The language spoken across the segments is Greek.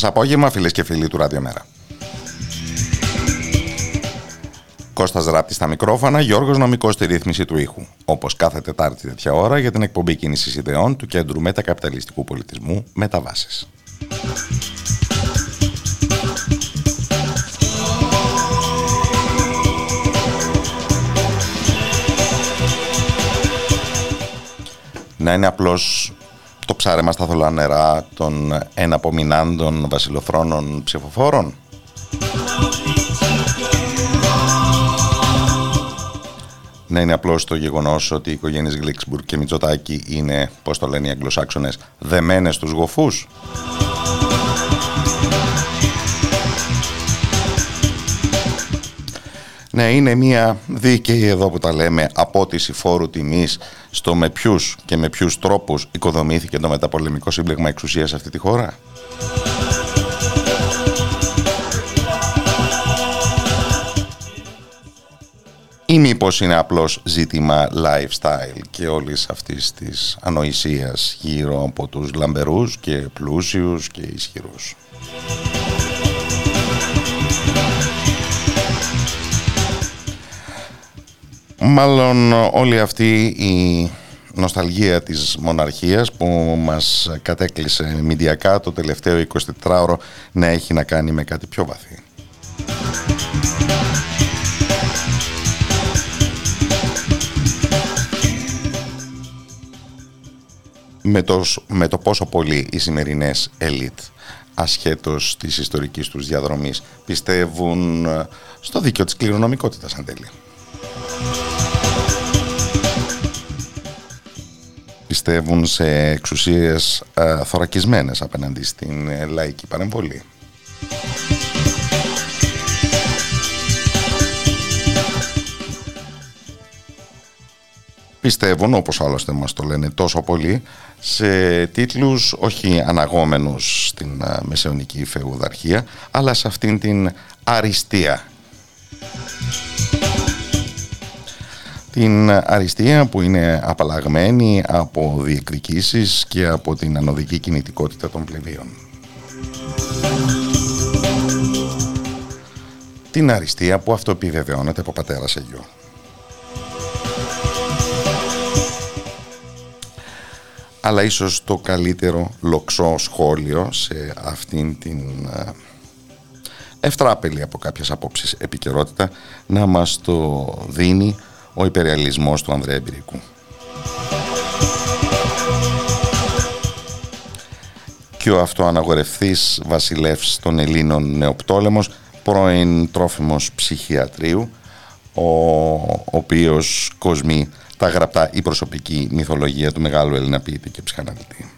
Σας απόγευμα φίλες και φίλοι του Ραδιομέρα. Κώστας Ράπτη στα μικρόφωνα, Γιώργος Νομικός στη ρύθμιση του ήχου. Όπως κάθε Τετάρτη τέτοια ώρα για την εκπομπή κίνησης ιδεών του Κέντρου Μετακαπιταλιστικού Πολιτισμού Μεταβάσεις. Να είναι απλώς το ψάρεμα στα θολά νερά των εναπομεινάντων βασιλοθρόνων ψηφοφόρων. Να είναι απλώς το γεγονός ότι οι οικογένειες Γλίξμπουργκ και Μητσοτάκη είναι, πώς το λένε οι Αγγλοσάξονες, δεμένες στους γοφούς. Ναι, είναι μια δίκαιη εδώ που τα λέμε απότηση φόρου τιμής στο με ποιους και με ποιους τρόπους οικοδομήθηκε το μεταπολεμικό σύμπλεγμα εξουσίας σε αυτή τη χώρα; Ή μήπως είναι απλώς ζήτημα lifestyle και όλης αυτής της ανοησίας γύρω από τους λαμπερούς και πλούσιους και ισχυρούς; Μάλλον όλη αυτή η νοσταλγία της μοναρχίας που μας κατέκλυσε μηντιακά το τελευταίο 24ωρο να έχει να κάνει με κάτι πιο βαθύ. Με το, με το πόσο πολύ οι σημερινές ελίτ ασχέτως της ιστορικής τους διαδρομής πιστεύουν στο δίκαιο της κληρονομικότητας αν τέλει. Πιστεύουν σε εξουσίες α, θωρακισμένες απέναντι στην ε, λαϊκή παρεμβολή. Πιστεύουν, όπως άλλωστε μας το λένε τόσο πολύ, σε τίτλους όχι αναγόμενους στην μεσαιωνική φεουδαρχία, αλλά σε αυτήν την αριστεία την αριστεία που είναι απαλλαγμένη από διεκδικήσεις και από την ανωδική κινητικότητα των πλebείων. Την αριστεία που αυτό επιβεβαιώνεται από πατέρα σε γιο. Αλλά ίσως το καλύτερο λοξό σχόλιο σε αυτήν την ε, ευτράπελη από κάποιες απόψεις επικαιρότητα να μας το δίνει ο υπεριαλισμός του Ανδρέα Εμπειρικού. Και ο αυτοαναγορευθής βασιλεύς των Ελλήνων νεοπτόλεμος, πρώην τρόφιμος ψυχιατρίου, ο οποίος κοσμεί τα γραπτά η προσωπική μυθολογία του μεγάλου Έλληνα ποιητή και ψυχαναλυτή.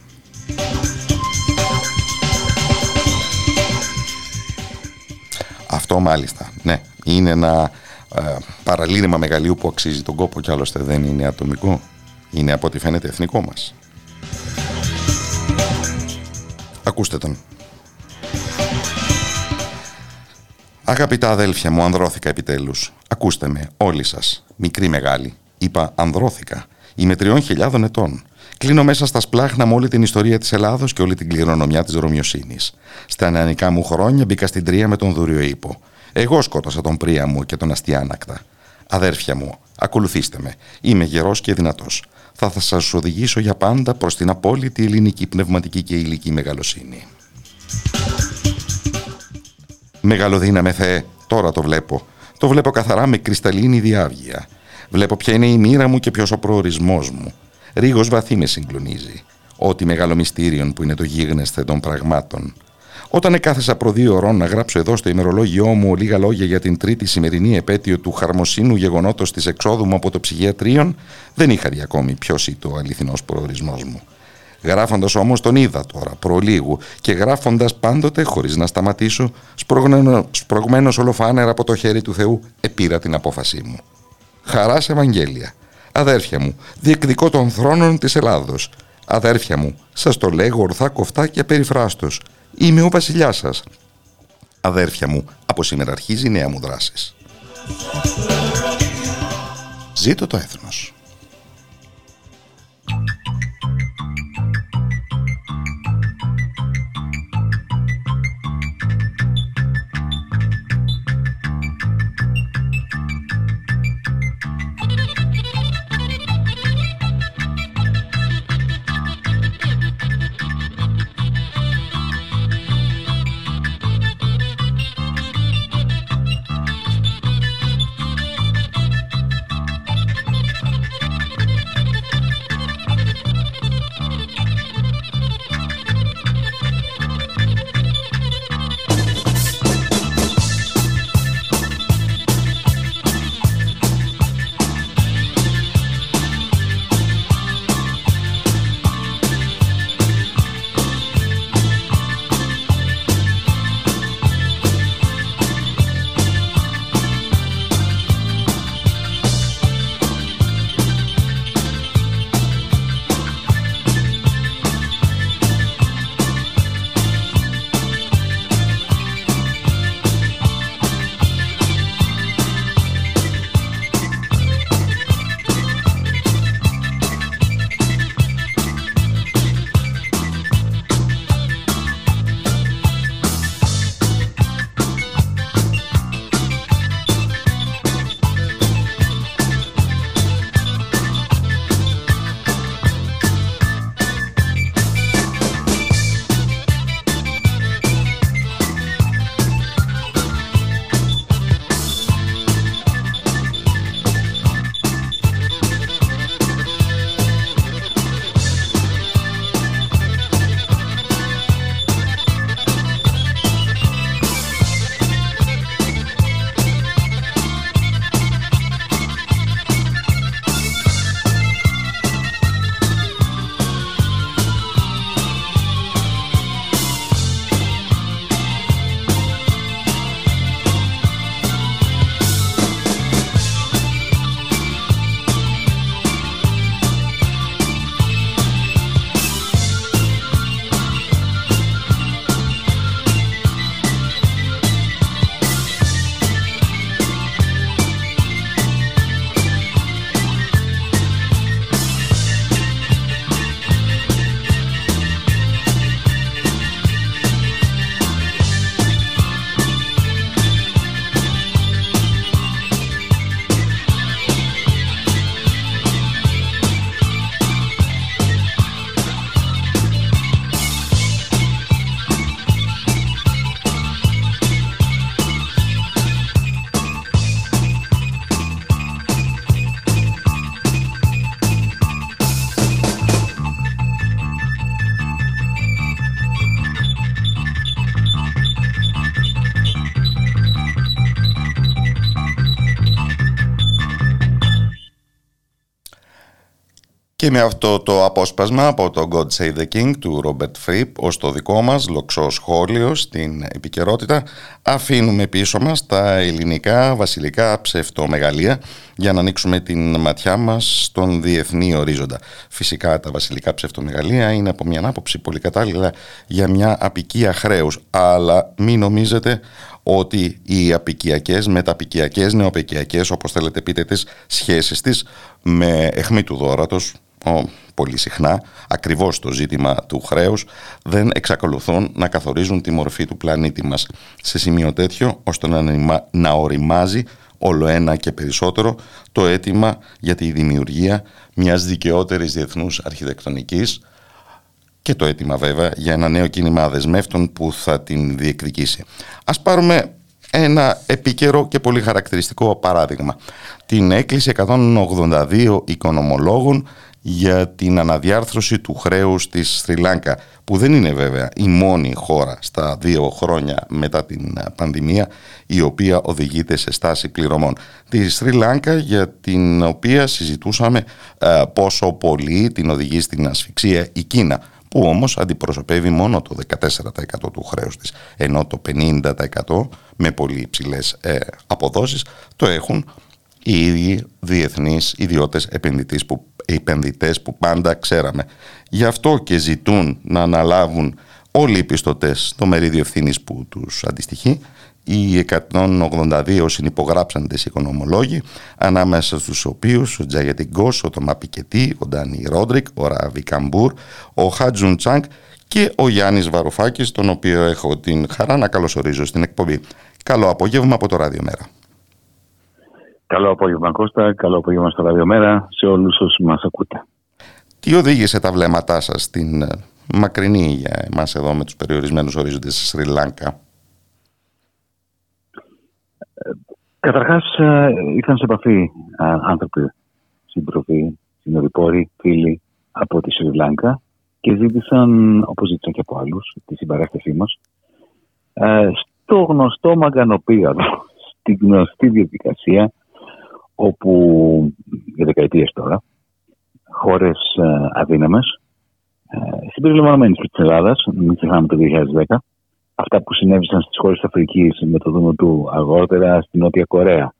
Αυτό μάλιστα, ναι, είναι ένα ε, παραλήρημα μεγαλείου που αξίζει τον κόπο κι άλλωστε δεν είναι ατομικό. Είναι από ό,τι φαίνεται εθνικό μας. Ακούστε τον. Αγαπητά αδέλφια μου, ανδρώθηκα επιτέλους. Ακούστε με, όλοι σας, μικρή μεγάλη. Είπα ανδρώθηκα. Είμαι τριών χιλιάδων ετών. Κλείνω μέσα στα σπλάχνα μου όλη την ιστορία της Ελλάδος και όλη την κληρονομιά της Ρωμιοσύνη. Στα νεανικά μου χρόνια μπήκα στην τρία με τον Δούριο Ήπο. Εγώ σκότωσα τον Πρία μου και τον Αστιάνακτα. Αδέρφια μου, ακολουθήστε με. Είμαι γερός και δυνατός. Θα, θα σας οδηγήσω για πάντα προς την απόλυτη ελληνική πνευματική και υλική μεγαλοσύνη. Μεγαλοδύναμε Θεέ, τώρα το βλέπω. Το βλέπω καθαρά με κρυσταλλίνη διάβγεια. Βλέπω ποια είναι η μοίρα μου και ποιος ο προορισμός μου. Ρίγος βαθύ με συγκλονίζει. Ό,τι μεγάλο μυστήριον που είναι το γίγνεσθε των πραγμάτων. Όταν εκάθεσα προ δύο ώρων να γράψω εδώ στο ημερολόγιό μου λίγα λόγια για την τρίτη σημερινή επέτειο του χαρμοσύνου γεγονότος της εξόδου μου από το ψυχιατρίον, δεν είχα δει ακόμη ποιος ήταν ο αληθινός προορισμός μου. Γράφοντας όμως τον είδα τώρα, προλίγου, και γράφοντας πάντοτε χωρίς να σταματήσω, σπρωγμένο ολοφάνερα από το χέρι του Θεού, επήρα την απόφασή μου. Χαράς Ευαγγέλια. Αδέρφια μου, διεκδικώ των θρόνων της Ελλάδος. Αδέρφια μου, σας το λέγω ορθά κοφτά και περιφράστος. Είμαι ο βασιλιάς σας. Αδέρφια μου, από σήμερα αρχίζει η νέα μου δράση. Ζήτω το έθνος. Και με αυτό το απόσπασμα από το God Save the King του Robert Fripp ως το δικό μας λοξό σχόλιο στην επικαιρότητα. Αφήνουμε πίσω μας τα ελληνικά βασιλικά ψευτομεγαλεία για να ανοίξουμε την ματιά μας στον διεθνή ορίζοντα. Φυσικά τα βασιλικά ψευτομεγαλεία είναι από μια άποψη πολύ κατάλληλα για μια απικία χρέους αλλά μην νομίζετε ότι οι απικιακές, μεταπικιακές, νεοπικιακές όπως θέλετε πείτε τις σχέσεις της με εχμή του δόρατος πολύ συχνά ακριβώς το ζήτημα του χρέους δεν εξακολουθούν να καθορίζουν τη μορφή του πλανήτη μας σε σημείο τέτοιο ώστε να, να οριμάζει όλο ένα και περισσότερο το αίτημα για τη δημιουργία μιας δικαιότερης διεθνούς αρχιτεκτονικής και το αίτημα βέβαια για ένα νέο κίνημα δεσμεύτων που θα την διεκδικήσει. Ας πάρουμε ένα επίκαιρο και πολύ χαρακτηριστικό παράδειγμα. Την έκκληση 182 οικονομολόγων για την αναδιάρθρωση του χρέους της Σρι Λάνκα που δεν είναι βέβαια η μόνη χώρα στα δύο χρόνια μετά την πανδημία η οποία οδηγείται σε στάση πληρωμών. Τη Σρι Λάνκα για την οποία συζητούσαμε ε, πόσο πολύ την οδηγεί στην ασφυξία η Κίνα που όμως αντιπροσωπεύει μόνο το 14% του χρέους της ενώ το 50% με πολύ υψηλές ε, αποδόσεις το έχουν οι ίδιοι διεθνείς ιδιώτες επενδυτές που, επενδυτές που πάντα ξέραμε. Γι' αυτό και ζητούν να αναλάβουν όλοι οι πιστωτές το μερίδιο ευθύνης που τους αντιστοιχεί. Οι 182 συνυπογράψαντες οικονομολόγοι, ανάμεσα στους οποίους ο Τζαγιάτι Γκος, ο Τομά Πικετί, ο Ντάνι Ρόντρικ, ο Ράβι Κανμπούρ, ο Χα-Τζουν Τσανγκ και ο Γιάννης Βαρουφάκης, τον οποίο έχω την χαρά να καλωσορίζω στην εκπομπή. Καλό απόγευμα από το Ραδιομέρα. Καλό απόγευμα Κώστα, καλό απόγευμα στο Ραδιομέρα σε όλους όσους μας ακούτε. Τι οδήγησε τα βλέμματά σας στην ε, μακρινή για εμάς εδώ με τους περιορισμένους ορίζοντες στη Σρι Λάνκα; Καταρχάς ε, ήρθαν σε επαφή άνθρωποι, σύντροφοι, συνοδοιπόροι, φίλοι από τη Σρι Λάνκα και ζήτησαν, όπως ζήτησαν και από άλλους, τη συμπαράστασή μας, ε, στο γνωστό μαγκανοπίαδο, στην γνωστή διαδικασία όπου για δεκαετίες τώρα χώρες ε, αδύναμες ε, συμπεριλαμβανομένης και της Ελλάδας, μην ξεχνάμε το 2010, αυτά που συνέβησαν στις χώρες της Αφρικής με το δούνο του αργότερα στην Νότια Κορέα,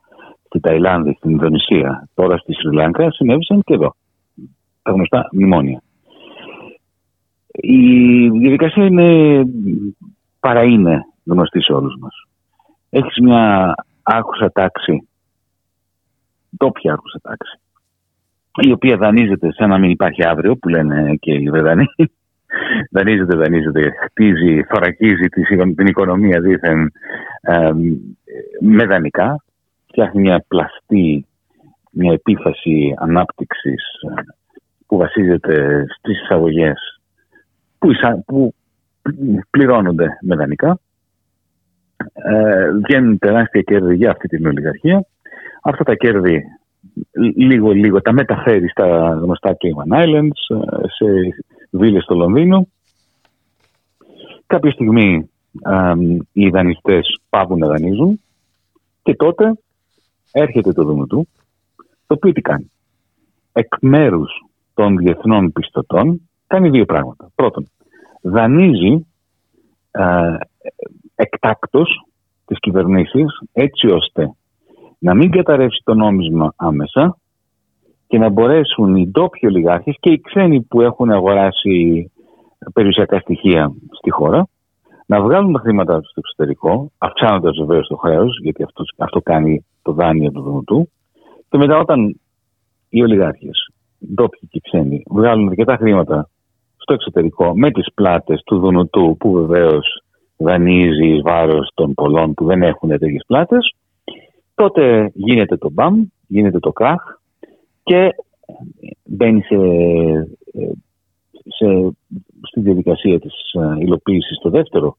στη Ταϊλάνδη, στην Ινδονησία, τώρα στη Σρι Λάνκα, συνέβησαν και εδώ. Τα γνωστά μνημόνια. Η διαδικασία είναι, παρά είναι γνωστή σε όλους μας. Έχεις μια άκουσα τάξη ντόπια άρχουσα τάξη, η οποία δανείζεται σαν να μην υπάρχει αύριο, που λένε και οι Βρετανοί. δανείζεται, δανείζεται, χτίζει, θωρακίζει την οικονομία δίθεν με δανεικά, φτιάχνει μια πλαστή, μια επίφαση ανάπτυξης ε, που βασίζεται στις εισαγωγές που, που πληρώνονται με δανεικά. Ε, βγαίνουν τεράστια κέρδη για αυτή την ολιγαρχία Αυτά τα κέρδη λίγο-λίγο τα μεταφέρεις στα γνωστά Cayman Islands, ε, σε βίλες στο Λονδίνο. Κάποια στιγμή οι δανειστές πάβουν να δανείζουν και τότε έρχεται το δούμε του, το οποίο τι κάνει. Εκ μέρους των διεθνών πιστωτών κάνει δύο πράγματα. Πρώτον, δανείζει ε, εκτάκτος τις κυβερνήσεις έτσι ώστε να μην καταρρεύσει το νόμισμα άμεσα και να μπορέσουν οι ντόπιοι ολιγάρχες και οι ξένοι που έχουν αγοράσει περιουσιακά στοιχεία στη χώρα να βγάλουν τα χρήματα τους στο εξωτερικό, αυξάνοντας βεβαίως το χρέος, γιατί αυτός, αυτό κάνει το δάνειο του Δουνουτού. Και μετά, όταν οι ολιγάρχες, ντόπιοι και ξένοι, βγάλουν αρκετά χρήματα στο εξωτερικό με τις πλάτες του Δουνουτού, που βεβαίως δανείζει εις βάρος των πολλών που δεν έχουν τέτοιες πλάτες, τότε γίνεται το μπαμ, γίνεται το κράχ και μπαίνει σε, σε, στη διαδικασία της ε, υλοποίησης το δεύτερο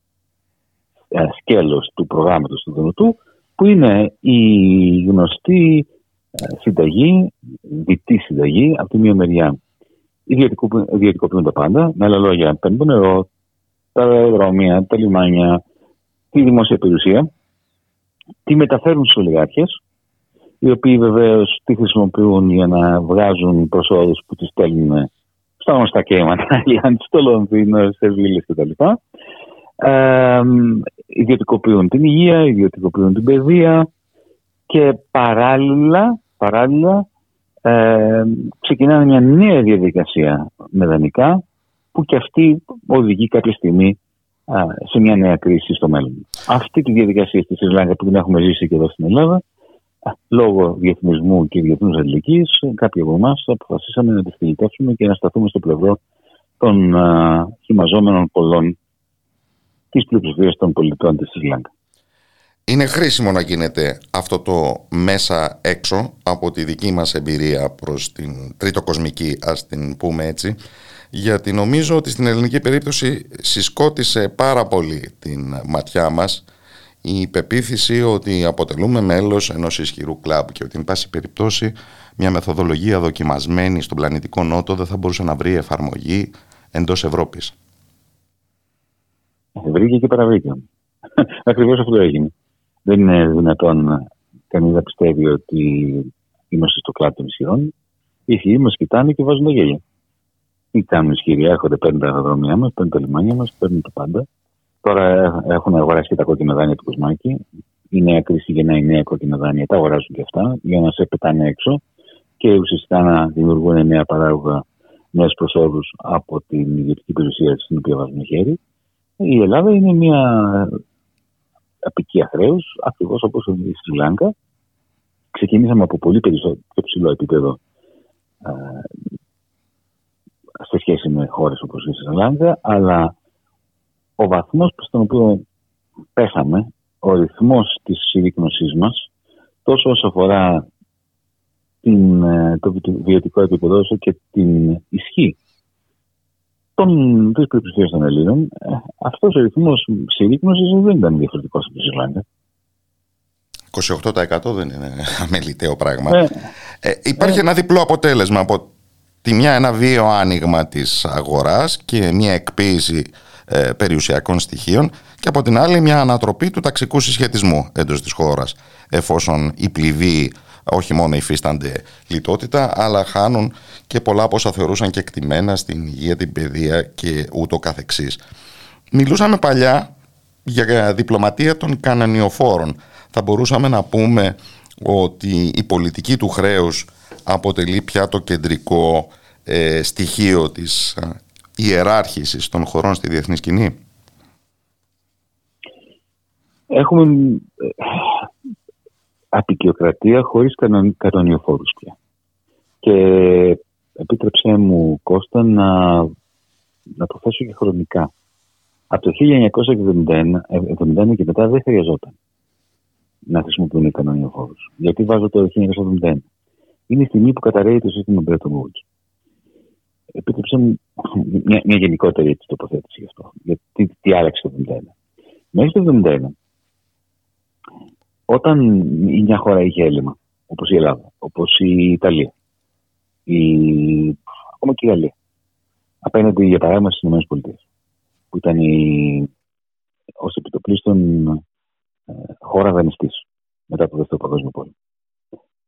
ε, σκέλος του προγράμματος του Δονοτού που είναι η γνωστή ε, συνταγή, διτή συνταγή από τη μία μεριά ιδιωτικοποιούν τα πάντα, με άλλα λόγια παίρνουν το νερό, τα αεροδρόμια, τα λιμάνια, τη δημόσια περιουσία τη μεταφέρουν στους ολιγάρχες, οι οποίοι βεβαίως τη χρησιμοποιούν για να βγάζουν προσόδους που τις στέλνουν στα γνωστά κέιματα, στο Λονδίνο, σε βίλες κτλ. Ε, ιδιωτικοποιούν την υγεία, ιδιωτικοποιούν την παιδεία και παράλληλα, παράλληλα ε, ξεκινάνε μια νέα διαδικασία με δανεικά που και αυτή οδηγεί κάποια στιγμή σε μια νέα κρίση στο μέλλον. Αυτή τη διαδικασία στη Σρι που την έχουμε ζήσει και εδώ στην Ελλάδα, λόγω διεθνισμού και διεθνούς αλληλεγγύης, κάποιοι από εμάς αποφασίσαμε να τη φιλιτεύσουμε και να σταθούμε στο πλευρό των χυμαζόμενων πολλών τη πλειοψηφία των πολιτών της Σρι είναι χρήσιμο να γίνεται αυτό το μέσα έξω από τη δική μας εμπειρία προς την τρίτο κοσμική, ας την πούμε έτσι, γιατί νομίζω ότι στην ελληνική περίπτωση συσκότησε πάρα πολύ την ματιά μας η πεποίθηση ότι αποτελούμε μέλος ενός ισχυρού κλαμπ και ότι, εν πάση περιπτώσει, μια μεθοδολογία δοκιμασμένη στον πλανητικό νότο δεν θα μπορούσε να βρει εφαρμογή εντός Ευρώπης. Βρήκε και παραβρήκε. Ακριβώς αυτό έγινε. Δεν είναι δυνατόν κανείς να πιστεύει ότι είμαστε στο κλάδο των ισχυρών. Οι ισχυροί μας κοιτάνε και βάζουν τα γέλια. Τι κάνουν οι ισχυροί, έρχονται, παίρνουν τα αεροδρομιά μας, παίρνουν τα λιμάνια μας, παίρνουν τα πάντα. Τώρα έχουν αγοράσει και τα κόκκινα δάνεια του Κοσμάκη. Η νέα κρίση γεννάει νέα κόκκινα δάνεια, τα αγοράζουν και αυτά για να σε πετάνε έξω και ουσιαστικά να δημιουργούν νέα παράγωγα νέες προσόδους από την ιδιωτική περιουσία στην οποία βάζουν χέρι. Η Ελλάδα είναι μια απικία χρέους, ακριβώς όπως η Σρι Λάγκα. Ξεκινήσαμε από πολύ περισσότερο πιο ψηλό επίπεδο σε σχέση με χώρες όπως η Σρι Λάγκα, αλλά ο βαθμός προς τον οποίο πέσαμε, ο ρυθμός της συρρήκνωσής μας, τόσο όσο αφορά την, ε, το βιωτικό επίπεδο, όσο και την ισχύ των τρεις πλειοψηφία των Ελλήνων, ε, αυτός ο ρυθμός συρρήκνωσης δεν ήταν διαφορετικός από τη Ζηλάνδια. 28% δεν είναι αμεληταίο πράγμα. Ε, ε, υπάρχει ε. ένα διπλό αποτέλεσμα από τη μια ένα βίαιο άνοιγμα της αγοράς και μια εκποίηση ε, περιουσιακών στοιχείων και από την άλλη μια ανατροπή του ταξικού συσχετισμού εντός της χώρας εφόσον η πληβή όχι μόνο υφίστανται λιτότητα, αλλά χάνουν και πολλά από όσα θεωρούσαν και εκτιμένα στην υγεία, την παιδεία και ούτω καθεξής. Μιλούσαμε παλιά για διπλωματία των κανανιοφόρων. Θα μπορούσαμε να πούμε ότι η πολιτική του χρέους αποτελεί πια το κεντρικό ε, στοιχείο της ε, ιεράρχησης των χωρών στη διεθνή σκηνή; Έχουμε απεικιοκρατία χωρίς κανονιοφόρους πια. Και επίτρεψέ μου Κώστα να, να το θέσω και χρονικά. Από το 1971 και μετά δεν χρειαζόταν να χρησιμοποιούν οι κανονιοφόρους. Γιατί βάζω το 1971. Είναι η στιγμή που καταραίει το σύστημα Bretton Woods. Επίτρεψέ μου μια, μια γενικότερη τοποθέτηση γι' αυτό. Γιατί τι άλλαξε το 1971. Μέχρι το 1971 όταν η μια χώρα είχε έλλειμμα, όπως η Ελλάδα, όπως η Ιταλία, η... ακόμα και η Γαλλία, απέναντι για παράδειγμα στις ΗΠΑ, που ήταν η... ως επιτοπλίστων ε, χώρα δανειστής μετά το Δεύτερο Παγκόσμιο Πόλεμο.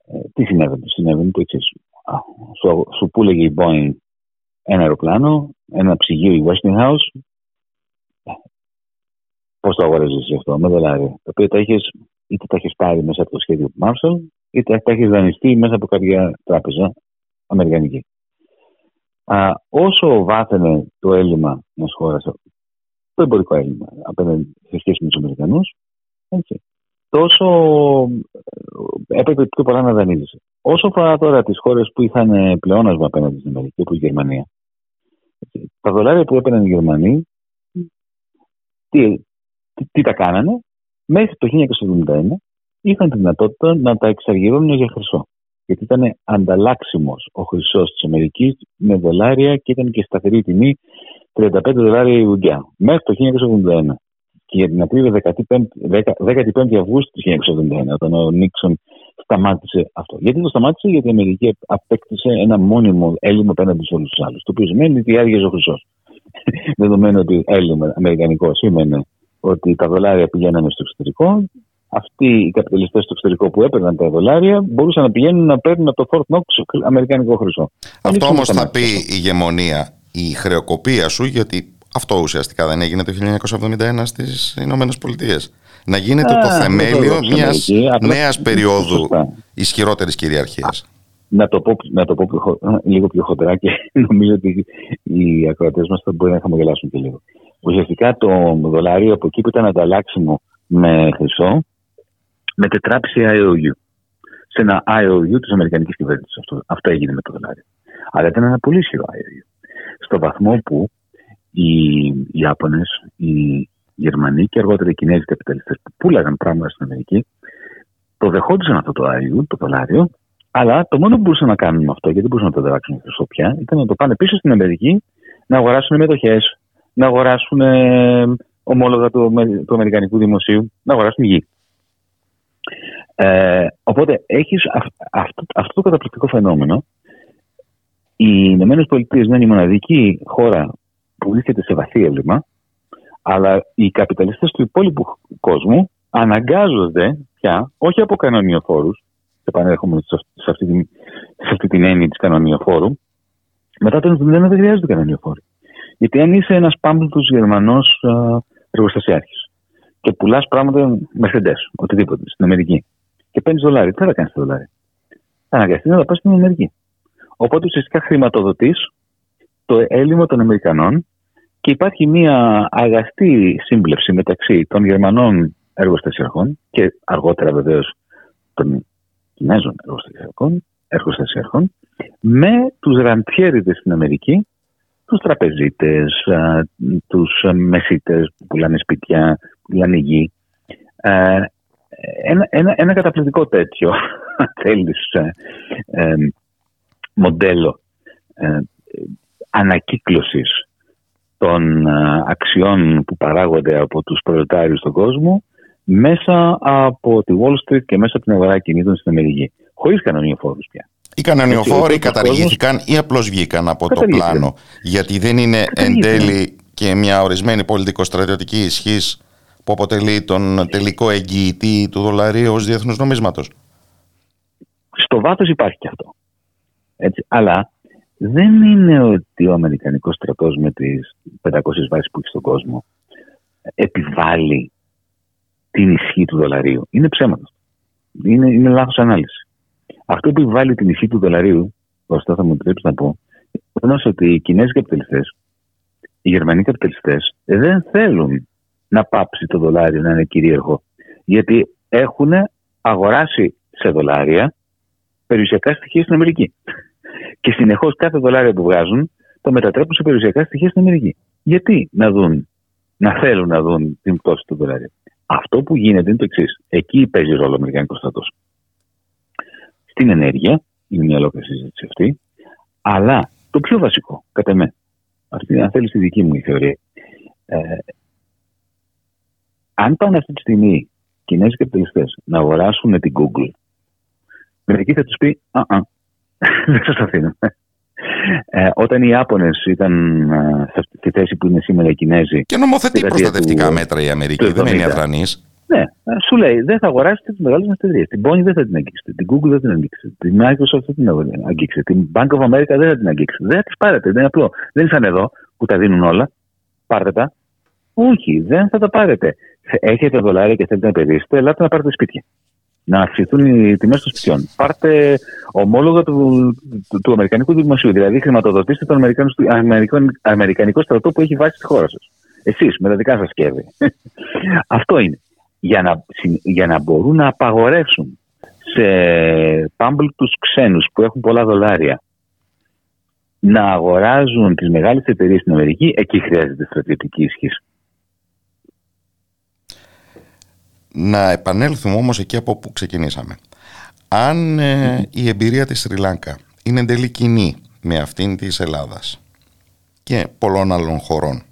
Ε, τι συνέβαινε, συνέβαινε το εξής. Σου, σου πούλεγε η Boeing ένα αεροπλάνο, ένα ψυγείο η Westinghouse. Ε, Πώς το αγοράζεις αυτό, με δολάρια. Τα οποία τα είχε είτε τα έχεις πάρει μέσα από το σχέδιο του Marshall, είτε τα έχεις δανειστεί μέσα από κάποια τράπεζα αμερικανική. Α, όσο βάθαινε το έλλειμμα μιας χώρας, το εμπορικό έλλειμμα απέναντι σε σχέση με τους Αμερικανούς, τόσο ε, έπρεπε πιο πολλά να δανείζεσαι. Όσο αφορά τώρα τις χώρες που είχαν πλεόνασμα απέναντι στην Αμερική, όπω η Γερμανία, τα δολάρια που έπαιρναν οι Γερμανοί, τι, τι, τι τα κάνανε, μέχρι το 1971 είχαν τη δυνατότητα να τα εξαργυρώνουν για χρυσό. Γιατί ήταν ανταλλάξιμος ο χρυσός της Αμερικής με δολάρια και ήταν και σταθερή τιμή 35 δολάρια η Ουγγιά. Μέχρι το 1971. Και για την ακρίβεια 15 Αυγούστου του 1971, όταν ο Νίξον σταμάτησε αυτό. Γιατί το σταμάτησε, Γιατί η Αμερική απέκτησε ένα μόνιμο έλλειμμα απέναντι σε όλους τους άλλους. Το οποίο σημαίνει ότι άργησε ο χρυσός. Δεδομένου ότι έλλειμμα αμερικανικός σήμαινε ότι τα δολάρια πηγαίνανε στο εξωτερικό, αυτοί οι καπιταλιστές στο εξωτερικό που έπαιρναν τα δολάρια μπορούσαν να πηγαίνουν να παίρνουν από το Fort Knox αμερικάνικο χρυσό. Αυτό όμως θα πει η ηγεμονία, η χρεοκοπία σου, γιατί αυτό ουσιαστικά δεν έγινε το 1971 στις Ηνωμένες Πολιτείες. Να γίνεται το θεμέλιο μιας νέας περίοδου ισχυρότερης κυριαρχίας. Να το, πω, να το πω λίγο πιο χοντρά και νομίζω ότι οι ακροατές μας θα μπορεί να χαμογελάσουν και λίγο. Ουσιαστικά το δολάριο από εκεί που ήταν ανταλλάξιμο με χρυσό μετετράψει IOU. Σε ένα IOU της Αμερικανικής κυβέρνησης. Αυτό, αυτό έγινε με το δολάριο. Αλλά ήταν ένα πολύ ισχυρό IOU. Στο βαθμό που οι Ιάπωνες, οι Γερμανοί και αργότερα οι Κινέζοι καπιταλιστές που πουλάγαν πράγματα στην Αμερική, το δεχόντουσαν αυτό το IOU, το δολάριο, αλλά το μόνο που μπορούσαν να κάνουν με αυτό, γιατί δεν μπορούσαν να το δράξουν χρυσό πια, ήταν να το πάνε πίσω στην Αμερική, να αγοράσουν μετοχές, να αγοράσουν ε, ομόλογα του, του Αμερικανικού Δημοσίου, να αγοράσουν γη. Ε, οπότε έχεις αυτό, αυτό το καταπληκτικό φαινόμενο. Οι Ηνωμένες Πολιτείες είναι η μοναδική χώρα που βρίσκεται σε βαθύ έλλειμμα, αλλά οι καπιταλιστές του υπόλοιπου κόσμου αναγκάζονται πια, όχι από κανονιοφόρους, επανέρχομαι σε αυτή, την, σε αυτή την έννοια της κανονιοφόρου, μετά το 1971 δεν χρειάζεται κανονιοφόροι. Γιατί αν είσαι ένας πάμπλουτος Γερμανός εργοστασιάρχης και πουλάς πράγματα Mercedes, οτιδήποτε, στην Αμερική, και παίρνεις δολάρια, τι θα κάνεις τα δολάρια. Θα αναγκαστείς να τα πας στην Αμερική. Οπότε ουσιαστικά χρηματοδοτείς το έλλειμμα των Αμερικανών και υπάρχει μια αγαστή σύμπλευση μεταξύ των Γερμανών εργοστασιαρχών και αργότερα βεβαίως των Κινέζων εργοστασιαρχών, εργοστασιαρχών με τους ραντιέριδες στην Αμερική τους τραπεζίτες, τους μεσίτες που πουλάνε σπίτια, που πουλάνε γη. Ένα, ένα, ένα καταπληκτικό τέτοιο, αν θέλεις, ε, ε, μοντέλο ε, ανακύκλωσης των αξιών που παράγονται από τους προλετάριους στον κόσμο μέσα από τη Wall Street και μέσα από την αγορά κινήτων στην Αμερική. Χωρίς κανονιοφόρους πια. Οι κανονιοφόροι καταργήθηκαν ή απλώς βγήκαν από το πλάνο. Γιατί δεν είναι εν τέλει και μια ορισμένη πολιτικο-στρατιωτική ισχύς που αποτελεί τον τελικό εγγυητή του δολαρίου ως διεθνούς νομίσματος. Στο βάθος υπάρχει και αυτό. Έτσι. Αλλά δεν είναι ότι ο Αμερικανικός στρατός με τις 500 βάσεις που έχει στον κόσμο επιβάλλει την ισχύ του δολαρίου. Είναι ψέματα. Είναι, είναι λάθος ανάλυση. Αυτό που επιβάλλει την ισχύ του δολαρίου, ωστόσο θα μου επιτρέψεις να πω, είναι ότι οι Κινέζοι καπιταλιστές, οι Γερμανοί καπιταλιστές δεν θέλουν να πάψει το δολάριο να είναι κυρίαρχο. Γιατί έχουν αγοράσει σε δολάρια περιουσιακά στοιχεία στην Αμερική. Και συνεχώς κάθε δολάριο που βγάζουν το μετατρέπουν σε περιουσιακά στοιχεία στην Αμερική. Γιατί να δουν, να θέλουν να δουν την πτώση του δολάριου. Αυτό που γίνεται είναι το εξής. Εκεί παίζει ρόλο ο Αμερικανικό στρατό. Στην ενέργεια, είναι μια ολόκληρη συζήτηση αυτή, αλλά το πιο βασικό, κατά με, αυτή αν θέλεις τη δική μου η θεωρία, ε, αν πάνε αυτή τη στιγμή Κινέζοι καπιταλιστές να αγοράσουν την Google, μερικοί θα τους πει: Α, α, δεν σας αφήνω. Ε, όταν οι Ιάπωνες ήταν ε, στη θέση που είναι σήμερα οι Κινέζοι. Και νομοθετεί προστατευτικά μέτρα η Αμερική, δεν είναι αδρανής. Ναι, ε, σου λέει δεν θα αγοράσετε τις μεγάλες εταιρείε. Την Boeing δεν θα την αγγίξετε, την Google δεν θα την αγγίξετε, την Microsoft δεν θα την αγγίξετε, την Bank of America δεν θα την αγγίξετε. Δεν θα τις πάρετε. Δεν είναι απλό. Δεν είναι σαν εδώ που τα δίνουν όλα. Πάρτε τα. Όχι, δεν θα τα πάρετε. Έχετε δολάρια και θέλετε να επενδύσετε, ελάτε να πάρετε σπίτια. Να αυξηθούν οι τιμές των σπιτιών. Πάρτε ομόλογα του, του, του Αμερικανικού Δημοσίου. Δηλαδή, χρηματοδοτήστε τον Αμερικανικό, Αμερικανικό στρατό που έχει βάσει στη χώρα σας. Εσείς με τα δικά σας κέρδη. Αυτό είναι. Για να, για να μπορούν να απαγορεύσουν σε πάμπλουτους ξένους που έχουν πολλά δολάρια να αγοράζουν τις μεγάλες εταιρείες στην Αμερική, εκεί χρειάζεται στρατιωτική ισχύ. Να επανέλθουμε όμως εκεί από που ξεκινήσαμε. Αν ε, η εμπειρία της Σρι Λάνκα είναι εντελή κοινή με αυτήν της Ελλάδας και πολλών άλλων χωρών,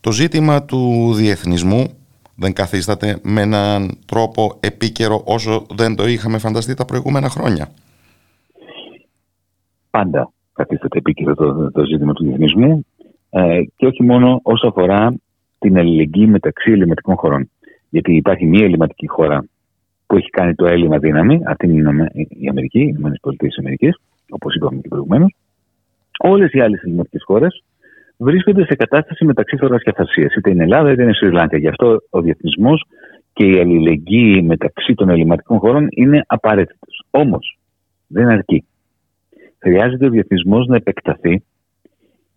το ζήτημα του διεθνισμού δεν καθίσταται με έναν τρόπο επίκαιρο όσο δεν το είχαμε φανταστεί τα προηγούμενα χρόνια. Πάντα καθίσταται επίκαιρο το, το ζήτημα του διεθνισμού ε, και όχι μόνο όσο αφορά την αλληλεγγύη μεταξύ ελληματικών χωρών. Γιατί υπάρχει μία ελληματική χώρα που έχει κάνει το έλλειμμα δύναμη, αυτή είναι η Αμερική, οι ΗΠΑ, όπως είπαμε και προηγουμένως. Όλες οι άλλες ελληνικέ χώρες βρίσκονται σε κατάσταση μεταξύ φορά και αθαρσία. Είτε είναι Ελλάδα είτε είναι Σρι Λάνκα. Γι' αυτό ο διεθνισμός και η αλληλεγγύη μεταξύ των ελληματικών χωρών είναι απαραίτητος. Όμως δεν αρκεί. Χρειάζεται ο διεθνισμός να επεκταθεί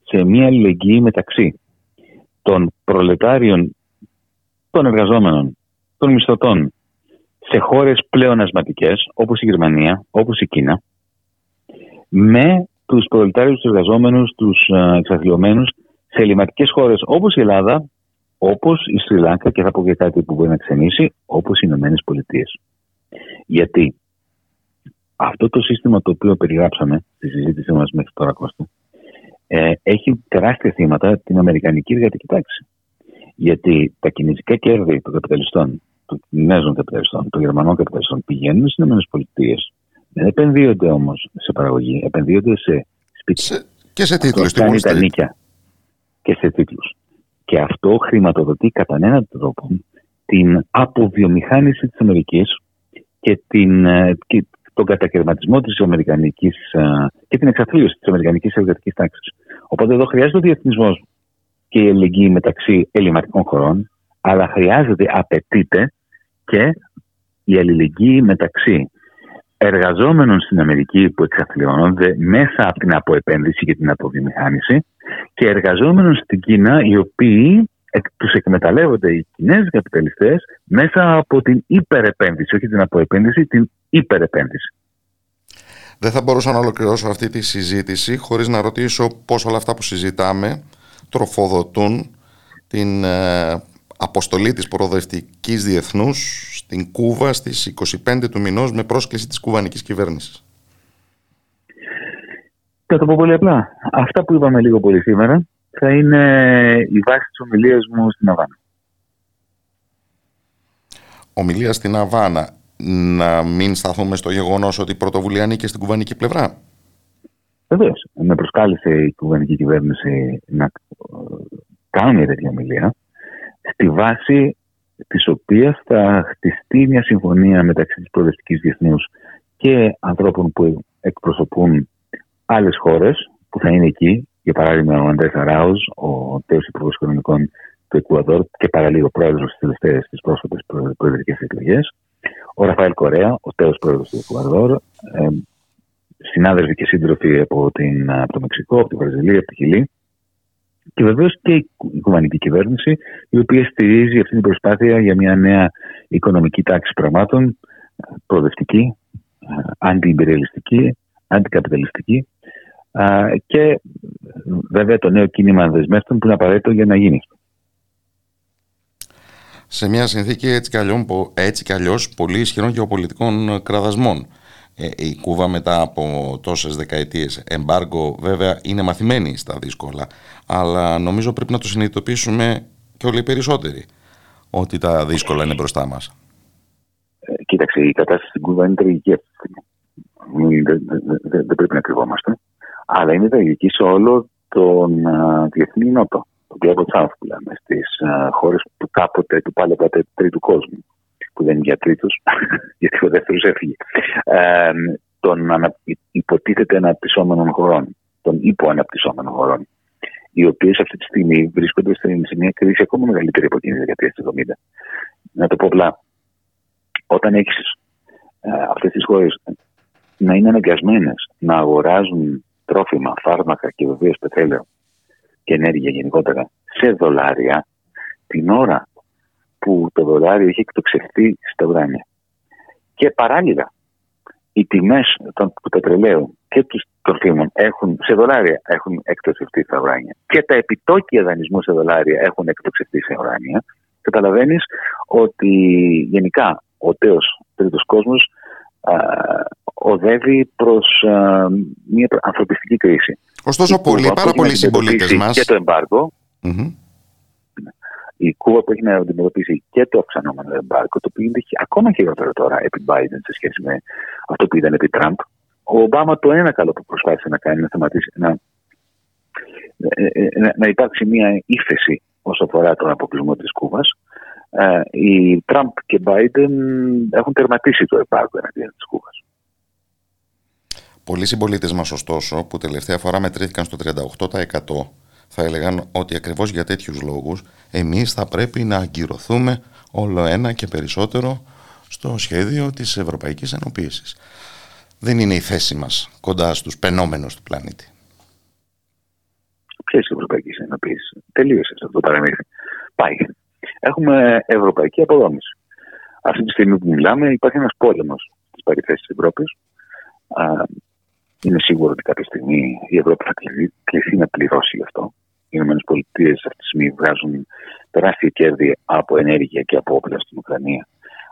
σε μια αλληλεγγύη μεταξύ των προλετάριων, των εργαζόμενων, των μισθωτών σε χώρες πλέον ασματικές όπως η Γερμανία, όπως η Κίνα με τους προλετάριους, τους εργαζόμενους, τους ε, εξαθλειωμένους σε ελληματικές χώρες όπως η Ελλάδα, όπως η Σρι Λάγκα και θα πω και κάτι που μπορεί να ξενήσει, όπως οι Ηνωμένες Πολιτείες. Γιατί αυτό το σύστημα το οποίο περιγράψαμε στη συζήτησή μας μέχρι τώρα Κώστα, ε, έχει τεράστια θύματα την Αμερικανική εργατική τάξη. Γιατί τα κινέζικα κέρδη των καπιταλιστών, των Κινέζων καπιταλιστών, των Γερμανών καπιταλιστών πηγαίνουν στις ΗΠΑ. Δεν επενδύονται όμως σε παραγωγή, επενδύονται σε σπίτια. και σε τίτλους. Τα νίκια. Και σε τίτλους. Και αυτό χρηματοδοτεί κατά έναν τρόπο την αποβιομηχάνηση της Αμερικής και, την, ε, και τον κατακαιρματισμό της Αμερικανικής ε, και την εξαθλίωση της Αμερικανικής εργατικής τάξης. Οπότε εδώ χρειάζεται ο διεθνισμός και η ελληνική μεταξύ ελληματικών χωρών, αλλά χρειάζεται, απαιτείται και η αλληλεγγύη μεταξύ εργαζόμενων στην Αμερική που εξαθλιώνονται μέσα από την αποεπένδυση και την αποβιομηχάνηση και εργαζόμενων στην Κίνα οι οποίοι τους εκμεταλλεύονται οι Κινέζοι καπιταλιστές μέσα από την υπερεπένδυση, όχι την αποεπένδυση, την υπερεπένδυση. Δεν θα μπορούσα να ολοκληρώσω αυτή τη συζήτηση χωρίς να ρωτήσω πώς όλα αυτά που συζητάμε τροφοδοτούν την ε, αποστολή της προοδευτικής διεθνούς στην Κούβα στις 25 του μηνός με πρόσκληση της κουβανικής κυβέρνησης. Θα το πω πολύ απλά. Αυτά που είπαμε λίγο πολύ σήμερα θα είναι η βάση της ομιλίας μου στην Αβάνα. Ομιλία στην Αβάνα. Να μην σταθούμε στο γεγονός ότι η πρωτοβουλία ανήκε στην κουβανική πλευρά; Βεβαίως. Με προσκάλεσε η κουβανική κυβέρνηση να κάνω μια τέτοια ομιλία στη βάση της οποίας θα χτιστεί μια συμφωνία μεταξύ της προοδευτικής διεθνούς και ανθρώπων που εκπροσωπούν άλλες χώρες που θα είναι εκεί για παράδειγμα, ο Αντρέ Αράου, ο τέος Υπουργός Οικονομικών του Εκουαδόρ και παραλίγο πρόεδρος στις τελευταίες τι πρόσφατες προεδρικές εκλογές. Ο Ραφαέλ Κορέα, ο τέος πρόεδρος του Εκουαδόρ. Ε, συνάδελφοι και σύντροφοι από, την, από το Μεξικό, από τη Βραζιλία, από τη Χιλή. Και βεβαίως και η κουβανική κυβέρνηση, η οποία στηρίζει αυτή την προσπάθεια για μια νέα οικονομική τάξη πραγμάτων, προοδευτική, ε, αντιυμπεριαλιστική, αντικαπιταλιστική και βέβαια το νέο κίνημα δεσμεύτων που είναι απαραίτητο για να γίνει. Σε μια συνθήκη έτσι κι, αλλιώς, έτσι κι αλλιώς πολύ ισχυρών γεωπολιτικών κραδασμών. Ε, η Κούβα μετά από τόσες δεκαετίες εμπάργκο βέβαια είναι μαθημένη στα δύσκολα αλλά νομίζω πρέπει να το συνειδητοποιήσουμε και όλοι οι περισσότεροι ότι τα δύσκολα είναι μπροστά μας. Ε, κοίταξε, η κατάσταση στην Κούβα είναι τραγική. Δεν πρέπει να κρυβόμαστε αλλά είναι τραγική σε όλο τον uh, διεθνή νότο, το Global South που λέμε, στις uh, χώρες που κάποτε του πάλευατε τρίτου κόσμου, που δεν είναι για τρίτους, γιατί ο δεύτερος έφυγε, ε, των ανα, υποτίθεται αναπτυσσόμενων χωρών, των υποαναπτυσσόμενων χωρών, οι οποίες αυτή τη στιγμή βρίσκονται σε μια κρίση ακόμα μεγαλύτερη από εκείνη της δεκαετίας του 70. Να το πω απλά, όταν έχεις ε, αυτές τις χώρες να είναι αναγκασμένες να αγοράζουν τρόφιμα, φάρμακα και βεβαίως πετρέλαιο και ενέργεια γενικότερα σε δολάρια την ώρα που το δολάριο έχει εκτοξευτεί στα ουράνια. Και παράλληλα, οι τιμές του πετρελαίου και τους τροφίμων έχουν, σε δολάρια έχουν εκτοξευτεί στα ουράνια και τα επιτόκια δανεισμού σε δολάρια έχουν εκτοξευτεί σε ουράνια, καταλαβαίνεις ότι γενικά ο τέος τρίτος κόσμος οδεύει προς μια ανθρωπιστική κρίση. Ωστόσο, πολλοί, πάρα πολλοί συμπολίτες μας. Και το εμπαργκο Η Κούβα που έχει να αντιμετωπίσει και το αυξανόμενο εμπάργκο, το οποίο είναι ακόμα χειρότερο τώρα επί Biden σε σχέση με αυτό που ήταν επί Τραμπ. Ο Ομπάμα το ένα καλό που προσπάθησε να κάνει να σταματήσει, να, ε, ε, να, να υπάρξει μια ύφεση όσο αφορά τον αποκλεισμό της Κούβας. Ε, οι Τραμπ και Biden έχουν τερματίσει το επάρκο εναντίον της Κούβας. Πολλοί συμπολίτες μας, ωστόσο, που τελευταία φορά μετρήθηκαν στο 38%, θα έλεγαν ότι ακριβώς για τέτοιους λόγους εμείς θα πρέπει να αγκυρωθούμε όλο ένα και περισσότερο στο σχέδιο της Ευρωπαϊκής Ενοποίησης. Δεν είναι η θέση μας κοντά στους πενόμενους του πλανήτη. Ποιε Ευρωπαϊκή Ενοποίηση. Τελείωσε αυτό το παραμύθι. Πάει. Έχουμε ευρωπαϊκή αποδόμηση. Αυτή τη στιγμή που μιλάμε υπάρχει ένας πόλεμος στις περιθέσει της Ευρώπης είναι σίγουρο ότι κάποια στιγμή η Ευρώπη θα κληθεί να πληρώσει γι' αυτό. Οι ΗΠΑ αυτή τη στιγμή βγάζουν τεράστια κέρδη από ενέργεια και από όπλα στην Ουκρανία.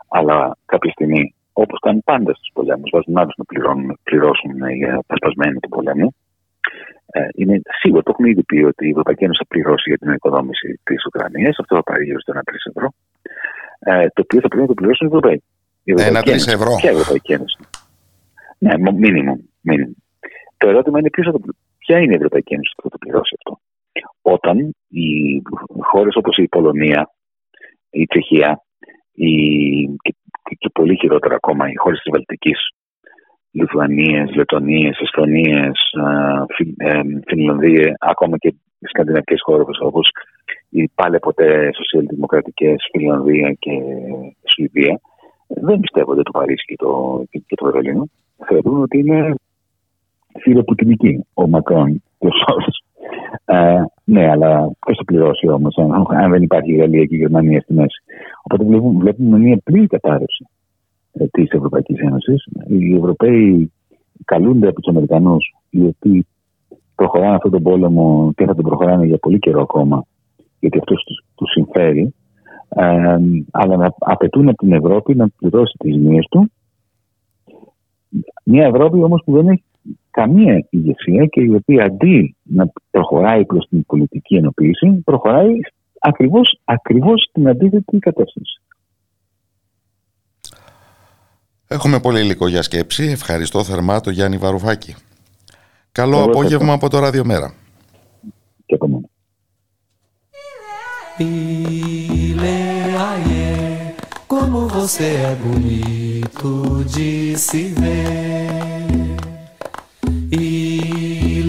Αλλά κάποια στιγμή, όπως κάνουν πάντα στους πολέμους, βάζουν άλλους να πληρώνουν, πληρώσουν για τα σπασμένα του πολέμου. Ε, είναι σίγουρο, το έχουμε ήδη πει, ότι η Ευρωπαϊκή Ένωση θα πληρώσει για την οικοδόμηση της Ουκρανίας. Αυτό θα πάρει γύρω στο 1 ευρώ. Ε, το οποίο θα πρέπει να το πληρώσουν οι Ευρωπαίοι. Ένα ευρώ. Και η Ευρωπαϊκή Ένωση. Ναι, μήνυμο. Το ερώτημα είναι ποιος ποια είναι η Ευρωπαϊκή Ένωση που θα το πληρώσει αυτό. Όταν οι χώρες όπως η Πολωνία, η Τσεχία η, και, και, πολύ χειρότερα ακόμα οι χώρες της Βαλτικής, Λιθουανίες, Λετωνίες, Εσθονίες, ε, Φινλανδία, ακόμα και οι σκανδιναβικές χώρες όπω οι πάλι ποτέ σοσιαλδημοκρατικές Φιλανδία και Σουηδία, δεν πιστεύονται το Παρίσι και το, και το Βερολίνο. Θεωρούν ότι είναι φιλοπουτινική ο Μακρόν και ο Σόρος. Ε, ναι, αλλά ποιο θα πληρώσει όμως, αν, δεν υπάρχει η Γαλλία και η Γερμανία στη μέση. Οπότε βλέπουμε, βλέπουμε μια πλήρη κατάρρευση ε, της Ευρωπαϊκής Ένωσης. Οι Ευρωπαίοι καλούνται από τους Αμερικανούς, οι οποίοι προχωράνε αυτόν τον πόλεμο και θα τον προχωράνε για πολύ καιρό ακόμα, γιατί αυτό τους συμφέρει. Ε, αλλά να απαιτούν από την Ευρώπη να πληρώσει τις ζημίες του. Μια Ευρώπη όμως που δεν έχει καμία ηγεσία και η οποία αντί να προχωράει προς την πολιτική ενοποίηση, προχωράει ακριβώς, ακριβώς στην αντίθετη κατεύθυνση. Έχουμε πολύ υλικό για σκέψη. Ευχαριστώ θερμά τον Γιάννη Βαρουφάκη. Καλό απόγευμα από το Ραδιομέρα. Και από μένα. como você é bonito de se ver. Ileaie,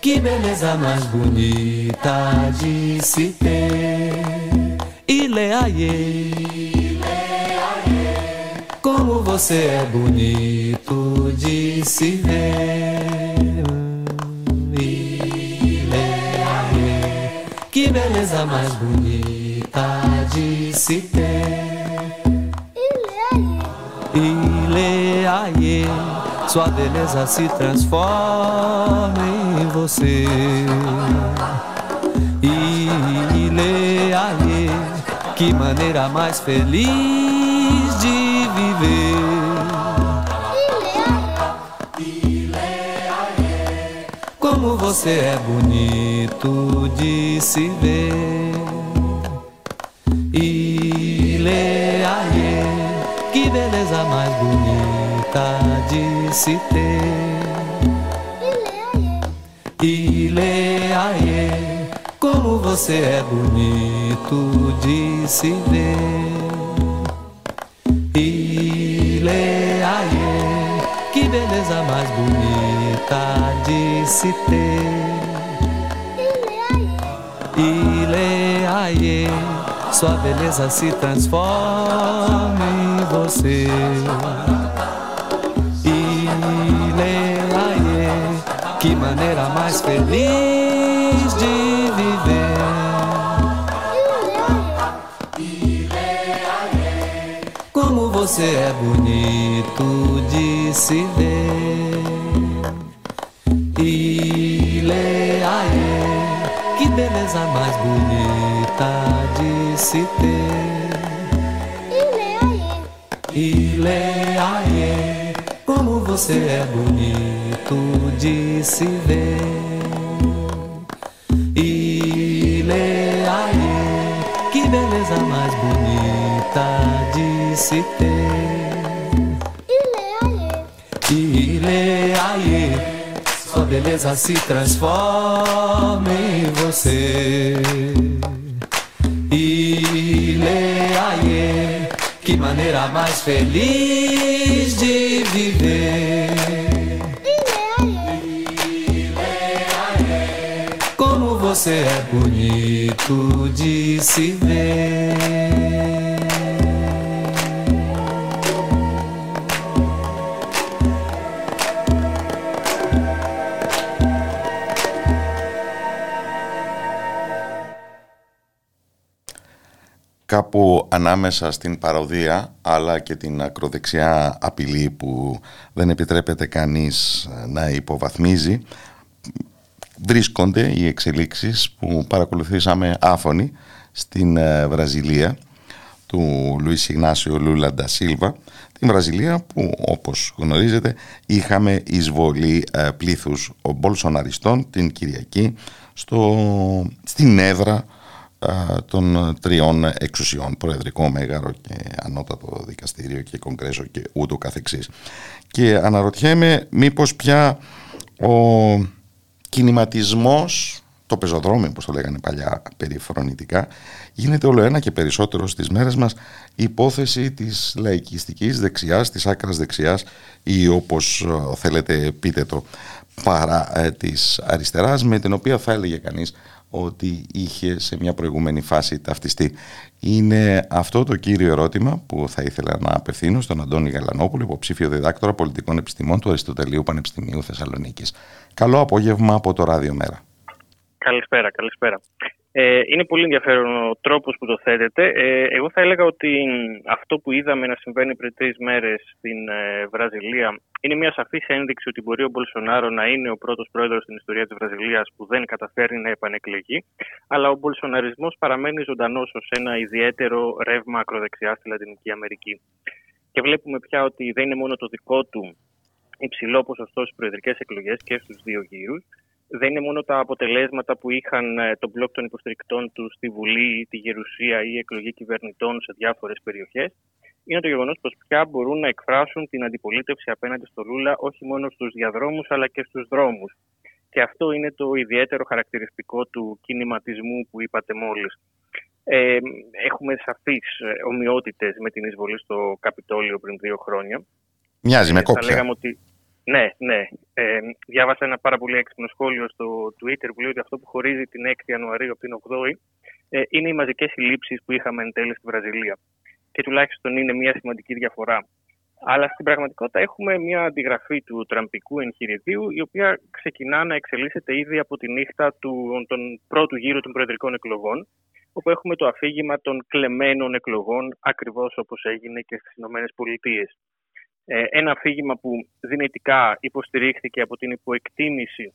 que beleza mais bonita de se ter. Ileaie, como você é bonito de se ver. Ileaie, que beleza mais bonita de se ter. Ileaie, sua beleza se transforma em você. Ileaie, que maneira mais feliz de viver. Como você é bonito de se ver. Ileaie, que beleza mais bonita de se ter. Ileaie, como você é bonito de se ver. Ileaie, que beleza mais bonita de se ter. Ileaie, sua beleza se transforma você. Ileaie, que maneira mais feliz de viver. Como você é bonito de se ver. Ileaie, que beleza mais bonita de se ter. Você é bonito de se ver. Ileaie, que beleza mais bonita de se ter. Ileaie, sua beleza se transforma em você. Ileaie, Que maneira mais feliz de viver. Você é bonito de se ver. κάπου ανάμεσα στην παροδία αλλά και την ακροδεξιά απειλή που δεν επιτρέπεται κανείς να υποβαθμίζει βρίσκονται οι εξελίξεις που παρακολουθήσαμε άφωνοι στην ε, Βραζιλία του Λουίς Ιγνάσιο Λούλα Ντασίλβα την Βραζιλία που όπως γνωρίζετε είχαμε εισβολή ε, πλήθους Μπολσοναριστών την Κυριακή στο, στην έδρα των τριών εξουσιών, Προεδρικό, Μέγαρο και Ανώτατο Δικαστήριο και Κογκρέσο και ούτω καθεξής. Και αναρωτιέμαι μήπως πια ο κινηματισμός, το πεζοδρόμιο όπως το λέγανε παλιά περιφρονητικά, γίνεται όλο ένα και περισσότερο στις μέρες μας υπόθεση της λαϊκιστικής δεξιάς, της άκρας δεξιάς ή όπως ε, θέλετε πείτε το παρά ε, της αριστεράς με την οποία θα έλεγε κανείς ότι είχε σε μια προηγούμενη φάση ταυτιστεί. Είναι αυτό το κύριο ερώτημα που θα ήθελα να απευθύνω στον Αντώνη Γαλανόπουλο, υποψήφιο διδάκτορα πολιτικών επιστημών του Αριστοτελείου Πανεπιστημίου Θεσσαλονίκης. Καλό απόγευμα από το Ράδιο Μέρα. Καλησπέρα, καλησπέρα. Ε, είναι πολύ ενδιαφέρον ο τρόπος που το θέτετε. Ε, εγώ θα έλεγα ότι αυτό που είδαμε να συμβαίνει πριν τρεις μέρες στην ε, Βραζιλία είναι μια σαφής ένδειξη ότι μπορεί ο Μπολσονάρο να είναι ο πρώτος πρόεδρος στην ιστορία της Βραζιλίας που δεν καταφέρει να επανεκλεγεί, αλλά ο Μπολσοναρισμός παραμένει ζωντανός ως ένα ιδιαίτερο ρεύμα ακροδεξιά στη Λατινική Αμερική. Και βλέπουμε πια ότι δεν είναι μόνο το δικό του υψηλό ποσοστό στις προεδρικές εκλογές και στους δύο γύρους, δεν είναι μόνο τα αποτελέσματα που είχαν ε, το μπλοκ των υποστηρικτών τους στη Βουλή, τη Γερουσία ή η εκλογή κυβερνητών σε διάφορες περιοχές. Είναι το γεγονός πως πια μπορούν να εκφράσουν την αντιπολίτευση απέναντι στο Λούλα όχι μόνο στους διαδρόμους αλλά και στους δρόμους. Και αυτό είναι το ιδιαίτερο χαρακτηριστικό του κινηματισμού που είπατε μόλις. Ε, έχουμε σαφείς ε, ομοιότητες με την εισβολή στο Καπιτόλιο πριν δύο χρόνια. Μοιάζει με κόψια. Θα λέγαμε ότι ναι, ναι. Ε, διάβασα ένα πάρα πολύ έξυπνο σχόλιο στο Twitter που λέει ότι αυτό που χωρίζει την 6η Ιανουαρίου από την 8η ε, είναι οι μαζικές συλλήψει που είχαμε εν τέλει στη Βραζιλία. Και τουλάχιστον είναι μια σημαντική διαφορά. Αλλά στην πραγματικότητα έχουμε μια αντιγραφή του τραμπικού εγχειριδίου, η οποία ξεκινά να εξελίσσεται ήδη από τη νύχτα του τον πρώτου γύρου των προεδρικών εκλογών, όπου έχουμε το αφήγημα των κλεμμένων εκλογών, ακριβώς όπως έγινε και στις ΗΠΑ. Ε, ένα αφήγημα που δυνητικά υποστηρίχθηκε από την υποεκτίμηση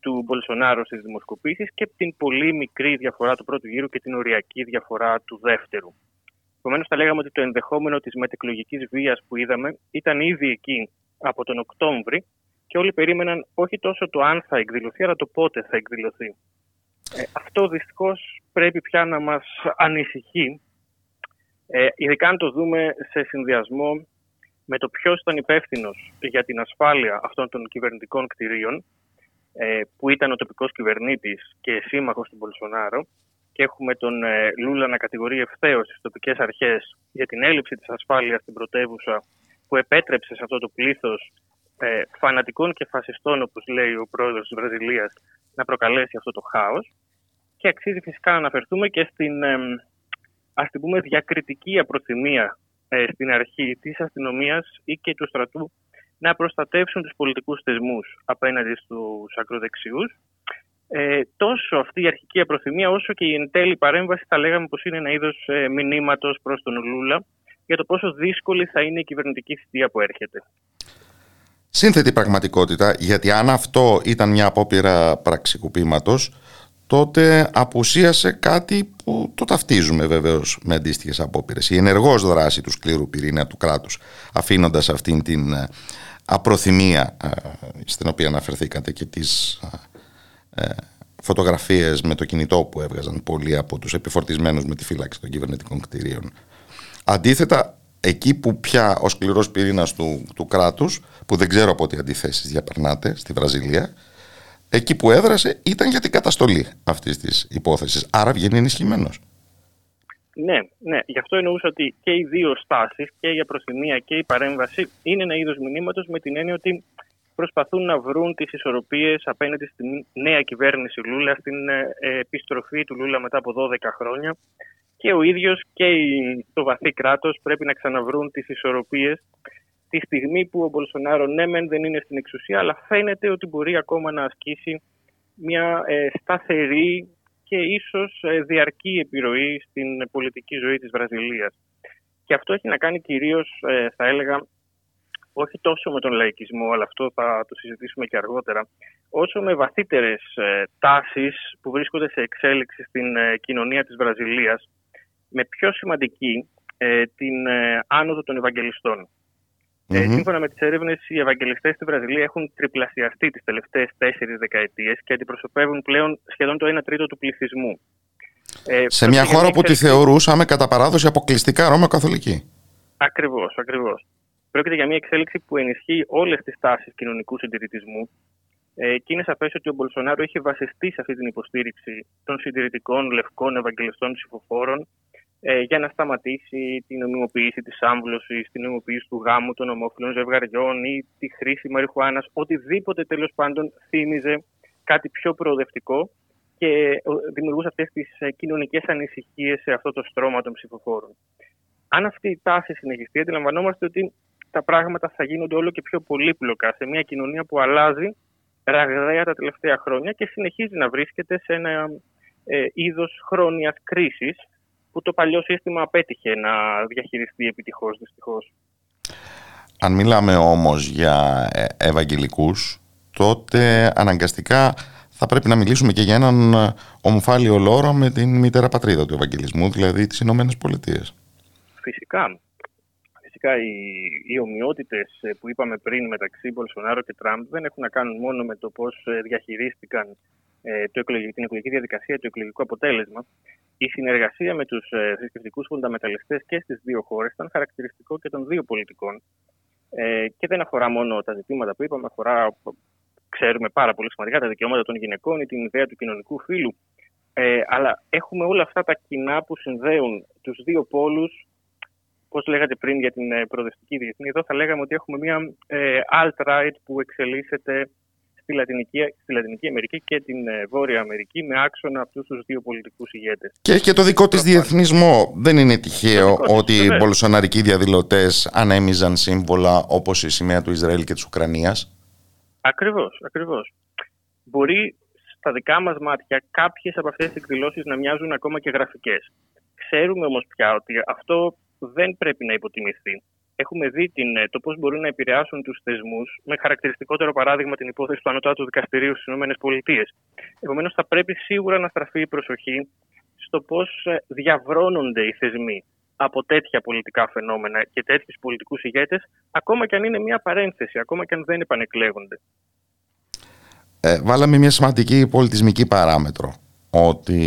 του Μπολσονάρου στις δημοσκοπήσεις και την πολύ μικρή διαφορά του πρώτου γύρου και την οριακή διαφορά του δεύτερου. Επομένως, θα λέγαμε ότι το ενδεχόμενο της μετεκλογικής βίας που είδαμε ήταν ήδη εκεί από τον Οκτώβρη και όλοι περίμεναν όχι τόσο το αν θα εκδηλωθεί, αλλά το πότε θα εκδηλωθεί. Ε, αυτό δυστυχώς πρέπει πια να μας ανησυχεί, ε, ειδικά αν το δούμε σε συνδυασμό με το ποιος ήταν υπεύθυνος για την ασφάλεια αυτών των κυβερνητικών κτηρίων, ε, που ήταν ο τοπικός κυβερνήτης και σύμμαχος του Μπολσονάρο, και έχουμε τον ε, Λούλα να κατηγορεί ευθέως τις τοπικές αρχές για την έλλειψη της ασφάλειας στην πρωτεύουσα, που επέτρεψε σε αυτό το πλήθος ε, φανατικών και φασιστών, όπως λέει ο πρόεδρος της Βραζιλίας, να προκαλέσει αυτό το χάος. Και αξίζει φυσικά να αναφερθούμε και στην, ε, ας την πούμε, διακριτική απροθυμία ε, στην αρχή της αστυνομίας ή και του στρατού να προστατεύσουν τους πολιτικούς θεσμούς απέναντι στους ακροδεξιούς. Ε, τόσο αυτή η αρχική απροθυμία όσο και η εν τέλει παρέμβαση θα λέγαμε πως είναι ένα είδος ε, μηνύματος προς τον Λούλα για το πόσο δύσκολη θα είναι η κυβερνητική θητεία που έρχεται. Σύνθετη πραγματικότητα, γιατί αν αυτό ήταν μια απόπειρα πραξικουπήματος, τότε απουσίασε κάτι που το ταυτίζουμε βεβαίως με αντίστοιχες απόπειρες. Η ενεργός δράση του σκληρού πυρήνα του κράτους, αφήνοντας αυτήν την ε, απροθυμία ε, στην οποία αναφερθήκατε και τις ε, φωτογραφίες με το κινητό που έβγαζαν πολλοί από τους επιφορτισμένους με τη φύλαξη των κυβερνητικών κτηρίων. Αντίθετα, εκεί που πια ο σκληρός πυρήνας του, του κράτους, που δεν ξέρω από τι αντιθέσεις διαπερνάτε στη Βραζιλία, εκεί που έδρασε ήταν για την καταστολή αυτής της υπόθεσης. Άρα βγαίνει ενισχυμένος. Ναι, ναι. Γι' αυτό εννοούσα ότι και οι δύο στάσεις, και η απροθυμία και η παρέμβαση, είναι ένα είδος μηνύματος με την έννοια ότι προσπαθούν να βρουν τις ισορροπίες απέναντι στην νέα κυβέρνηση Λούλα, στην ε, επιστροφή του Λούλα μετά από 12 χρόνια. Και ο ίδιος και το βαθύ κράτος πρέπει να ξαναβρούν τις ισορροπίες τη στιγμή που ο Μπολσονάρο ναι μεν δεν είναι στην εξουσία, αλλά φαίνεται ότι μπορεί ακόμα να ασκήσει μια ε, σταθερή και ίσως ε, διαρκή επιρροή στην πολιτική ζωή της Βραζιλίας. Και αυτό έχει να κάνει κυρίως, ε, θα έλεγα, όχι τόσο με τον λαϊκισμό, αλλά αυτό θα το συζητήσουμε και αργότερα, όσο με βαθύτερες τάσεις που βρίσκονται σε εξέλιξη στην κοινωνία της Βραζιλίας, με πιο σημαντική την άνοδο των Ευαγγελιστών. Ε, σύμφωνα με τις έρευνες, οι Ευαγγελιστές στη Βραζιλία έχουν τριπλασιαστεί τις τελευταίες τέσσερις δεκαετίες και αντιπροσωπεύουν πλέον σχεδόν το 1 τρίτο του πληθυσμού. Ε, σε μια χώρα που τη θεωρούσαμε κατά παράδοση αποκλειστικά Ρώμαιο-Καθολική. Ακριβώς, ακριβώς. Πρόκειται για μια εξέλιξη που ενισχύει όλες τις τάσεις κοινωνικού συντηρητισμού ε, και είναι σαφές ότι ο Μπολσονάρο έχει βασιστεί σε αυτή την υποστήριξη των συντηρητικών λευκών Ευαγγελιστών ψηφοφόρων ε, για να σταματήσει την νομιμοποίηση της άμβλωσης, την νομιμοποίηση του γάμου των ομόφυλων ζευγαριών ή τη χρήση μαριχουάνας, οτιδήποτε τέλος πάντων θύμιζε κάτι πιο προοδευτικό και ε, δημιουργούσε αυτές τις ε, κοινωνικές ανησυχίες σε αυτό το στρώμα των ψηφοφόρων. Αν αυτή η τάση συνεχιστεί, αντιλαμβανόμαστε ότι τα πράγματα θα γίνονται όλο και πιο πολύπλοκα σε μια κοινωνία που αλλάζει ραγδαία τα τελευταία χρόνια και συνεχίζει να βρίσκεται σε ένα ε, είδος χρόνιας κρίσης που το παλιό σύστημα απέτυχε να διαχειριστεί επιτυχώς δυστυχώς. Αν μιλάμε όμως για ε, ευαγγελικούς, τότε αναγκαστικά θα πρέπει να μιλήσουμε και για έναν ε, ομοφάλιο λόρο με την μητέρα πατρίδα του Ευαγγελισμού, δηλαδή τις Ηνωμένες Πολιτείες. Φυσικά. Φυσικά οι, οι ομοιότητες ε, που είπαμε πριν μεταξύ Μπολσονάρο και Τραμπ δεν έχουν να κάνουν μόνο με το πώς διαχειρίστηκαν το την εκλογική διαδικασία, το εκλογικό αποτέλεσμα, η συνεργασία με τους ε, θρησκευτικούς φουνταμεταλιστέ και στις δύο χώρες ήταν χαρακτηριστικό και των δύο πολιτικών. Ε, και δεν αφορά μόνο τα ζητήματα που είπαμε, αφορά, ξέρουμε πάρα πολύ σημαντικά, τα δικαιώματα των γυναικών ή την ιδέα του κοινωνικού φύλου. Ε, αλλά έχουμε όλα αυτά τα κοινά που συνδέουν τους δύο πόλους. Πώς λέγατε πριν για την ε, προοδευτική διεθνή, εδώ θα λέγαμε ότι έχουμε μια ε, alt-right που εξελίσσεται στη Λατινική, στη Λατινική Αμερική και την ε, Βόρεια Αμερική με άξονα αυτούς τους δύο πολιτικούς ηγέτες. Και έχει και το δικό της διεθνισμό. Δεν είναι τυχαίο ότι οι μπολσοναρικοί διαδηλωτές ανέμιζαν σύμβολα όπως η σημαία του Ισραήλ και της Ουκρανίας. Ακριβώς, ακριβώς. Μπορεί στα δικά μας μάτια κάποιες από αυτές τις εκδηλώσεις να μοιάζουν ακόμα και γραφικές. Ξέρουμε όμως πια ότι αυτό δεν πρέπει να υποτιμηθεί έχουμε δει την, ε, το πώς μπορούν να επηρεάσουν τους θεσμούς, με χαρακτηριστικότερο παράδειγμα την υπόθεση του Ανωτάτου Δικαστηρίου στις ΗΠΑ. Επομένως, θα πρέπει σίγουρα να στραφεί η προσοχή στο πώς ε, διαβρώνονται οι θεσμοί από τέτοια πολιτικά φαινόμενα και τέτοιους πολιτικούς ηγέτες, ακόμα και αν είναι μια παρένθεση, ακόμα και αν δεν επανεκλέγονται. Ε, βάλαμε μια σημαντική πολιτισμική παράμετρο ότι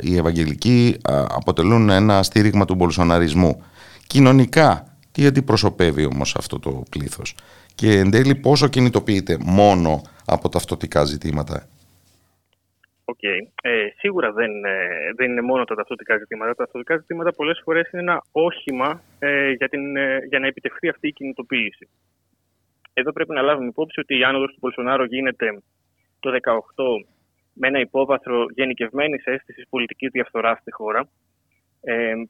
οι Ευαγγελικοί αποτελούν ένα στήριγμα του μπολσοναρισμού. Κοινωνικά τι αντιπροσωπεύει όμως αυτό το πλήθος; Και εν τέλει πόσο κινητοποιείται μόνο από ταυτοτικά ζητήματα; Okay. Ε, σίγουρα δεν, ε, δεν είναι μόνο τα ταυτοτικά ζητήματα. Τα ταυτοτικά ζητήματα πολλές φορές είναι ένα όχημα ε, για, την, ε, για να επιτευχθεί αυτή η κινητοποίηση. Εδώ πρέπει να λάβουμε υπόψη ότι η άνοδος του Πολσονάρο γίνεται το 2018 με ένα υπόβαθρο γενικευμένης αίσθησης πολιτικής διαφθοράς στη χώρα ε,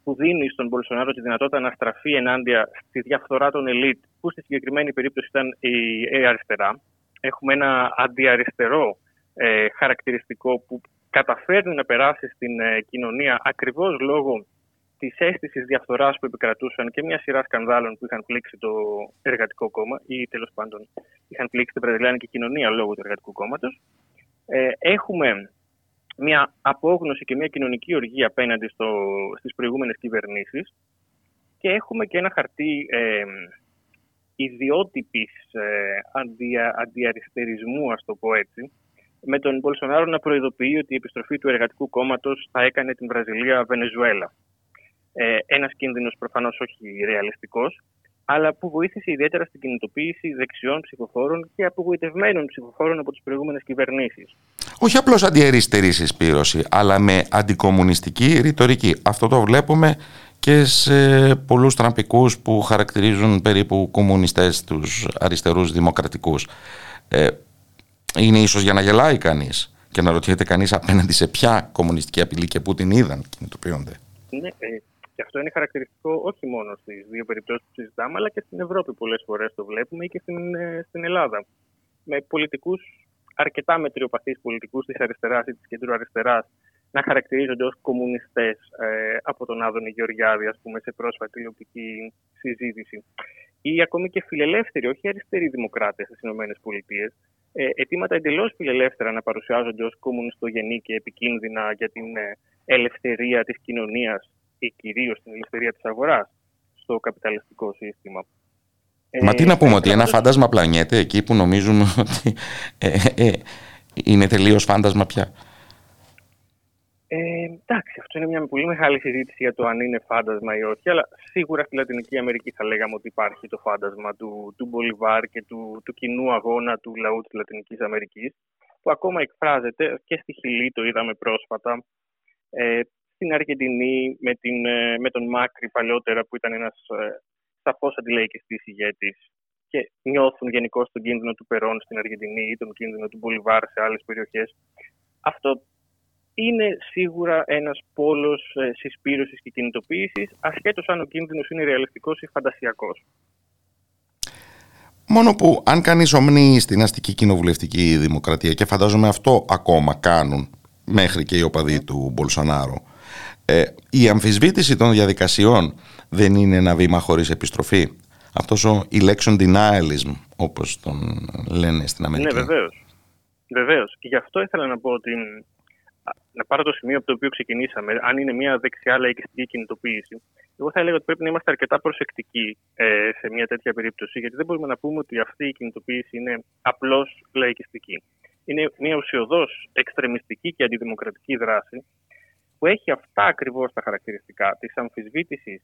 που δίνει στον Μπολσονάρο τη δυνατότητα να στραφεί ενάντια στη διαφθορά των ελίτ, που στη συγκεκριμένη περίπτωση ήταν η αριστερά. Έχουμε ένα αντιαριστερό ε, χαρακτηριστικό που καταφέρνει να περάσει στην ε, κοινωνία ακριβώς λόγω της αίσθησης διαφθοράς που επικρατούσαν και μια σειρά σκανδάλων που είχαν πλήξει το Εργατικό Κόμμα ή τέλος πάντων είχαν πλήξει την Βραζιλιάνικη κοινωνία λόγω του Εργατικού Κόμματος. Ε, έχουμε μια απόγνωση και μια κοινωνική οργή απέναντι στο, στις προηγούμενες κυβερνήσεις και έχουμε και ένα χαρτί ε, ιδιότυπης ε, αντια, αντιαριστερισμού, ας το πω έτσι, με τον Μπολσονάρο να προειδοποιεί ότι η επιστροφή του εργατικού κόμματος θα έκανε την Βραζιλία Βενεζουέλα. Ε, ένας κίνδυνος προφανώς όχι ρεαλιστικός, αλλά που βοήθησε ιδιαίτερα στην κινητοποίηση δεξιών ψηφοφόρων και απογοητευμένων ψηφοφόρων από τις προηγούμενες κυβερνήσεις. Όχι απλώς αντιαριστερή συσπήρωση, αλλά με αντικομουνιστική ρητορική. Αυτό το βλέπουμε και σε πολλούς τραμπικούς που χαρακτηρίζουν περίπου κομμουνιστές τους αριστερούς δημοκρατικούς. Ε, είναι ίσως για να γελάει κανείς και να ρωτιέται κανείς απέναντι σε ποια κομμουνιστική απειλή και πού την είδαν κινητοποιούνται. Ναι, ε, και αυτό είναι χαρακτηριστικό όχι μόνο στις δύο περιπτώσεις που συζητάμε, αλλά και στην Ευρώπη πολλές φορές το βλέπουμε και στην, ε, στην Ελλάδα. Με πολιτικούς, αρκετά μετριοπαθείς πολιτικούς της αριστεράς ή της κέντρου αριστερά, να χαρακτηρίζονται ως κομμουνιστές ε, από τον Άδωνη Γεωργιάδη, ας πούμε, σε πρόσφατη τηλεοπτική συζήτηση. Ή ακόμη και φιλελεύθεροι, όχι αριστεροί δημοκράτες στις ΗΠΑ, ε, αιτήματα εντελώς φιλελεύθερα να παρουσιάζονται ως κομμουνιστογενή και επικίνδυνα για την ε, ελευθερία της κοινωνίας ή κυρίως την ελευθερία της αγοράς στο καπιταλιστικό σύστημα. Μα τι να πούμε, ότι ένα φάντασμα πλανιέται εκεί που νομίζουμε ότι ε, ε, είναι τελείως φάντασμα πια. Ε, εντάξει, αυτό είναι μια πολύ μεγάλη συζήτηση για το αν είναι φάντασμα ή όχι, αλλά σίγουρα στη Λατινική Αμερική θα λέγαμε ότι υπάρχει το φάντασμα του, του Μπολιβάρ και του, του κοινού αγώνα του λαού της Λατινικής Αμερικής, που ακόμα εκφράζεται και στη Χιλή, το είδαμε πρόσφατα, ε, στην Αργεντινή με, την, ε, με τον Μάκρη παλιότερα που ήταν ένας ε, σαφώς αντιλαϊκιστής ηγέτης και νιώθουν γενικώ τον κίνδυνο του Περόν στην Αργεντινή ή τον κίνδυνο του Μπολιβάρ σε άλλες περιοχές. Αυτό είναι σίγουρα ένας πόλος ε, συσπήρωσης και κινητοποίησης, ασχέτως αν ο κίνδυνος είναι ρεαλιστικός ή φαντασιακός. Μόνο που αν κανείς ομνεί στην αστική κοινοβουλευτική δημοκρατία και φαντάζομαι αυτό ακόμα κάνουν μέχρι και οι οπαδοί του Μπολσονάρο ε, η αμφισβήτηση των διαδικασιών δεν είναι ένα βήμα χωρίς επιστροφή. Αυτός ο election denialism όπως τον λένε στην Αμερική. Ναι βεβαίως. Βεβαίως. Γι' αυτό ήθελα να πω ότι να πάρω το σημείο από το οποίο ξεκινήσαμε, αν είναι μια δεξιά λαϊκιστική κινητοποίηση, εγώ θα έλεγα ότι πρέπει να είμαστε αρκετά προσεκτικοί ε, σε μια τέτοια περίπτωση, γιατί δεν μπορούμε να πούμε ότι αυτή η κινητοποίηση είναι απλώς λαϊκιστική. Είναι μια ουσιοδός εξτρεμιστική και αντιδημοκρατική δράση που έχει αυτά ακριβώς τα χαρακτηριστικά της αμφισβήτησης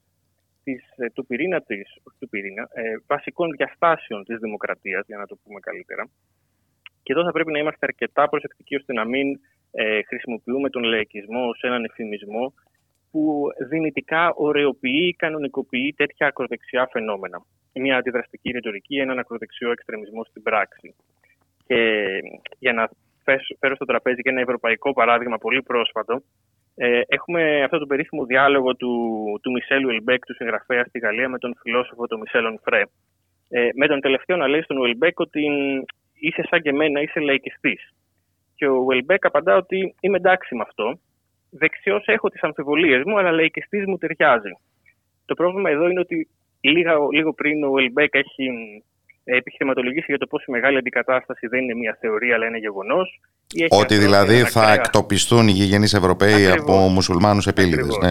ε, του πυρήνα της, του πυρήνα, ε, βασικών διαστάσεων της δημοκρατίας, για να το πούμε καλύτερα. Και εδώ θα πρέπει να είμαστε αρκετά προσεκτικοί ώστε να μην ε, χρησιμοποιούμε τον λαϊκισμό ως έναν εφημισμό που δυνητικά ωραιοποιεί, κανονικοποιεί τέτοια ακροδεξιά φαινόμενα. Μια αντιδραστική ρητορική, έναν ακροδεξιό εξτρεμισμό στην πράξη. Και για να φέρω στο τραπέζι και ένα ευρωπαϊκό παράδειγμα πολύ πρόσφατο, ε, έχουμε αυτό το περίφημο διάλογο του, του Μισελ Ουελμπέκ, του συγγραφέα στη Γαλλία, με τον φιλόσοφο τον Μισελ Ονφρέ. Ε, με τον τελευταίο να λέει στον Ουελμπέκ ότι είσαι σαν και εμένα, είσαι λαϊκιστής. Και ο Ουελμπέκ απαντά ότι είμαι εντάξει με αυτό. Δεξιό έχω τις αμφιβολίες μου, αλλά λαϊκιστής μου ταιριάζει. Το πρόβλημα εδώ είναι ότι λίγο, λίγο πριν ο Ουελμπέκ έχει επιχειρηματολογήσει για το πώς η μεγάλη αντικατάσταση δεν είναι μια θεωρία, αλλά είναι γεγονός. Ότι δηλαδή θα ακραία... εκτοπιστούν οι γηγενείς Ευρωπαίοι Ακριβώς. από μουσουλμάνους επήλυδες. Ναι.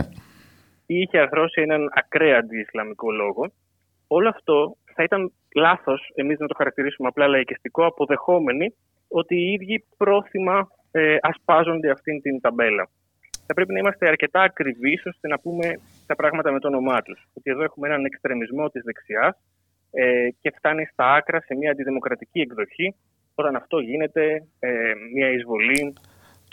Είχε αρθρώσει έναν ακραία αντιισλαμικό λόγο. Όλο αυτό θα ήταν λάθος εμείς να το χαρακτηρίσουμε απλά λαϊκιστικό, αποδεχόμενοι ότι οι ίδιοι πρόθυμα ε, ασπάζονται αυτήν την ταμπέλα. Θα πρέπει να είμαστε αρκετά ακριβείς ώστε να πούμε τα πράγματα με το όνομά τους. Ότι εδώ έχουμε έναν εξτρεμισμό της δεξιάς ε, και φτάνει στα άκρα σε μια αντιδημοκρατική εκδοχή όταν αυτό γίνεται ε, μια εισβολή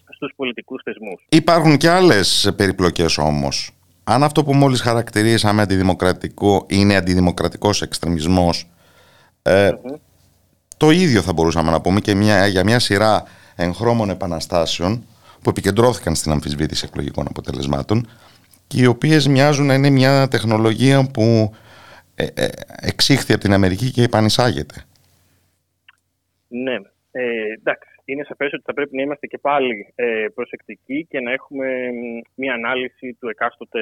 στους πολιτικούς θεσμούς. Υπάρχουν και άλλες περιπλοκές όμως. Αν αυτό που μόλις χαρακτηρίσαμε αντιδημοκρατικό είναι αντιδημοκρατικός εξτρεμισμός, ε, το ίδιο θα μπορούσαμε να πούμε και μια, για μια σειρά εγχρώμων επαναστάσεων που επικεντρώθηκαν στην αμφισβήτηση εκλογικών αποτελεσμάτων και οι οποίες μοιάζουν να είναι μια τεχνολογία που ε, ε, εξήχθη από την Αμερική και επανεισάγεται. Ναι, ε, εντάξει. Είναι σαφές ότι θα πρέπει να είμαστε και πάλι ε, προσεκτικοί και να έχουμε μια ανάλυση του εκάστοτε,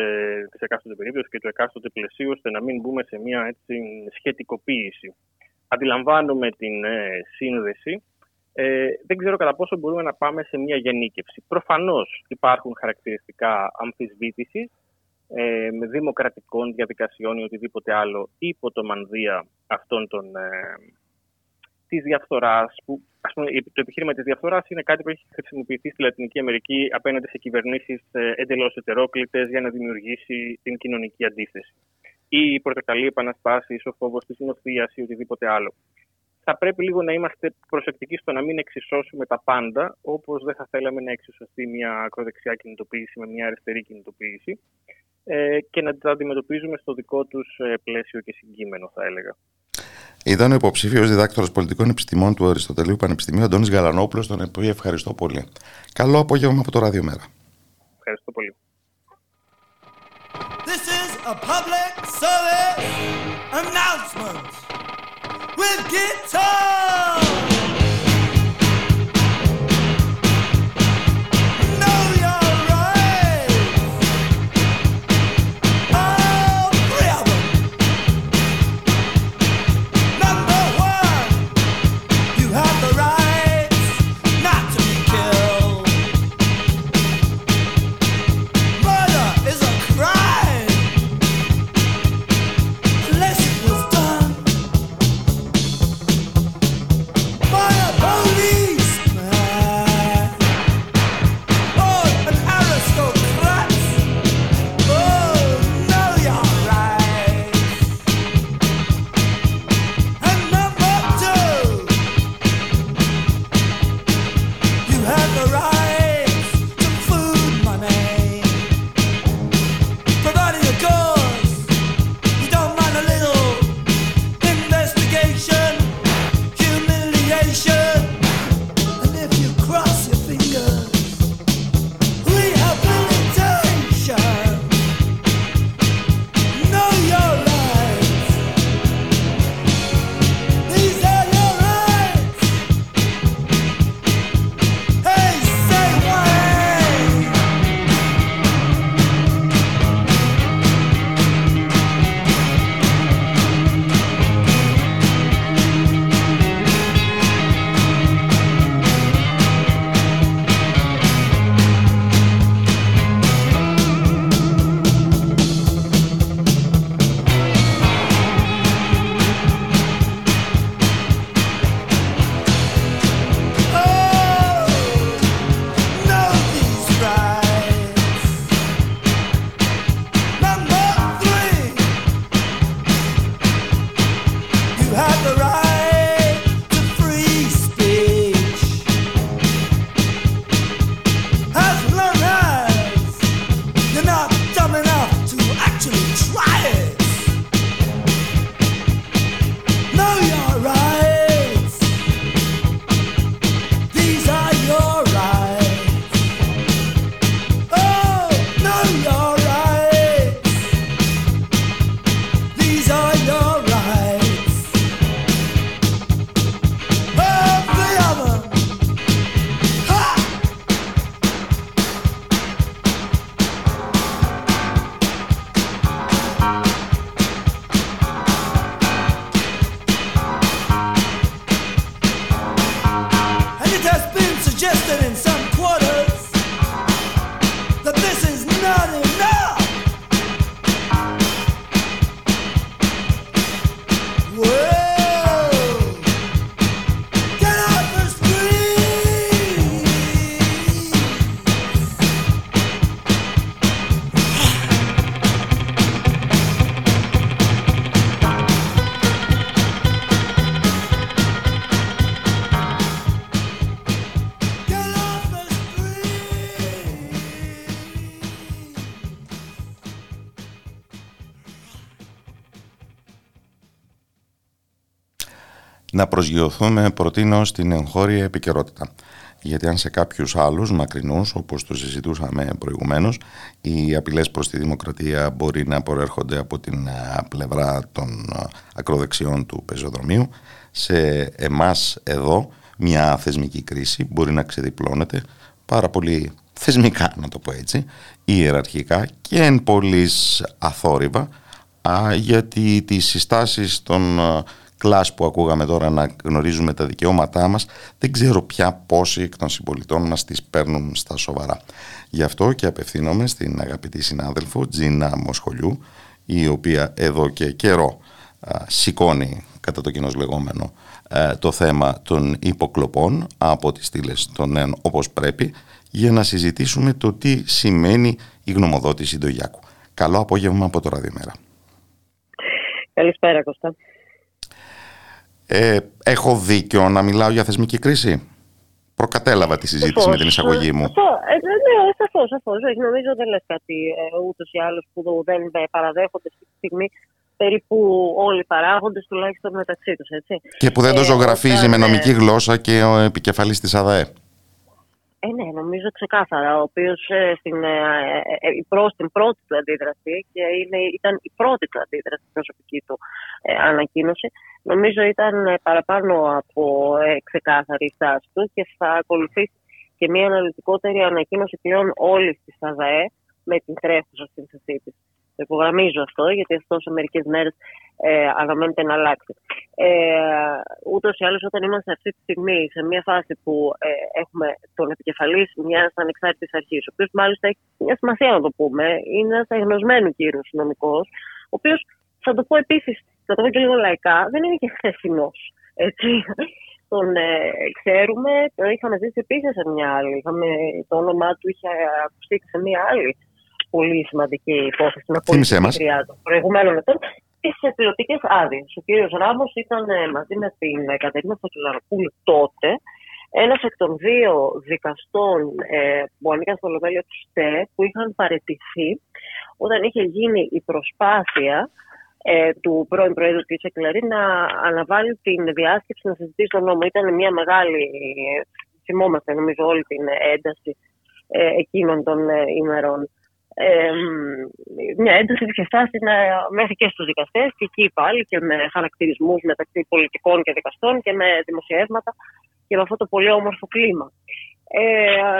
της εκάστοτε περίπτωσης και του εκάστοτε πλαισίου ώστε να μην μπούμε σε μια έτσι, σχετικοποίηση αντιλαμβάνομαι την ε, σύνδεση. Ε, δεν ξέρω κατά πόσο μπορούμε να πάμε σε μια γενίκευση. Προφανώς υπάρχουν χαρακτηριστικά αμφισβήτησης ε, με δημοκρατικών διαδικασιών ή οτιδήποτε άλλο υπό το μανδύα αυτών των, ε, της διαφθοράς που ας πούμε, το επιχείρημα της διαφθοράς είναι κάτι που έχει χρησιμοποιηθεί στη Λατινική Αμερική απέναντι σε κυβερνήσεις ε, εντελώς ετερόκλητες για να δημιουργήσει την κοινωνική αντίθεση ή πρωτοκαλεί επαναστάσει, ο φόβος της νοθείας ή οτιδήποτε άλλο. Θα πρέπει λίγο να είμαστε προσεκτικοί στο να μην εξισώσουμε τα πάντα, όπως δεν θα θέλαμε να εξισωθεί μια ακροδεξιά κινητοποίηση με μια αριστερή κινητοποίηση ε, και να τα αντιμετωπίζουμε στο δικό τους ε, πλαίσιο και συγκείμενο, θα έλεγα. Ήταν ο υποψήφιος διδάκτορο πολιτικών επιστημών του Αριστοτελείου Πανεπιστημίου Αντώνης Γαλανόπουλος, τον οποίο ευχαριστώ πολύ. Καλό απόγευμα από το Ράδιο Μέρα. Ευχαριστώ πολύ. This is a public service announcement with guitar. Προσγειωθούμε προτείνω στην εγχώρια επικαιρότητα. Γιατί αν σε κάποιους άλλους μακρινούς, όπως το συζητούσαμε προηγουμένως, οι απειλές προς τη δημοκρατία μπορεί να προέρχονται από την πλευρά των ακροδεξιών του πεζοδρομίου, σε εμάς εδώ μια θεσμική κρίση μπορεί να ξεδιπλώνεται πάρα πολύ θεσμικά, να το πω έτσι, ιεραρχικά και εν πολλής αθόρυβα, γιατί τις συστάσεις των κλάς που ακούγαμε τώρα να γνωρίζουμε τα δικαιώματά μας, δεν ξέρω πια πόσοι εκ των συμπολιτών μας τις παίρνουν στα σοβαρά. Γι' αυτό και απευθύνομαι στην αγαπητή συνάδελφο Τζίνα Μοσχολιού, η οποία εδώ και καιρό α, σηκώνει κατά το κοινός λεγόμενο το θέμα των υποκλοπών από τις στήλες των ΕΝ όπως πρέπει για να συζητήσουμε το τι σημαίνει η γνωμοδότηση του Γιάκου. Καλό απόγευμα από το Ραδιομέρα. Καλησπέρα Κώστα. Ε, έχω δίκιο να μιλάω για θεσμική κρίση; Προκατέλαβα τη συζήτηση με την εισαγωγή μου. Ε, ναι, σαφώς, σαφώς. Νομίζω δεν λες κάτι ε, ούτως ή άλλως που δεν παραδέχονται αυτή τη στιγμή περίπου όλοι οι παράγοντες, τουλάχιστον μεταξύ τους. Και που δεν το ζωγραφίζει με νομική γλώσσα και ο επικεφαλής της ΑΔΕ. Ε, ναι, νομίζω ξεκάθαρα. Ο οποίος ε, στην, ε, ε, ε στην πρώτη του αντίδραση και είναι, ήταν η πρώτη του αντίδραση, προσωπική του ε, ανακοίνωση, νομίζω ήταν παραπάνω από ε, ξεκάθαρη η στάση του και θα ακολουθήσει και μια αναλυτικότερη ανακοίνωση πλέον όλης της ΑΔΑΕ με την τρέχουσα σύνθεσή της. Το υπογραμμίζω αυτό, γιατί αυτός σε μερικές μέρες ε, αναμένεται να αλλάξει. Ε, Ούτως ή άλλως, όταν είμαστε αυτή τη στιγμή σε μια φάση που ε, έχουμε τον επικεφαλής μιας ανεξάρτητης αρχής, ο οποίος μάλιστα έχει μια σημασία να το πούμε, είναι ένας εγνωσμένου κύριο νομικός, ο οποίος θα το πω επίσης, θα το πω και λίγο λαϊκά, δεν είναι και χθεσινός. Έτσι. Τον ε, ξέρουμε, το είχαμε ζήσει επίσης σε μια άλλη. Είχαμε, το όνομά του είχε ακουστεί σε μια άλλη πολύ σημαντική υπόθεση με πολύ μακριά των προηγουμένων ετών τις πιλωτικέ άδειες. Ο κύριος Ράμος ήταν ε, μαζί με την Κατερίνα Φωτουλαροπούλου τότε ένας εκ των δύο δικαστών ε, που ανήκαν στο Λοβέλιο του ΣΤΕ που είχαν παρετηθεί όταν είχε γίνει η προσπάθεια ε, του πρώην Προέδρου κ. Εκλερή να αναβάλει την διάσκεψη να συζητήσει τον νόμο. Ήταν μια μεγάλη, θυμόμαστε νομίζω όλη την ένταση ε, εκείνων των ε, ημερών ε, μια ένταση είχε φτάσει μέχρι και στους δικαστές και εκεί πάλι και με χαρακτηρισμούς μεταξύ πολιτικών και δικαστών και με δημοσιεύματα και με αυτό το πολύ όμορφο κλίμα. Ε,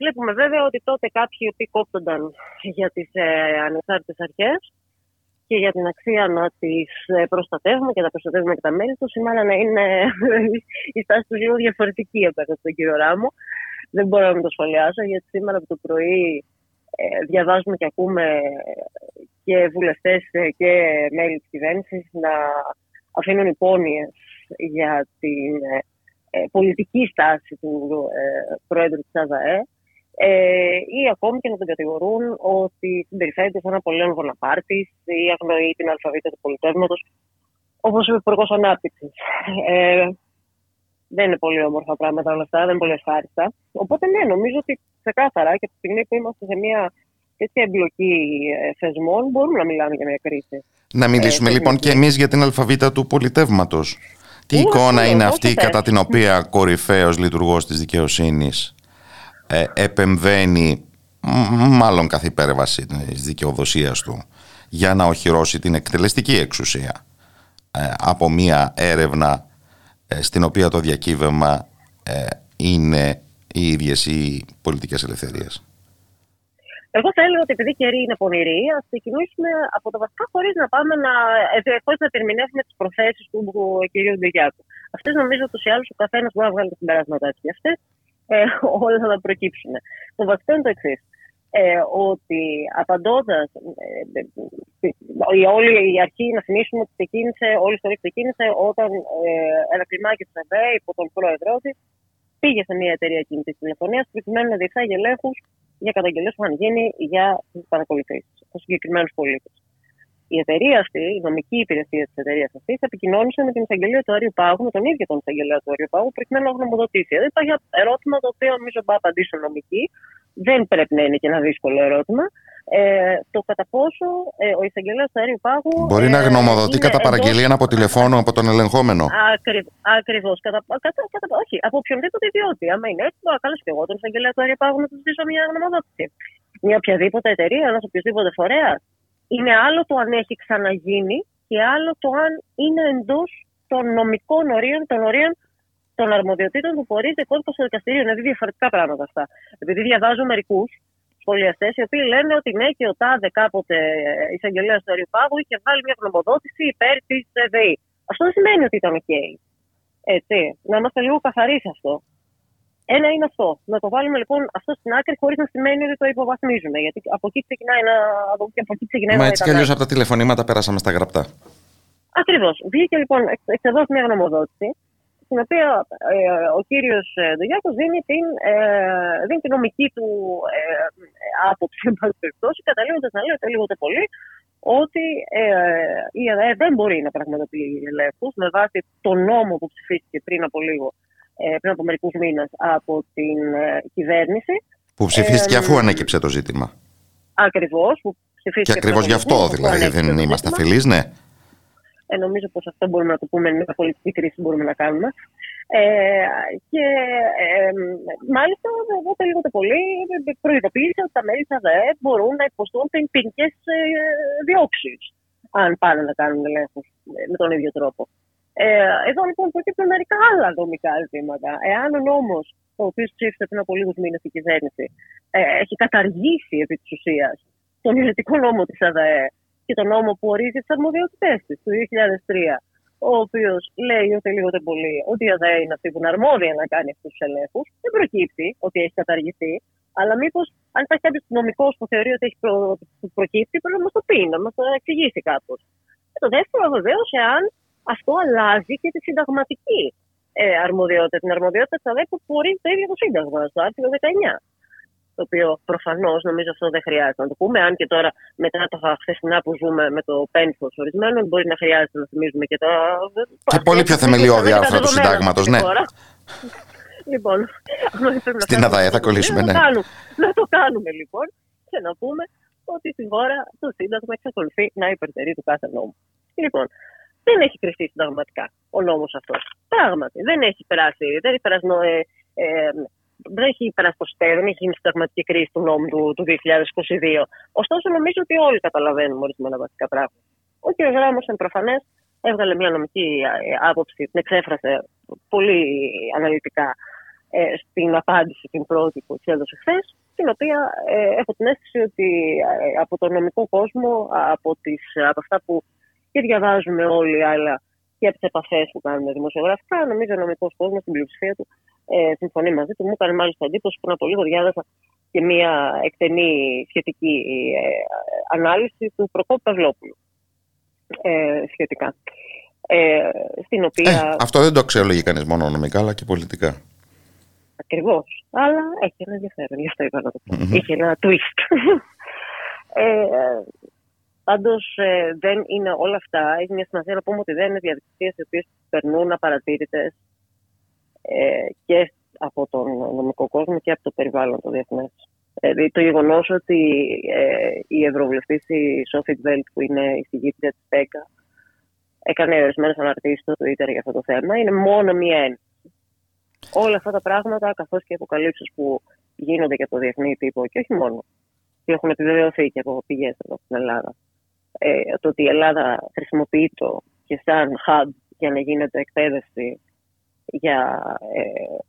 βλέπουμε βέβαια ότι τότε κάποιοι οποίοι κόπτονταν για τις ε, ανεξάρτητες αρχές και για την αξία να τις ε, προστατεύουμε και να προστατεύουμε και τα μέλη τους, σήμερα να είναι η στάση τους λίγο διαφορετική απέναντι στον κύριο Ράμο. Δεν μπορώ να το σχολιάσω γιατί σήμερα από το πρωί ε, διαβάζουμε και ακούμε και βουλευτές και μέλη της κυβέρνησης να αφήνουν υπόνοιες για την ε, πολιτική στάση του ε, Πρόεδρου της ΑΔΑΕ ή ακόμη και να τον κατηγορούν ότι συμπεριφέρεται σαν ένα πολύ Βοναπάρτης ή αγνοεί την αλφαβήτα του πολιτεύματος όπως ο Υπουργός Ανάπτυξης δεν είναι πολύ όμορφα πράγματα όλα αυτά, δεν είναι πολύ ευχάριστα. Οπότε ναι, νομίζω ότι ξεκάθαρα και από τη στιγμή που είμαστε σε μια τέτοια εμπλοκή ε, θεσμών μπορούμε να μιλάμε για μια κρίση. Να μιλήσουμε ε, λοιπόν και εμείς για την αλφαβήτα του πολιτεύματος. Τι εικόνα είναι αυτή κατά την οποία κορυφαίος λειτουργός της δικαιοσύνης ε, επεμβαίνει μάλλον καθ' υπέρβαση της δικαιοδοσίας του για να οχυρώσει την εκτελεστική εξουσία ε, από μια έρευνα ε, στην οποία το διακύβευμα ε, είναι οι ίδιες οι πολιτικές ελευθερίες. Εγώ θα έλεγα ότι επειδή η καιρή είναι πονηρή, ας ξεκινήσουμε από τα βασικά χωρίς να πάμε να, ε, χωρίς να ερμηνεύσουμε τις προθέσεις του κ. Ντεγιάκου. Αυτές νομίζω ότι ή άλλω ο καθένας μπορεί να βγάλει τα συμπεράσματά του. Και αυτές ε, όλα θα τα προκύψουν. Το βασικό είναι το εξής ε, ότι απαντώντας, ε, η όλη η αρχή να θυμίσουμε ότι ξεκίνησε, όλη η ιστορία ξεκίνησε όταν ε, ένα κλιμάκι τη ΕΒΕ υπό τον πρόεδρό της πήγε σε μια εταιρεία κινητή τηλεφωνίας προκειμένου να διεξάγει ελέγχους για καταγγελίες που είχαν γίνει για τι παρακολουθήσει από συγκεκριμένους πολίτες. Η εταιρεία αυτή, η νομική υπηρεσία της εταιρείας αυτής, επικοινώνησε με την εισαγγελία του Άριου Πάγου, με τον ίδιο τον εισαγγελέα του Άριου Πάγου, προκειμένου να γνωμοδοτήσει. Εδώ υπάρχει ένα ερώτημα το οποίο νομίζω να απαντήσουν νομικοί, δεν πρέπει να είναι και ένα δύσκολο ερώτημα. Ε, το κατά πόσο ε, ο εισαγγελέας του αερίου πάγου. Μπορεί ε, να γνωμοδοτεί κατά παραγγελία από τηλεφώνο από τον ελεγχόμενο. Ακριβώς. Κατα, κατα, κατα, όχι, από οποιονδήποτε ιδιότητα. Άμα είναι έτσι, θα καλέσω και εγώ τον εισαγγελέα του αερίου πάγου να του ζητήσω μια γνωμοδότηση. Μια οποιαδήποτε εταιρεία, ένας οποιοδήποτε φορέας. Είναι άλλο το αν έχει ξαναγίνει και άλλο το αν είναι εντός των νομικών ορίων, των ορίων των αρμοδιοτήτων που ορίζει κόρπος στο δικαστήριο. Είναι διαφορετικά πράγματα αυτά. Επειδή διαβάζω μερικούς σχολιαστές οι οποίοι λένε ότι ναι, και ο Τάδε κάποτε εισαγγελέας του Αριοπάγου είχε βάλει μια γνωμοδότηση υπέρ της ΔΕΗ. Αυτό δεν σημαίνει ότι ήταν OK. Έτσι. Να είμαστε λίγο καθαροί σε αυτό. Ένα είναι αυτό. Να το βάλουμε λοιπόν αυτό στην άκρη χωρίς να σημαίνει ότι το υποβαθμίζουμε. Γιατί από εκεί ξεκινάει να. Από εκεί ξεκινάει Μα έτσι κι αλλιώς από τα τηλεφωνήματα πέρασαμε στα γραπτά. Ακριβώς. Βγήκε λοιπόν εξ εδώ μια γνωμοδότηση στην οποία ε, ο κύριος ε, Ντογιάκος δίνει την, ε, δίνει νομική του ε, άποψη, εν πάση περιπτώσει, καταλήγοντας να λέει ότι λίγο πολύ ότι ε, η ΕΔΕ δεν μπορεί να πραγματοποιεί ελέγχους με βάση τον νόμο που ψηφίστηκε πριν από λίγο, ε, πριν από μερικούς μήνες από την ε, κυβέρνηση. Που ψηφίστηκε αφού ανέκυψε το ζήτημα. Ακριβώς. Και ακριβώς γι' αυτό δηλαδή δεν είμαστε αφιλεί, ναι. Ε, νομίζω πως αυτό μπορούμε να το πούμε, μια πολιτική κρίση μπορούμε να κάνουμε. Ε, και ε, μάλιστα εγώ λίγο το πολύ προειδοποίησα ότι τα μέλη της ΑΔΕ μπορούν να υποστούν ποινικέ ε, διώξεις αν πάνε να κάνουν ελέγχους με τον ίδιο τρόπο. Ε, εδώ λοιπόν προκύπτουν μερικά άλλα δομικά ζητήματα. Εάν ο νόμος, ο οποίος ψήφισε πριν από λίγους μήνες η κυβέρνηση, ε, έχει καταργήσει επί της ουσίας τον ιδρυτικό νόμο της ΑΔΕ και τον νόμο που ορίζει τις αρμοδιότητές της του 2003, ο οποίος λέει ότι λίγο πολύ ότι η ΑΔΕ είναι αυτή που είναι αρμόδια να κάνει αυτούς τους ελέγχους, δεν προκύπτει ότι έχει καταργηθεί. Αλλά μήπως, αν υπάρχει κάποιος νομικός που θεωρεί ότι έχει προ... προκύψει, πρέπει να μας το πει, να μας το εξηγήσει κάπως. Και το δεύτερο, βεβαίως, εάν αυτό αλλάζει και τη συνταγματική ε, αρμοδιότητα, την αρμοδιότητα της ΑΔΕ που ορίζει το ίδιο το Σύνταγμα, στο άρθρο 19 το οποίο προφανώς νομίζω αυτό δεν χρειάζεται να το πούμε. Αν και τώρα μετά τα χθεσινά που ζούμε με το πένθος ορισμένων, μπορεί να χρειάζεται να θυμίζουμε και τα. Και πολύ πιο θεμελιώδη άρθρα του συντάγματος, ναι. Λοιπόν, στην ΑΔΑΕ θα κολλήσουμε, ναι. Να το κάνουμε λοιπόν και να πούμε ότι στην χώρα το Σύνταγμα εξακολουθεί να υπερτερεί του κάθε νόμου. Λοιπόν, δεν έχει κρυφτεί συνταγματικά ο νόμος αυτός. Πράγματι, δεν έχει περάσει, δεν έχει περάσει ε, ε, δεν έχει περασπιστεί, δεν έχει γίνει συνταγματική κρίση του νόμου του, του 2022. Ωστόσο, νομίζω ότι όλοι καταλαβαίνουμε ορισμένα βασικά πράγματα. Ο κ. Γράμμος είναι προφανές, έβγαλε μια νομική ε, άποψη, την εξέφρασε πολύ αναλυτικά ε, στην απάντηση την πρώτη που της έδωσε χθες, την οποία ε, έχω την αίσθηση ότι ε, από τον νομικό κόσμο, από, τις, από αυτά που και διαβάζουμε όλοι, αλλά και από τις επαφές που κάνουμε δημοσιογραφικά, νομίζω ο νομικός κόσμος στην πλειοψηφία του ε, συμφωνεί μαζί του. Μου έκανε μάλιστα εντύπωση πριν από λίγο διάβασα και μία εκτενή σχετική ε, ανάλυση του Προκόπου Παυλόπουλου ε, σχετικά. Ε, στην οποία... Ε, αυτό δεν το αξιολογεί κανείς μόνο νομικά, αλλά και πολιτικά. Ακριβώς. Αλλά έχει ένα ενδιαφέρον, γι' αυτό είπα να το πω. Mm-hmm. Είχε ένα twist. ε, Πάντως ε, δεν είναι όλα αυτά. Έχει μια σημασία να πούμε ότι δεν είναι διαδικασίες οι οποίες περνούν απαρατήρητες ε, και από τον νομικό κόσμο και από το περιβάλλον το διεθνέ. Δηλαδή το γεγονός ότι ε, η Ευρωβουλευτής η Σόφιτ Βέλτ, που είναι η συγγήτρια της ΠΕΚΑ, έκανε ορισμένες αναρτήσεις στο Twitter για αυτό το θέμα, είναι μόνο μία έννοια. Όλα αυτά τα πράγματα, καθώς και οι αποκαλύψεις που γίνονται και από το διεθνή τύπο και όχι μόνο, και έχουν επιβεβαιωθεί και από πηγές εδώ στην Ελλάδα, ε, το ότι η Ελλάδα χρησιμοποιεί το και σαν hub για να γίνεται εκπαίδευση για ε,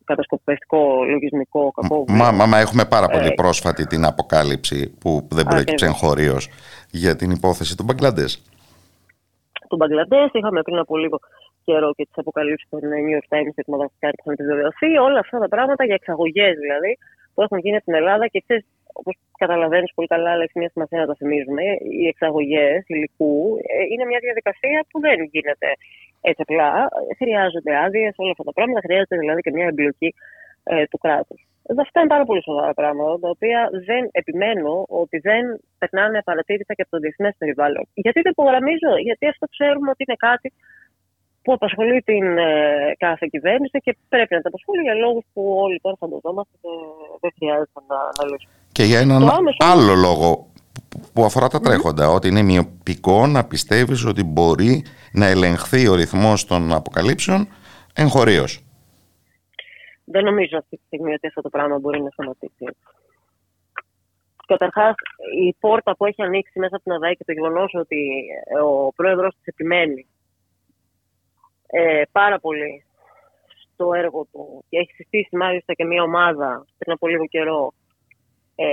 κατασκοπευτικό λογισμικό κακό. Μα, μα, μα έχουμε πάρα πολύ ε, πρόσφατη την αποκάλυψη που δεν προέκυψε εγχωρίω για την υπόθεση του Μπαγκλαντές. Του Μπαγκλαντές, είχαμε πριν από λίγο καιρό και τις αποκαλύψεις των New York Times και του Μαδαγασκάρη που είχαν επιβεβαιωθεί. Όλα αυτά τα πράγματα για εξαγωγές δηλαδή που έχουν γίνει στην Ελλάδα και ξέρεις, όπως καταλαβαίνεις πολύ καλά, αλλά έχει μια σημασία να το θυμίζουμε, οι εξαγωγές υλικού ε, είναι μια διαδικασία που δεν γίνεται έτσι απλά. Χρειάζονται άδειες, όλα αυτά τα πράγματα. Χρειάζεται δηλαδή και μια εμπλοκή ε, του κράτους. Αυτά είναι πάρα πολύ σοβαρά πράγματα, τα οποία δεν επιμένω ότι δεν περνάνε απαρατήρητα και από το διεθνές περιβάλλον. Γιατί το υπογραμμίζω, γιατί αυτό ξέρουμε ότι είναι κάτι που απασχολεί την ε, κάθε κυβέρνηση και πρέπει να τα απασχολεί για λόγους που όλοι τώρα φανταζόμαστε και δεν χρειάζεται να, να λύσουμε. Και για έναν άλλο λόγο που αφορά τα τρέχοντα, ότι είναι μειοπικό να πιστεύεις ότι μπορεί να ελεγχθεί ο ρυθμός των αποκαλύψεων εγχωρίως. Δεν νομίζω αυτή τη στιγμή ότι αυτό το πράγμα μπορεί να σταματήσει. Καταρχάς, η πόρτα που έχει ανοίξει μέσα από την ΑΔΑΗ και το γεγονός ότι ο πρόεδρος της επιμένει ε, πάρα πολύ στο έργο του και έχει συστήσει μάλιστα και μια ομάδα πριν από λίγο καιρό ε,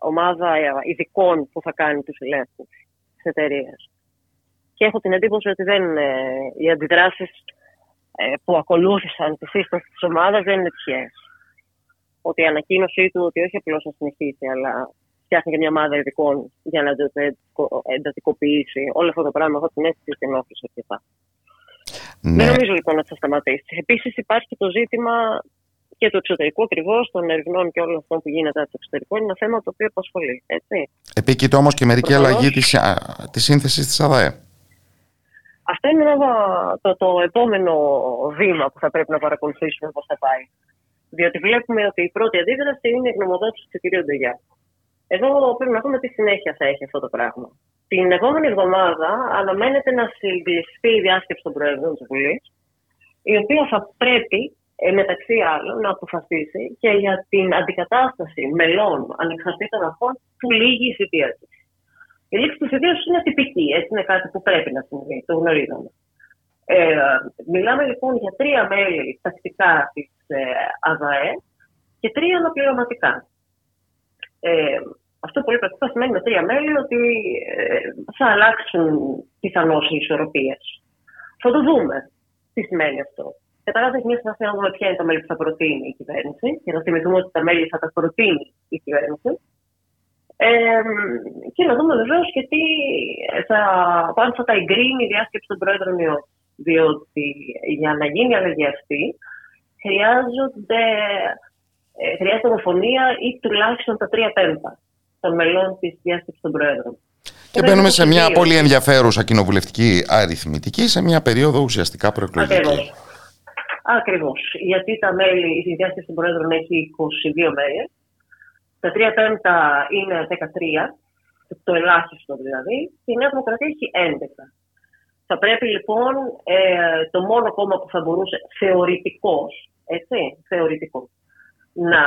ομάδα ειδικών που θα κάνει τους ελέγχους της εταιρεία. Και έχω την εντύπωση ότι δεν, ε, οι αντιδράσεις ε, που ακολούθησαν τη σύσταση της ομάδας δεν είναι τυχαίες. Ότι η ανακοίνωσή του ότι όχι απλώς να συνεχίσει, αλλά φτιάχνει και μια ομάδα ειδικών για να εντατικοποιήσει όλο αυτό το πράγμα. Έχω την αίσθηση ότι ενόχλησε αρκετά. Ναι. Δεν νομίζω λοιπόν ότι θα σταματήσει. Επίσης υπάρχει και το ζήτημα και του εξωτερικού ακριβώς, των ερευνών και όλων αυτών που γίνεται από το εξωτερικό, είναι ένα θέμα το οποίο απασχολεί. Έτσι. Επίκειται όμως και μερική Προφανώς. αλλαγή της της σύνθεσης της ΑΔΑΕ. Αυτό είναι ένα, το, το επόμενο βήμα που θα πρέπει να παρακολουθήσουμε πώς θα πάει. Διότι βλέπουμε ότι η πρώτη αντίδραση είναι η γνωμοδότηση του κ. Ντογιά. Εδώ πρέπει να δούμε τι συνέχεια θα έχει αυτό το πράγμα. Την επόμενη εβδομάδα αναμένεται να συγκληστεί η διάσκεψη των Προέδρων της Βουλής, η οποία θα πρέπει ε, μεταξύ άλλων να αποφασίσει και για την αντικατάσταση μελών ανεξαρτήτων αρχών που λύγει η θητείας τους. Η λήξη της θητείας τους είναι τυπική, έτσι είναι κάτι που πρέπει να συμβεί, το γνωρίζουμε. Ε, μιλάμε λοιπόν για τρία μέλη τακτικά της ε, ΑΔΑΕ και τρία αναπληρωματικά. Ε, αυτό πολύ πρακτικά σημαίνει με τρία μέλη ότι ε, θα αλλάξουν πιθανώς οι ισορροπίες. Θα το δούμε. Τι σημαίνει αυτό. Καταρχά, έχει μια σημασία να δούμε ποια είναι τα μέλη που θα προτείνει η κυβέρνηση και να θυμηθούμε ότι τα μέλη θα τα προτείνει η κυβέρνηση. Ε, και να δούμε βεβαίως και τι θα, αν θα τα εγκρίνει η διάσκεψη των Πρόεδρων ή όχι. Διότι για να γίνει η αλλαγή αυτή χρειάζονται, ε, χρειάζεται ομοφωνία ή τουλάχιστον τα τρία πέμπτα των μελών της διάσκεψης των Πρόεδρων. Και μπαίνουμε σε μια πολύ ενδιαφέρουσα κοινοβουλευτική αριθμητική, σε μια περίοδο ουσιαστικά προεκλογική. Ακριβώς. Ακριβώς. Γιατί τα μέλη, η διάσκεψη των Πρόεδρων έχει 22 μέλη. Τα τρία πέμπτα είναι 13, το ελάχιστο δηλαδή. Και η Νέα Δημοκρατία έχει 11. Θα πρέπει λοιπόν ε, το μόνο κόμμα που θα μπορούσε θεωρητικός, έτσι, θεωρητικός, να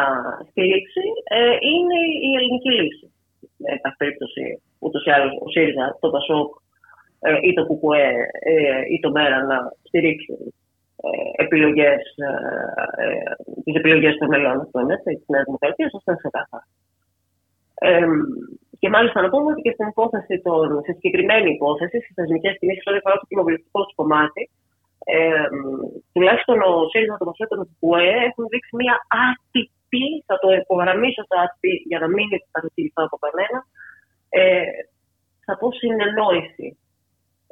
στηρίξει ε, είναι η ελληνική λύση. Ε, πάση περίπτωση, ούτως ή άλλως ο ΣΥΡΙΖΑ, το ΠΑΣΟΚ ε, ή το ΚΚΕ ε, ή το ΜΕΡΑ να στηρίξουν ε, επιλογές, ε, ε, τις επιλογές των μελών αυτών, έτσι, της Νέας Δημοκρατίας, αυτό είναι ξεκάθαρο. Ε, και μάλιστα να πούμε ότι και στην υπόθεση των, σε συγκεκριμένη υπόθεση, στις θεσμικές κινήσεις, ό,τι αφορά το κοινοβουλευτικό τους κομμάτι, ε, τουλάχιστον ο ΣΥΡΙΖΑ, το Πασόκ και το ΚΚΕ έχουν δείξει μια άτυπη, θα το υπογραμμίσω το άτυπη για να μην παρατηρηθώ από κανένα, ε, θα πω συνεννόηση.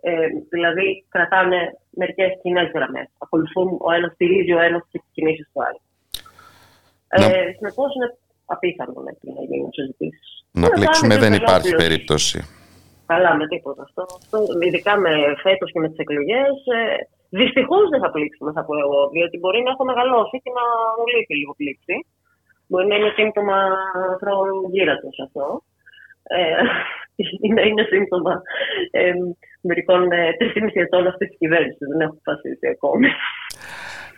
Ε, δηλαδή κρατάνε μερικές κοινές γραμμές. Ακολουθούν ο ένας, στηρίζει ο ένας τι κινήσεις του άλλου. Να- Ε, Συνεπώς είναι απίθανο να να γίνουν συζητήσεις. Να πλήξουμε δεν υπάρχει περίπτωση. Καλά, με τίποτα. Αυτό, αυτό ειδικά με φέτος και με τις εκλογές. Ε, Δυστυχώς δεν θα πλήξουμε, θα πω εγώ. Διότι μπορεί να έχω μεγαλώσει και να μου λείπει λίγο πλήξη. Μπορεί να είναι σύμπτωμα χρόνου γύρατο αυτό. Ε, είναι, είναι σύμπτωμα ε, μερικών ε, 3,5 ετών αυτής της κυβέρνησης. Δεν έχω αποφασίσει ακόμη.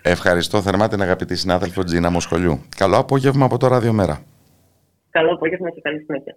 Ευχαριστώ θερμά την αγαπητή συνάδελφο Τζίνα Μοσχολιού. Καλό απόγευμα από το Ραδιομέρα. Καλό απόγευμα και καλή συνέχεια.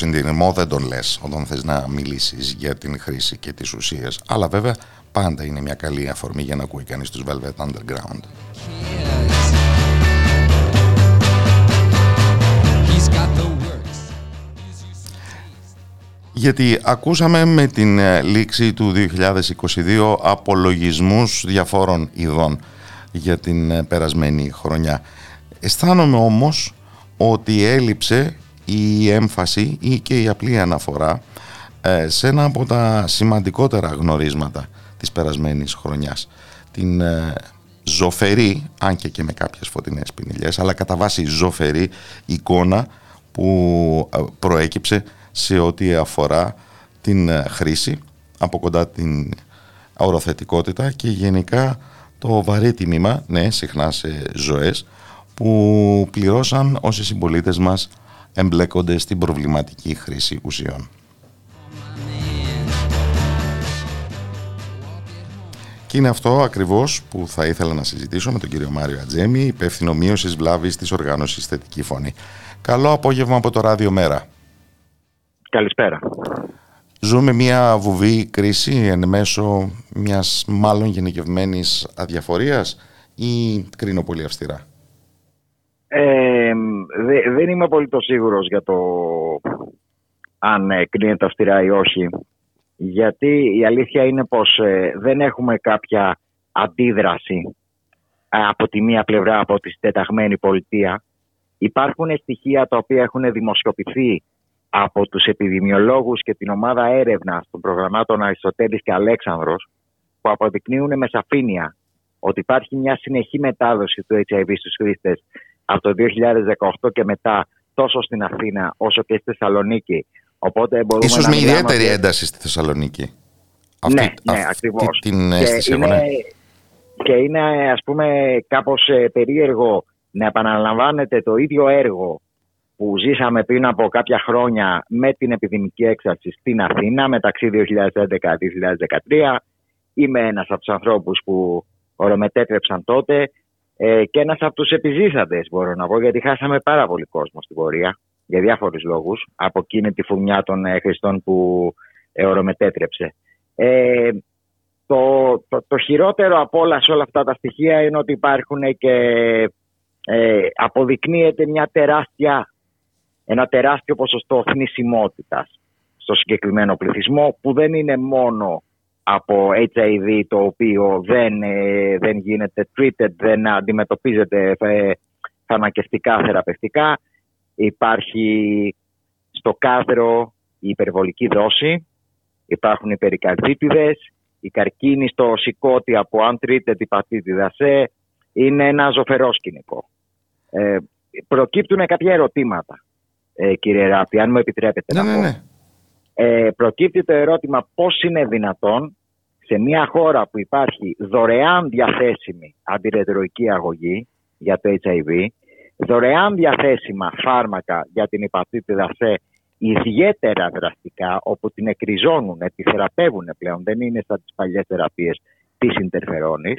Αφάνταστο συνδυασμό δεν τον λες όταν θες να μιλήσεις για την χρήση και τις ουσίες. Αλλά βέβαια πάντα είναι μια καλή αφορμή για να ακούει κανείς τους Velvet Underground. He's got the works. Γιατί ακούσαμε με την ε, λήξη του 2022 απολογισμούς διαφόρων ειδών για την ε, περασμένη χρονιά. Αισθάνομαι όμως ότι έλειψε η έμφαση ή και η απλή αναφορά ε, σε ένα από τα σημαντικότερα γνωρίσματα της περασμένης χρονιάς. Την ε, ζωφερή, αν και και με κάποιες φωτεινές πινελιές, αλλά κατά βάση ζωφερή εικόνα που ε, προέκυψε σε ό,τι αφορά την ε, χρήση, από κοντά την οροθετικότητα και γενικά το βαρύ τιμήμα, ναι, συχνά σε ζωές, που πληρώσαν όσοι συμπολίτες μας εμπλέκονται στην προβληματική χρήση ουσιών. Και είναι αυτό ακριβώς που θα ήθελα να συζητήσω με τον κύριο Μάριο Ατζέμι, υπεύθυνο μείωσης βλάβης της οργάνωσης Θετική Φωνή. Καλό απόγευμα από το Ράδιο Μέρα. Καλησπέρα. Ζούμε μια βουβή κρίση εν μέσω μιας μάλλον γενικευμένης αδιαφορίας ή κρίνω πολύ αυστηρά; Ε, δε- δεν είμαι πολύ το σίγουρος για το αν ε, κρίνεται αυστηρά ή όχι. Γιατί η αλήθεια είναι πως ε, δεν έχουμε κάποια αντίδραση ε, από τη μία πλευρά από τη συντεταγμένη πολιτεία. Υπάρχουν στοιχεία τα οποία έχουν δημοσιοποιηθεί από τους επιδημιολόγους και την ομάδα έρευνας των προγραμμάτων Αριστοτέλης και Αλέξανδρος που αποδεικνύουν με σαφήνεια ότι υπάρχει μια συνεχή μετάδοση του HIV στους χρήστες από το 2018 και μετά τόσο στην Αθήνα όσο και στη Θεσσαλονίκη. Οπότε μπορούμε Ίσως να με μιλάμε ιδιαίτερη ότι- ένταση στη Θεσσαλονίκη. ναι, ναι, αυτή ακριβώς. την Και αίσθηση έχω, είναι, ναι. και είναι ας πούμε κάπως ε, περίεργο να επαναλαμβάνεται το ίδιο έργο που ζήσαμε πριν από κάποια χρόνια με την επιδημική έξαρση στην Αθήνα μεταξύ 2011-2013. Είμαι ένας από τους ανθρώπους που ορομετέτρεψαν τότε ε, και ένας από τους επιζήσαντες μπορώ να πω γιατί χάσαμε πάρα πολύ κόσμο στην πορεία για διάφορους λόγους από εκείνη τη φουνιά των ε, χρηστών που ε, ορομετέτρεψε. Ε, το, το, το χειρότερο από όλα σε όλα αυτά τα στοιχεία είναι ότι υπάρχουν και ε, αποδεικνύεται μια τεράστια, ένα τεράστιο ποσοστό θνησιμότητας στο συγκεκριμένο πληθυσμό που δεν είναι μόνο από HIV το οποίο δεν, ε, δεν γίνεται treated, δεν αντιμετωπίζεται ε, φαρμακευτικά, θεραπευτικά. Υπάρχει στο κάδρο η υπερβολική δόση, υπάρχουν οι περικαρδίτιδες, η καρκίνη στο σηκώτη από untreated υπατήτηδα σε είναι ένα ζωφερό σκηνικό. Ε, προκύπτουν κάποια ερωτήματα, ε, κύριε Ράπη, αν μου επιτρέπετε Ναι, να ναι, πω. ναι. Ε, προκύπτει το ερώτημα πώς είναι δυνατόν σε μια χώρα που υπάρχει δωρεάν διαθέσιμη αντιρετροϊκή αγωγή για το HIV, δωρεάν διαθέσιμα φάρμακα για την υπατήτηδα σε ιδιαίτερα δραστικά, όπου την εκριζώνουν, τη θεραπεύουν πλέον, δεν είναι σαν τις παλιές θεραπείες της interferonης.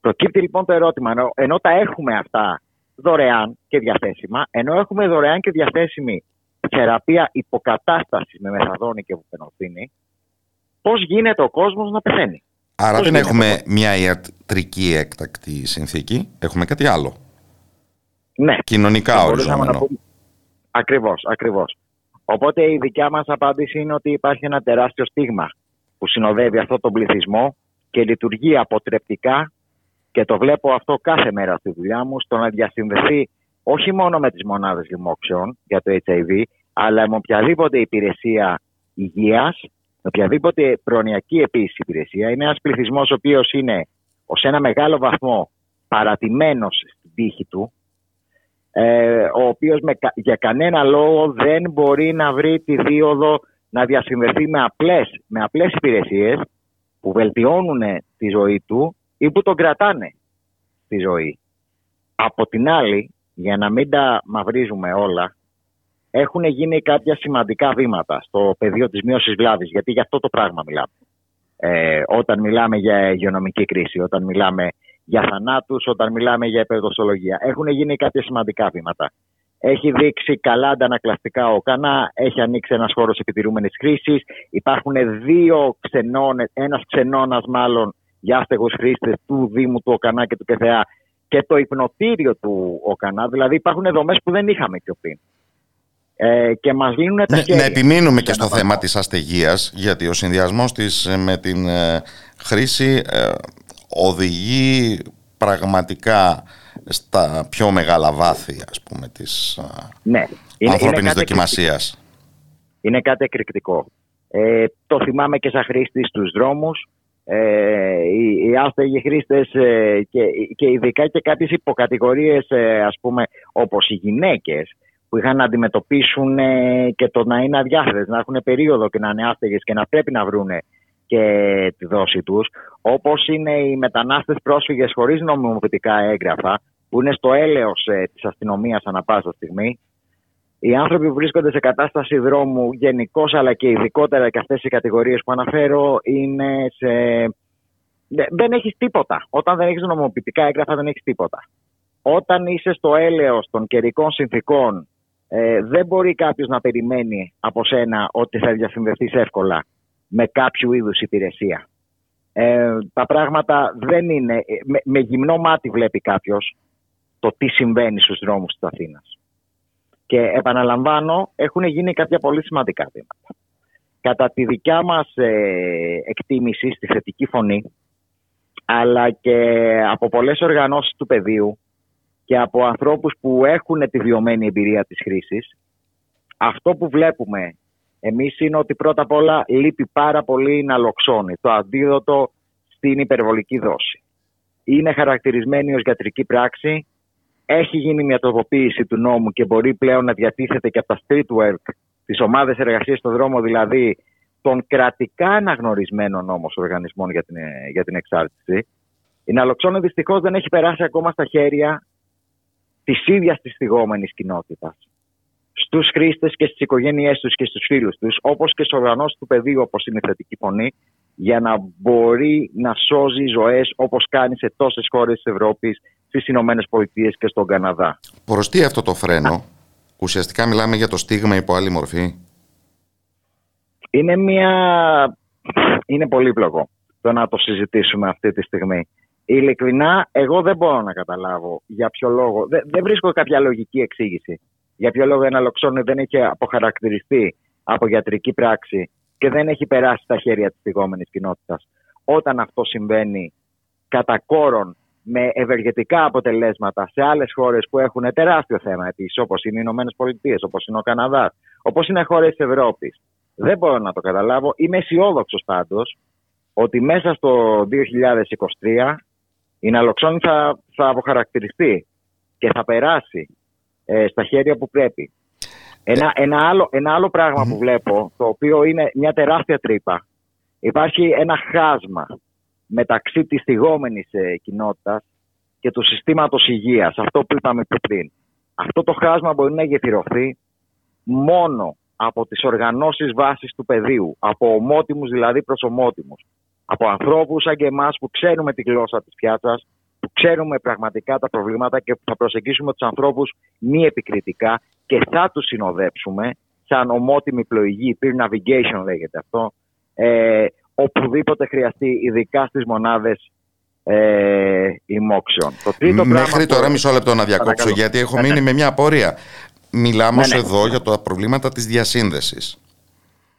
Προκύπτει λοιπόν το ερώτημα, ενώ, ενώ τα έχουμε αυτά δωρεάν και διαθέσιμα, ενώ έχουμε δωρεάν και διαθέσιμη θεραπεία υποκατάστασης με μεθαδόνη και βουφενοθήνη, πώς γίνεται ο κόσμος να πεθαίνει; Άρα Πώς δεν γίνεται έχουμε αυτό; μια ιατρική έκτακτη συνθήκη, έχουμε κάτι άλλο. Ναι, Κοινωνικά Θα μπορούσαμε οριζόμενο. να πούμε- Ακριβώς, ακριβώς. Οπότε η δικιά μας απάντηση είναι ότι υπάρχει ένα τεράστιο στίγμα που συνοδεύει αυτό τον πληθυσμό και λειτουργεί αποτρεπτικά και το βλέπω αυτό κάθε μέρα στη δουλειά μου στο να διασυνδεθεί όχι μόνο με τις μονάδες λοιμόξεων για το HIV αλλά με οποιαδήποτε υπηρεσία υγείας, με οποιαδήποτε προνοιακή επίσης υπηρεσία. Είναι ένας πληθυσμός ο οποίος είναι ως ένα μεγάλο βαθμό παρατημένος στην τύχη του ε, ο οποίος με, κα- για κανένα λόγο δεν μπορεί να βρει τη δίωδο να διασυνδεθεί με απλές, με απλές υπηρεσίες που βελτιώνουν τη ζωή του ή που τον κρατάνε στη ζωή. Από την άλλη, για να μην τα μαυρίζουμε όλα, έχουν γίνει κάποια σημαντικά βήματα στο πεδίο της μείωσης βλάβης, γιατί για αυτό το πράγμα μιλάμε. Ε, όταν μιλάμε για υγειονομική κρίση, όταν μιλάμε για θανάτους, όταν μιλάμε για υπερδοστολογία. Έχουν γίνει κάποια σημαντικά βήματα. Έχει δείξει καλά αντανακλαστικά όκανα, έχει ανοίξει ένας χώρος επιτηρούμενης χρήσης. Υπάρχουν δύο ξενώνες, ένας ξενώνας μάλλον για άστεγους χρήστες του Δήμου του ΟΚΑΝΑ και του ΚΕΘΕΑ και το υπνοτήριο του ΟΚΑΝΑ. Δηλαδή υπάρχουν δομές που δεν είχαμε πιο πριν. Ε, και μας λύνουν τα Ναι, χέρια. να επιμείνουμε και Για στο να θέμα της αστεγίας γιατί ο συνδυασμός της ε, με την ε, χρήση ε, οδηγεί πραγματικά στα πιο μεγάλα βάθη ας πούμε της ε, Ναι, είναι, ανθρώπινης είναι κάτι δοκιμασίας. είναι κάτι εκρηκτικό. Ε, το θυμάμαι και σαν χρήστη στους δρόμους. Ε, οι, οι άστεγοι χρήστες ε, και, και ειδικά και κάποιες υποκατηγορίες ε, ας πούμε όπως οι γυναίκες που είχαν να αντιμετωπίσουν ε, και το να είναι αδιάθετες, να έχουν περίοδο και να είναι άστεγες και να πρέπει να βρούνε και τη δόση τους όπως είναι οι μετανάστες πρόσφυγες χωρίς νομιμοποιητικά έγγραφα που είναι στο έλεος ε, της αστυνομίας ανά πάσα στιγμή οι άνθρωποι που βρίσκονται σε κατάσταση δρόμου γενικώς, αλλά και ειδικότερα και αυτές οι κατηγορίες που αναφέρω, είναι σε. Δεν- Δεν έχεις τίποτα. Όταν δεν έχεις νομοποιητικά έγγραφα, δεν έχεις τίποτα. Όταν είσαι στο έλεος των καιρικών συνθήκων, ε, δεν μπορεί κάποιος να περιμένει από σένα ότι θα διασυνδεθεί εύκολα με κάποιο είδους υπηρεσία. Ε, τα πράγματα δεν είναι. ε, Με, με γυμνό μάτι βλέπει κάποιος το τι συμβαίνει στους δρόμους της Αθήνας. Και επαναλαμβάνω, έχουν γίνει κάποια πολύ σημαντικά βήματα. Κατά τη δικιά μας ε, εκτίμηση στη θετική φωνή, αλλά και από πολλές οργανώσεις του πεδίου και από ανθρώπους που έχουν τη βιωμένη εμπειρία της χρήσης, αυτό που βλέπουμε εμείς είναι ότι πρώτα απ' όλα λείπει πάρα πολύ η ναλοξόνη, το αντίδοτο στην υπερβολική δόση. Είναι χαρακτηρισμένη ως γιατρική πράξη, έχει γίνει μια τροποποίηση του νόμου και μπορεί πλέον να διατίθεται και από τα street work, τις ομάδες εργασίας στον δρόμο δηλαδή, των κρατικά αναγνωρισμένων όμως οργανισμών για την, ε, για την εξάρτηση. Η ναλοξόνη δυστυχώς δεν έχει περάσει ακόμα στα χέρια της ίδιας της θυγόμενης κοινότητας. Στους χρήστες και στις οικογένειές τους και στους φίλους τους, όπως και στους οργανώσεις του πεδίου όπως είναι η θετική φωνή, για να μπορεί να σώζει ζωές όπως κάνει σε τόσες χώρες της Ευρώπης, στις Ηνωμένες Πολιτείες και στον Καναδά. Προς τι αυτό το φρένο, ουσιαστικά μιλάμε για το στίγμα υπό άλλη μορφή; Είναι μια... Είναι πολύπλοκο το να το συζητήσουμε αυτή τη στιγμή. Ειλικρινά, εγώ δεν μπορώ να καταλάβω για ποιο λόγο. Δεν, δεν βρίσκω κάποια λογική εξήγηση. Για ποιο λόγο ένα λοξόνι δεν έχει αποχαρακτηριστεί από γιατρική πράξη και δεν έχει περάσει στα χέρια της θυγόμενης κοινότητας. Όταν αυτό συμβαίνει κατά κόρον με ευεργετικά αποτελέσματα σε άλλες χώρες που έχουν τεράστιο θέμα επίσης, όπως είναι οι Ηνωμένες Πολιτείες, όπως είναι ο Καναδάς, όπως είναι χώρες της Ευρώπης. Δεν μπορώ να το καταλάβω. Είμαι αισιόδοξος πάντως ότι μέσα στο 2023 η ναλοξόνη θα, θα αποχαρακτηριστεί και θα περάσει ε, στα χέρια που πρέπει. Ένα, ένα, άλλο, ένα άλλο πράγμα που βλέπω, το οποίο είναι μια τεράστια τρύπα. Υπάρχει ένα χάσμα μεταξύ της θυγόμενης ε, κοινότητας και του συστήματος υγείας, αυτό που είπαμε πιο πριν. Αυτό το χάσμα μπορεί να γεφυρωθεί μόνο από τις οργανώσεις βάσης του πεδίου, από ομότιμους δηλαδή προς ομότιμους, από ανθρώπους σαν και εμάς που ξέρουμε τη γλώσσα της πιάτσας, που ξέρουμε πραγματικά τα προβλήματα και που θα προσεγγίσουμε τους ανθρώπους μη επικριτικά και θα τους συνοδέψουμε σαν ομότιμη πλοηγή, peer navigation λέγεται αυτό, ε, οπουδήποτε χρειαστεί, ειδικά στις μονάδες ε, ημόξεων. Το τρίτο Μέχρι πράγμα τώρα που- μισό λεπτό να διακόψω Παρακαλώ. γιατί έχω Ναι, ναι. μείνει με μια απορία. Μιλάμε Ναι, ως ναι. εδώ για τα προβλήματα της διασύνδεσης.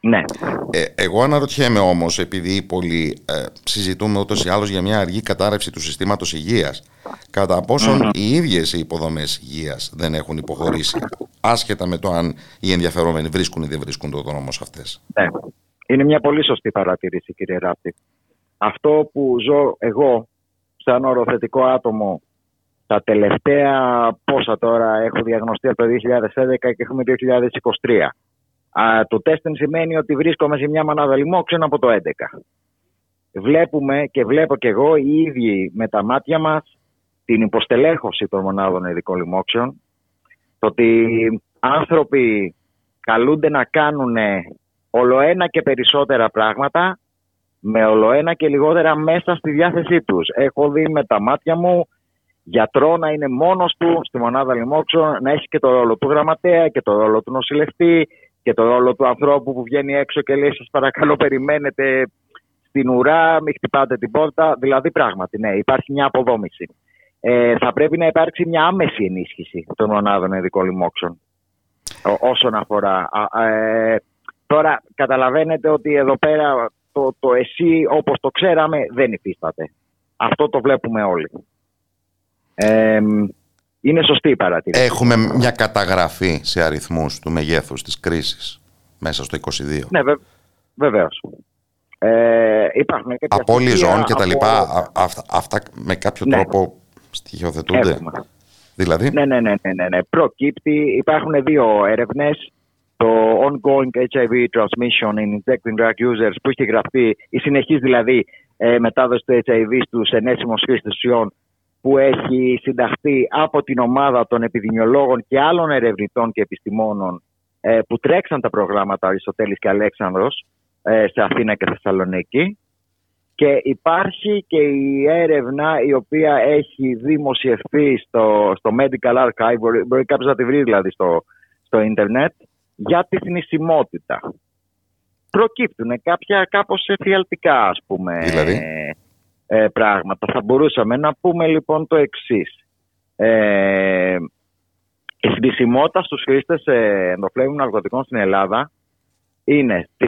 Ναι. Ε, εγώ αναρωτιέμαι όμως, επειδή πολλοί ε, συζητούμε ούτως ή άλλως για μια αργή κατάρρευση του συστήματος υγείας, κατά πόσον οι ίδιες οι υποδομές υγείας δεν έχουν υποχωρήσει, άσχετα με το αν οι ενδιαφερόμενοι βρίσκουν ή δεν βρίσκουν το δρόμο σε αυτές; Ναι. Είναι μια πολύ σωστή παρατήρηση, κύριε Ράπτη. Αυτό που ζω εγώ, σαν οροθετικό άτομο, τα τελευταία πόσα τώρα έχω διαγνωστεί από το 2011 και έχουμε 2023. Α, το τέστεν σημαίνει ότι βρίσκομαι σε μια μονάδα λοιμόξεων από το 11. Βλέπουμε και βλέπω και εγώ οι ίδιοι με τα μάτια μας την υποστελέχωση των μονάδων ειδικών λοιμόξεων, το ότι άνθρωποι καλούνται να κάνουν ολοένα και περισσότερα πράγματα με ολοένα και λιγότερα μέσα στη διάθεσή τους. Έχω δει με τα μάτια μου γιατρό να είναι μόνος του στη μονάδα λοιμόξεων, να έχει και το ρόλο του γραμματέα και το ρόλο του νοσηλευτή και το ρόλο του ανθρώπου που βγαίνει έξω και λέει σας παρακαλώ περιμένετε στην ουρά, μην χτυπάτε την πόρτα. Δηλαδή πράγματι, ναι, υπάρχει μια αποδόμηση. Ε, θα πρέπει να υπάρξει μια άμεση ενίσχυση των μονάδων ειδικών λοιμόξεων ό- όσον αφορά. Α, ε, τώρα καταλαβαίνετε ότι εδώ πέρα το, το εσύ όπως το ξέραμε δεν υφίσταται. Αυτό το βλέπουμε όλοι. Ε, είναι σωστή η παρατήρηση. Έχουμε μια καταγραφή σε αριθμούς του μεγέθους της κρίσης μέσα στο 22. Ναι, βε, βεβαίως. Ε, υπάρχουν κάποια Απόλυες στοιχεία ζώων και τα από- λοιπά, α- αυτά, αυτά με κάποιο Ναι. τρόπο στοιχειοθετούνται; Έχουμε. Δηλαδή, Ναι, ναι, ναι, ναι, ναι, ναι. Προκύπτει, υπάρχουν δύο έρευνες. Το Ongoing HIV Transmission in Injecting Drug Users που έχει γραφτεί, η συνεχής δηλαδή ε, μετάδοση του HIV στους ενέσιμους χρήστες ουσιών που έχει συνταχθεί από την ομάδα των επιδημιολόγων και άλλων ερευνητών και επιστημόνων ε, που τρέξαν τα προγράμματα Αριστοτέλης και Αλέξανδρος ε, σε Αθήνα και Θεσσαλονίκη. Και υπάρχει και η έρευνα η οποία έχει δημοσιευθεί στο, στο Medical Archive, μπορεί, μπορεί κάποιος να τη βρει δηλαδή στο, στο ίντερνετ, για τη θνησιμότητα. Προκύπτουν κάποια κάπως εφιαλτικά ας πούμε Δηλαδή; Ε, πράγματα. Θα μπορούσαμε να πούμε λοιπόν το εξής. Ε, η θνησιμότητα στους χρήστες ε, ενδοφλέβων ναρκωτικών στην Ελλάδα είναι 3,5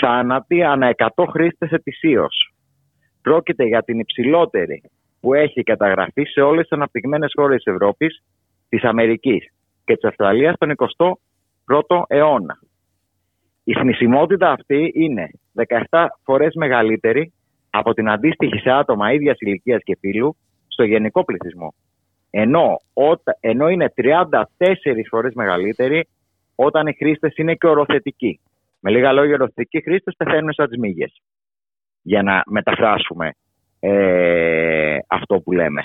θάνατοι ανά 100 χρήστες ετησίως. Πρόκειται για την υψηλότερη που έχει καταγραφεί σε όλες τις αναπτυγμένες χώρες της Ευρώπης, της Αμερικής και της Αυστραλίας τον 21ο αιώνα. Η θνησιμότητα αυτή είναι 17 φορές μεγαλύτερη από την αντίστοιχη σε άτομα ίδιας ηλικίας και φύλου στο γενικό πληθυσμό. Ενώ, ότα- ενώ είναι 34 φορές μεγαλύτερη όταν οι χρήστες είναι και οροθετικοί. Με λίγα λόγια, οι οροθετικοί χρήστες πεθαίνουν σαν τις μύγες. Για να μεταφράσουμε ε, αυτό που λέμε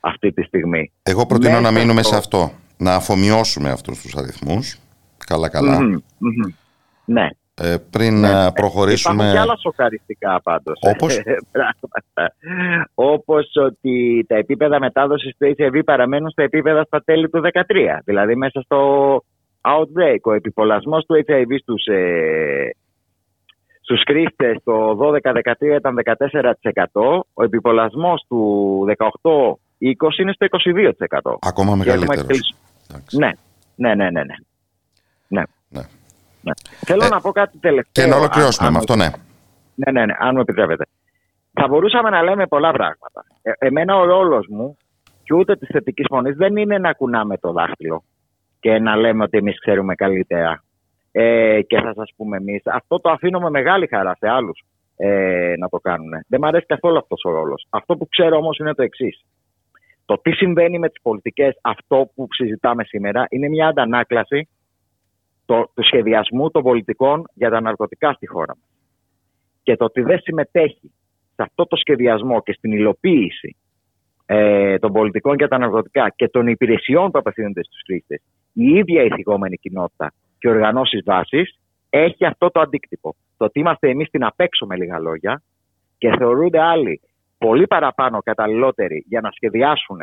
αυτή τη στιγμή. εγώ προτείνω Μέσα να μείνουμε στο- σε αυτό. Να αφομοιώσουμε αυτούς τους αριθμούς. Καλά-καλά. Μμμ, μμμ. Ναι. Ε, πριν Ναι. ε, Υπάρχουν προχωρήσουμε... και άλλα σοκαριστικά πάντως. Όπως; Πράγματα. Όπως ότι τα επίπεδα μετάδοσης του HIV παραμένουν στα επίπεδα στα τέλη του 2013. Δηλαδή μέσα στο outbreak. Ο επιπολασμός του HIV στους, ε, στους χρήστες το 12-13 ήταν 14%. Ο επιπολασμός του 18-20 είναι στο 22%. Ακόμα Και έχουμε μεγαλύτερος. εξελίξει- Εντάξει. Ναι, ναι, ναι, ναι. ναι. Ναι. Ναι. ναι. Θέλω Ε, να πω κάτι τελευταίο. Και να αν- ολοκληρώσουμε αν με μου αυτό, ναι. ναι, ναι, ναι, αν μου επιτρέπετε. Θα μπορούσαμε να λέμε πολλά πράγματα. Ε, εμένα ο ρόλος μου και ούτε της θετικής φωνής δεν είναι να κουνάμε το δάχτυλο και να λέμε ότι εμείς ξέρουμε καλύτερα ε, και θα σας πούμε εμείς. Αυτό το αφήνω με μεγάλη χαρά σε άλλους ε, να το κάνουν. Δεν μου αρέσει καθόλου αυτός ο ρόλος. Αυτό που ξέρω όμως είναι το εξής. Το τι συμβαίνει με τις πολιτικές, αυτό που συζητάμε σήμερα, είναι μια αντανάκλαση το, του σχεδιασμού των πολιτικών για τα ναρκωτικά στη χώρα μας και το ότι δεν συμμετέχει σε αυτό το σχεδιασμό και στην υλοποίηση ε, των πολιτικών για τα ναρκωτικά και των υπηρεσιών που απευθύνονται στους χρήστες η ίδια η θυγόμενη κοινότητα και οργανώσεις βάσης έχει αυτό το αντίκτυπο. Το ότι είμαστε εμείς στην απέξω με λίγα λόγια και θεωρούνται άλλοι πολύ παραπάνω καταλληλότεροι για να σχεδιάσουν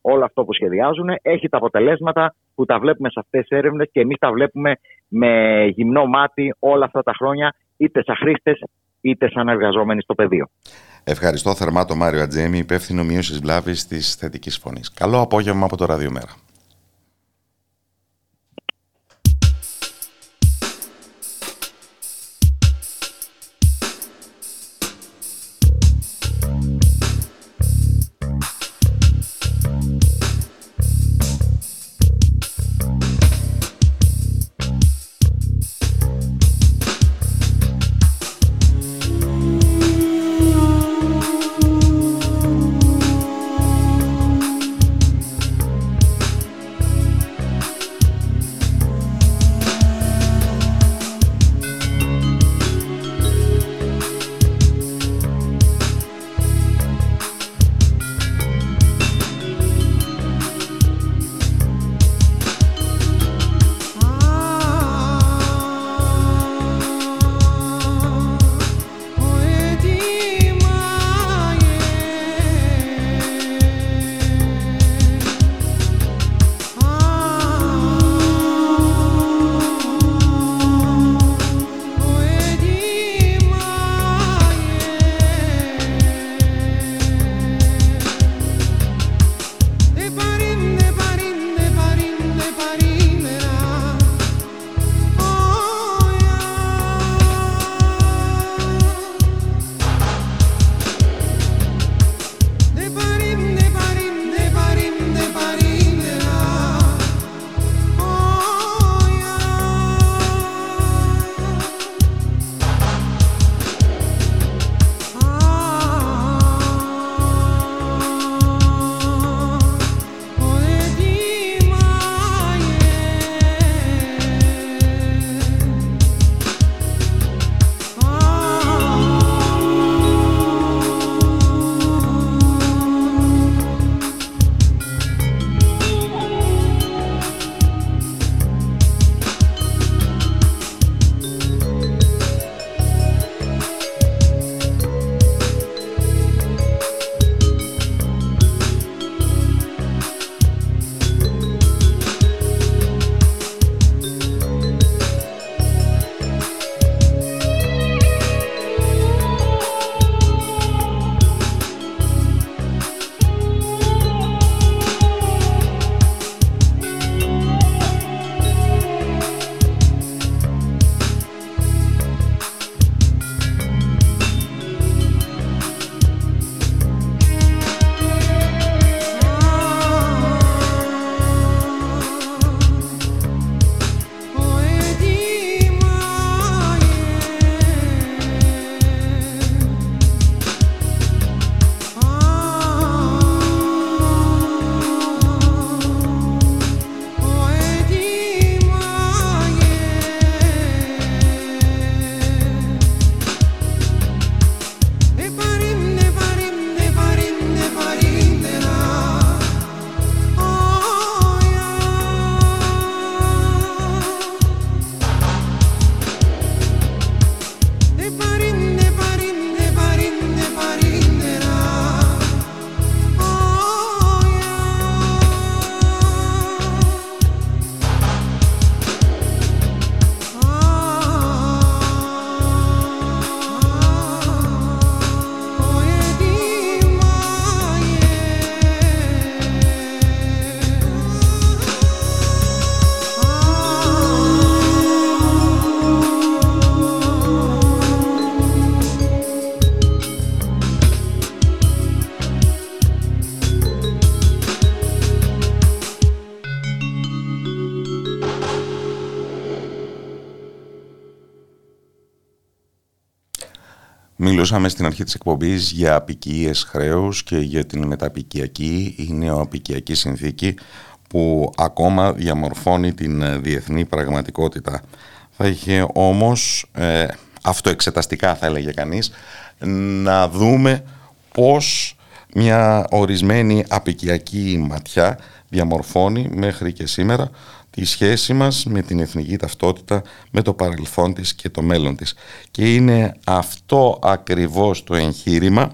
όλο αυτό που σχεδιάζουν έχει τα αποτελέσματα που τα βλέπουμε σε αυτές τις έρευνες και εμείς τα βλέπουμε με γυμνό μάτι όλα αυτά τα χρόνια είτε σαν χρήστες είτε σαν εργαζόμενοι στο πεδίο. Ευχαριστώ θερμά τον Μάριο Ατζέμι, υπεύθυνο μείωσης βλάβης της θετικής φωνής. Καλό απόγευμα από το Ραδιομέρα. Μιλούσαμε στην αρχή της εκπομπής για απικίες χρέους και για την μεταπικιακή ή νεοαπικιακή συνθήκη που ακόμα διαμορφώνει την ε, διεθνή πραγματικότητα. Θα είχε όμως, ε, αυτοεξεταστικά θα έλεγε κανείς, να δούμε πώς μια ορισμένη απικιακή ματιά διαμορφώνει μέχρι και σήμερα τη σχέση μας με την εθνική ταυτότητα, με το παρελθόν της και το μέλλον της. Και είναι αυτό ακριβώς το εγχείρημα,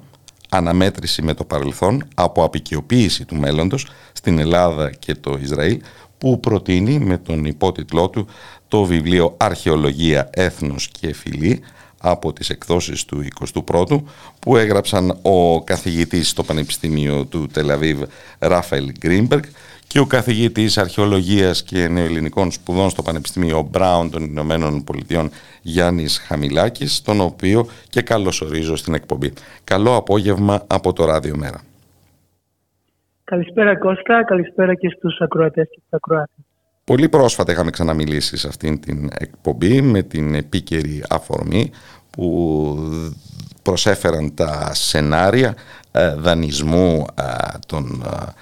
αναμέτρηση με το παρελθόν, από απεικιοποίηση του μέλλοντος στην Ελλάδα και το Ισραήλ, που προτείνει με τον υπότιτλό του το βιβλίο «Αρχαιολογία, Έθνος και Φιλή» από τις εκδόσεις του 21ου που έγραψαν ο καθηγητής στο Πανεπιστήμιο του Τελαβίβ Ράφαελ Γκρίνμπεργκ και ο καθηγητής αρχαιολογίας και νεοελληνικών σπουδών στο Πανεπιστήμιο Μπράουν των Ηνωμένων Πολιτειών Γιάννης Χαμιλάκης, τον οποίο και καλωσορίζω στην εκπομπή. Καλό απόγευμα από το Ράδιο Μέρα. Καλησπέρα Κώστα, καλησπέρα και στους ακροατές και στους ακροάτες. Πολύ πρόσφατα είχαμε ξαναμιλήσει σε αυτήν την εκπομπή με την επίκαιρη αφορμή που προσέφεραν τα σενάρια ε, δανεισμού ε, των ε,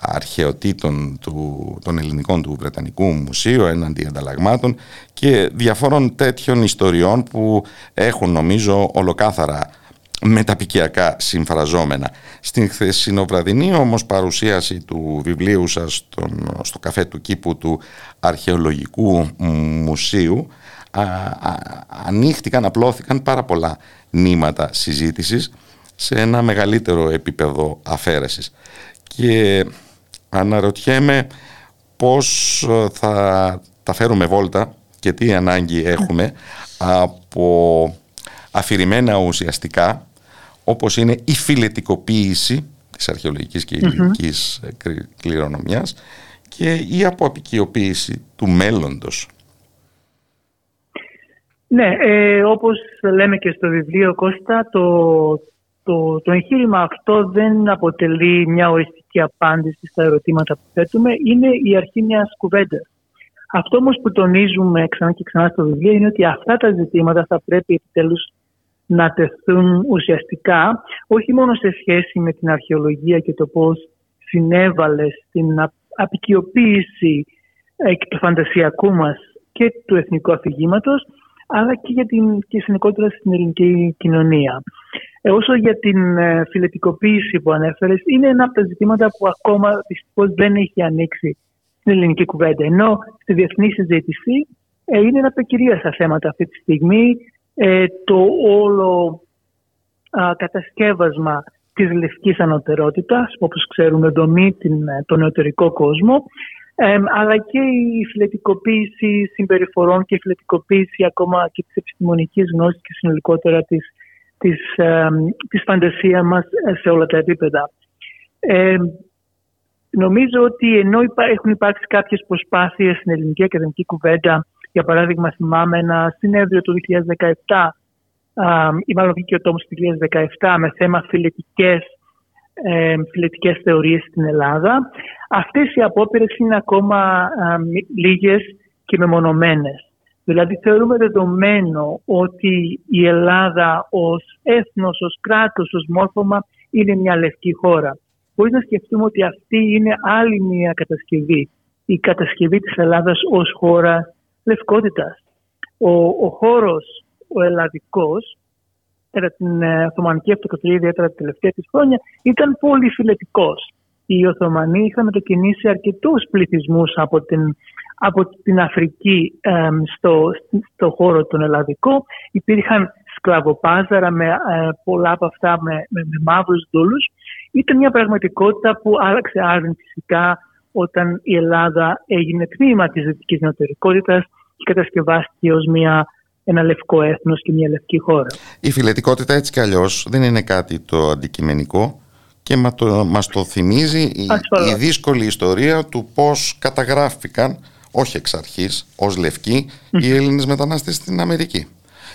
αρχαιοτήτων του, των ελληνικών του Βρετανικού Μουσείου έναντι ανταλλαγμάτων και διαφόρων τέτοιων ιστοριών που έχουν νομίζω ολοκάθαρα μεταπικιακά συμφραζόμενα. Στην χθεσινοβραδινή όμως παρουσίαση του βιβλίου σας στο καφέ του κήπου του Αρχαιολογικού Μουσείου α, ανοίχτηκαν, απλώθηκαν πάρα πολλά νήματα συζήτησης σε ένα μεγαλύτερο επίπεδο αφαίρεσης. Και αναρωτιέμαι πώς θα τα φέρουμε βόλτα και τι ανάγκη έχουμε από αφηρημένα ουσιαστικά όπως είναι η φιλετικοποίηση της αρχαιολογικής και ελληνικής mm κληρονομιάς και η αποαπικιοποίηση του μέλλοντος. Ναι, ε, όπως λέμε και στο βιβλίο Κώστα, το, το, το εγχείρημα αυτό δεν αποτελεί μια οριστική απάντηση στα ερωτήματα που θέτουμε, είναι η αρχή μιας κουβέντας. Αυτό όμως που τονίζουμε ξανά και ξανά στο βιβλίο είναι ότι αυτά τα ζητήματα θα πρέπει επιτέλους να τεθούν ουσιαστικά όχι μόνο σε σχέση με την αρχαιολογία και το πώς συνέβαλε στην απεικιοποίηση ε, του φαντασιακού μας και του εθνικού αφηγήματος, αλλά και, για την, και συνεκότερα στην ελληνική κοινωνία. Ε, όσο για την ε, φιλετικοποίηση που ανέφερες, είναι ένα από τα ζητήματα που ακόμα δυστυχώς δεν έχει ανοίξει στην ελληνική κουβέντα. Ενώ στη διεθνή συζήτηση ε, είναι ένα από στα θέματα αυτή τη στιγμή ε, το όλο α, κατασκεύασμα της λευκής ανωτερότητας, όπως ξέρουμε δομεί την, ε, τον νεωτερικό κόσμο, αλλά και η φιλετικοποίηση συμπεριφορών και η φιλετικοποίηση ακόμα και της επιστημονικής γνώσης και συνολικότερα της, της, ε, της φαντασίας μας σε όλα τα επίπεδα. νομίζω ότι ενώ έχουν υπάρξει κάποιες προσπάθειες στην ελληνική ακαδημική κουβέντα για παράδειγμα, θυμάμαι ένα συνέδριο του 2017 ή μάλλον βγήκε ο τόμος του 2017 με θέμα φιλετικές, ε, φιλετικές θεωρίες στην Ελλάδα. Αυτές οι απόπειρες είναι ακόμα λίγες και μεμονωμένες. Δηλαδή θεωρούμε δεδομένο ότι η Ελλάδα ως έθνος, ως κράτος, ως μόρφωμα είναι μια λευκή χώρα. Μπορείς να σκεφτούμε ότι αυτή είναι άλλη μια κατασκευή. Η κατασκευή της Ελλάδας ως χώρα λευκότητας. Ο, ο χώρος, ο ελλαδικός, κατά την ε, Οθωμανική Αυτοκρατορία, ιδιαίτερα τα τελευταία της χρόνια, ήταν πολύ φιλετικός. Οι Οθωμανοί είχαν μετακινήσει αρκετούς πληθυσμούς από την, από την Αφρική στο, στο χώρο τον ελλαδικό. Υπήρχαν σκλαβοπάζαρα με ε, πολλά από αυτά με, με, με μαύρους δούλους. Ήταν μια πραγματικότητα που άλλαξε άρδιν φυσικά όταν η Ελλάδα έγινε τμήμα της δυτικής νεωτερικότητας και κατασκευάστηκε ως μια, ένα λευκό έθνος και μια λευκή χώρα. Η φιλετικότητα έτσι κι αλλιώς δεν είναι κάτι το αντικειμενικό και μα το, μας το θυμίζει η, η, δύσκολη ιστορία του πώς καταγράφηκαν, όχι εξ αρχής, ως λευκοί, οι Έλληνες μετανάστες στην Αμερική.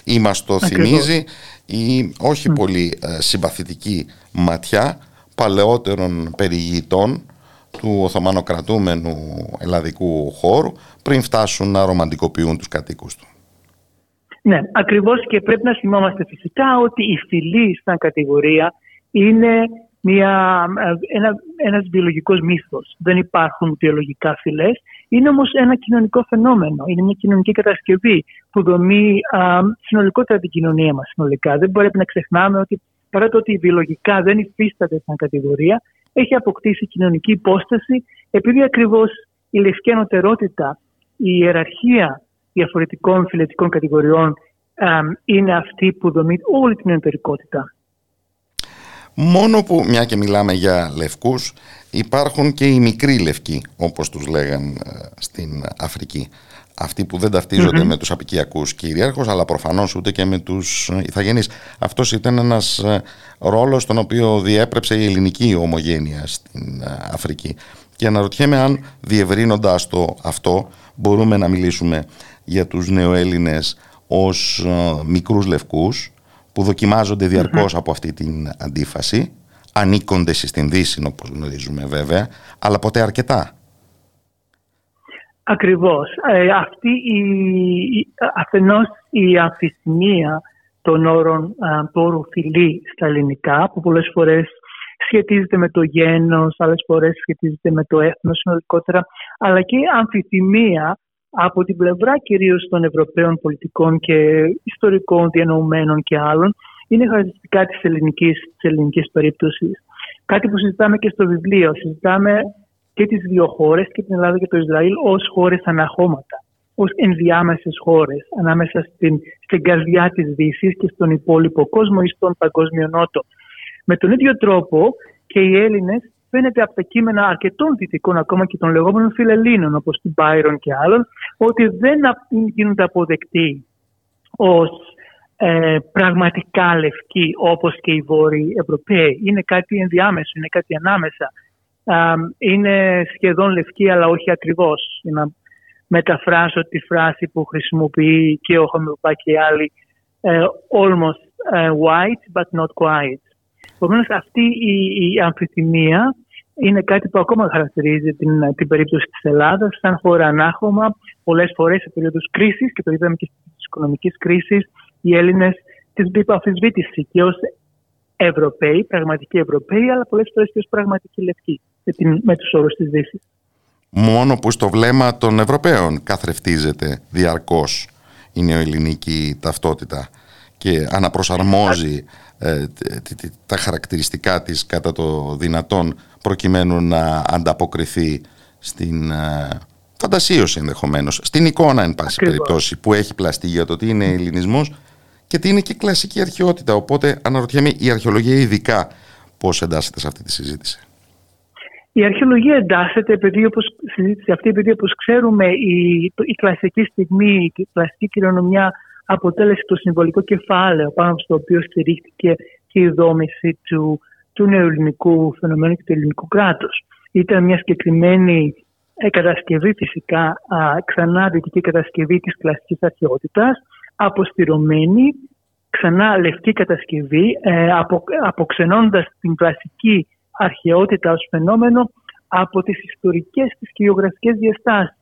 Ή μας το θυμίζει η όχι πολύ ε, συμπαθητική ματιά παλαιότερων περιηγητών του Οθωμανοκρατούμενου ελλαδικού χώρου πριν φτάσουν να ρομαντικοποιούν τους κατοίκους του. Ναι, ακριβώς και πρέπει να θυμόμαστε φυσικά ότι η φυλή σαν κατηγορία είναι μια, ένα, ένας βιολογικός μύθος. Δεν υπάρχουν βιολογικά φυλές. Είναι όμως ένα κοινωνικό φαινόμενο. Είναι μια κοινωνική κατασκευή που δομεί α, συνολικότερα την κοινωνία μας συνολικά. Δεν πρέπει να ξεχνάμε ότι παρά το ότι βιολογικά δεν υφίσταται σαν κατηγορία, έχει αποκτήσει κοινωνική υπόσταση επειδή ακριβώς η λευκή ανωτερότητα, η ιεραρχία διαφορετικών φυλετικών κατηγοριών είναι αυτή που δομεί όλη την εντερικότητα. Μόνο που, μια και μιλάμε για λευκούς, υπάρχουν και οι μικροί λευκοί, όπως τους λέγαν ε, στην Αφρική. Αυτοί που δεν ταυτιζονται με τους απικιακούς κυρίαρχους, αλλά προφανώς ούτε και με τους ηθαγενείς. Αυτός ήταν ένας ε, ρόλος τον οποίο διέπρεψε η ελληνική ομογένεια στην ε, Αφρική. Και αναρωτιέμαι αν διευρύνοντας το αυτό μπορούμε να μιλήσουμε για τους νεοέλληνες ως μικρούς λευκούς που δοκιμάζονται από αυτή την αντίφαση, ανήκονται στην Δύση όπως γνωρίζουμε βέβαια, αλλά ποτέ αρκετά. Ακριβώς. Ε, αυτή η, αφενός η αμφισημία των όρων του όρου φιλή στα ελληνικά, που πολλές φορές σχετίζεται με το γένος, άλλες φορές σχετίζεται με το έθνος συνολικότερα, αλλά και η αμφιθυμία από την πλευρά κυρίως των Ευρωπαίων πολιτικών και ιστορικών διανοουμένων και άλλων είναι χαρακτηριστικά της ελληνικής, της ελληνικής περίπτωσης. Κάτι που συζητάμε και στο βιβλίο. Συζητάμε και τις δύο χώρες, και την Ελλάδα και το Ισραήλ, ως χώρες αναχώματα, ως ενδιάμεσες χώρες, ανάμεσα στην, στην καρδιά της Δύσης και στον υπόλοιπο κόσμο ή στον παγκόσμιο νότο. Με τον ίδιο τρόπο και οι Έλληνες φαίνεται από τα κείμενα αρκετών δυτικών, ακόμα και των λεγόμενων φιλελλήνων, όπως του Μπάιρον και άλλων, ότι δεν γίνονται αποδεκτοί ως ε, πραγματικά λευκοί, όπως και οι Βόρειοι Ευρωπαίοι. Είναι κάτι ενδιάμεσο, είναι κάτι ανάμεσα. είναι σχεδόν λευκοί, αλλά όχι ακριβώς. Να μεταφράσω τη φράση που χρησιμοποιεί και ο Χαμιλουπά και οι άλλοι, ε, almost ε, white, but not quite. Επομένως, αυτή η, η αμφιθυμία είναι κάτι που ακόμα χαρακτηρίζει την, την περίπτωση της Ελλάδας σαν χώρα ανάχωμα. Πολλές φορές σε περίοδους κρίσης και το είδαμε και στις οικονομικής κρίσης οι Έλληνες τις μπήκαν αφισβήτηση και ως Ευρωπαίοι, πραγματικοί Ευρωπαίοι, αλλά πολλές φορές και ως πραγματικοί λευκοί με, την, με τους όρους της Δύσης. Μόνο που στο βλέμμα των Ευρωπαίων καθρεφτίζεται διαρκώς η νεοελληνική ταυτότητα και αναπροσαρμόζει ε, τα χαρακτηριστικά της κατά το δυνατόν προκειμένου να ανταποκριθεί στην ε, φαντασίωση ενδεχομένως, στην εικόνα εν πάση περιπτώσει που έχει πλαστεί για το τι είναι ελληνισμός και τι είναι και κλασική αρχαιότητα. Οπότε αναρωτιέμαι η αρχαιολογία ειδικά πώς εντάσσεται σε αυτή τη συζήτηση; Η αρχαιολογία εντάσσεται επειδή όπως συζήτηση αυτή, επειδή όπως ξέρουμε η, η κλασική στιγμή, η κλασική κληρονομιά αποτέλεσε το συμβολικό κεφάλαιο πάνω στο οποίο στηρίχθηκε και η δόμηση του, του νεοελληνικού φαινομένου και του ελληνικού κράτους. Ήταν μια συγκεκριμένη ε, κατασκευή φυσικά, α, ξανά δυτική κατασκευή της κλασικής αρχαιότητας, αποστηρωμένη, ξανά λευκή κατασκευή, ε, απο, αποξενώντας την κλασική αρχαιότητα ως φαινόμενο από τις ιστορικές της και γεωγραφικές διαστάσεις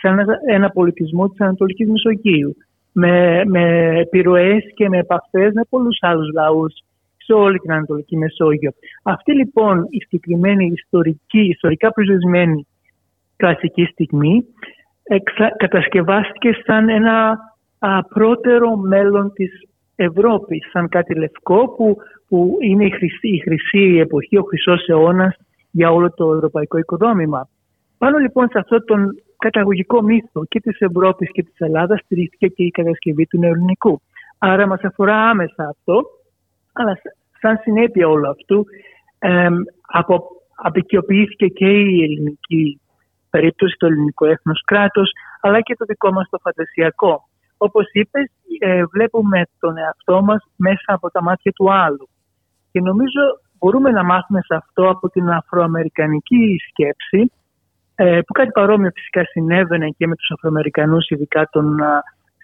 σαν ένα πολιτισμό της Ανατολικής Μεσογείου με, με επιρροές και με επαφές με πολλούς άλλους λαούς σε όλη την Ανατολική Μεσόγειο. Αυτή λοιπόν η συγκεκριμένη ιστορική, ιστορικά προσδεσμένη κλασική στιγμή εξα, κατασκευάστηκε σαν ένα α, πρώτερο μέλλον της Ευρώπης, σαν κάτι λευκό που, που είναι η χρυσή, η χρυσή εποχή, ο χρυσός αιώνας για όλο το ευρωπαϊκό οικοδόμημα. Πάνω λοιπόν σε αυτόν τον καταγωγικό μύθο και της Ευρώπης και της Ελλάδας στηρίχθηκε και η κατασκευή του νεοελληνικού. Άρα μας αφορά άμεσα αυτό, αλλά σαν συνέπεια όλου αυτού ε, απο, απεικιοποιήθηκε και η ελληνική περίπτωση, το ελληνικό έθνος κράτος, αλλά και το δικό μας το φαντασιακό. Όπως είπες, ε, βλέπουμε τον εαυτό μας μέσα από τα μάτια του άλλου. Και νομίζω μπορούμε να μάθουμε σε αυτό από την αφροαμερικανική σκέψη, ε, που κάτι παρόμοιο φυσικά συνέβαινε και με τους Αφροαμερικανούς, ειδικά των,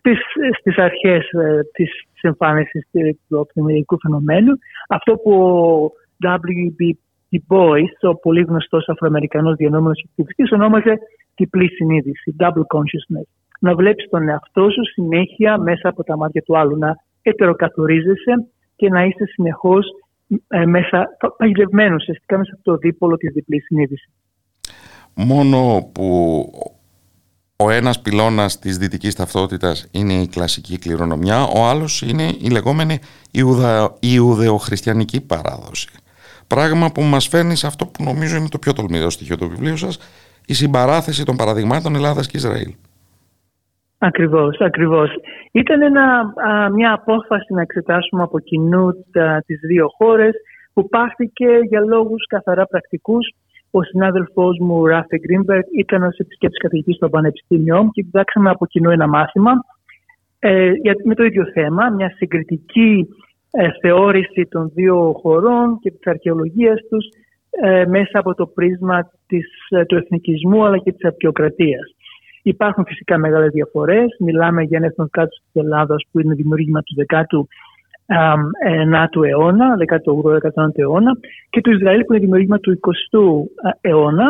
στις, στις αρχές ε, της, της εμφάνισης του οπτημερικού φαινομένου. Αυτό που ο W.B. Du Bois, ο πολύ γνωστός Αφροαμερικανός διανόμενος ακτιβιστής, ονόμαζε διπλή συνείδηση, double consciousness. να βλέπεις τον εαυτό σου συνέχεια μέσα από τα μάτια του άλλου, να ετεροκαθορίζεσαι και να είσαι συνεχώς ε, μέσα, παγιδευμένος ουσιαστικά μέσα από το δίπολο της διπλής συνείδησης. Μόνο που ο ένας πυλώνας της δυτικής ταυτότητας είναι η κλασική κληρονομιά, ο άλλος είναι η λεγόμενη Ιουδα... Ιουδεοχριστιανική παράδοση. Πράγμα που μας φέρνει σε αυτό που νομίζω είναι το πιο τολμηρό στοιχείο του βιβλίου σας, η συμπαράθεση των παραδειγμάτων Ελλάδας και Ισραήλ. Ακριβώς, ακριβώς. Ήταν ένα, μια απόφαση να εξετάσουμε από κοινού τα, τις δύο χώρες που πάρθηκε για λόγους καθαρά πρακτικούς. Ο συνάδελφός μου, Ράφε Γκρίνμπεργκ, ήταν ως επισκέπτης καθηγητής στο Πανεπιστήμιο και διδάξαμε από κοινού ένα μάθημα ε, με το ίδιο θέμα, μια συγκριτική ε, θεώρηση των δύο χωρών και της αρχαιολογίας τους ε, μέσα από το πρίσμα της, ε, του εθνικισμού αλλά και της απεικιοκρατίας. Υπάρχουν φυσικά μεγάλες διαφορές. Μιλάμε για ένα εθνοκράτο της Ελλάδας που είναι δημιούργημα του 19ου αιώνα, 18ου-19ου αιώνα και του Ισραήλ που είναι δημιούργημα του 20ου αιώνα.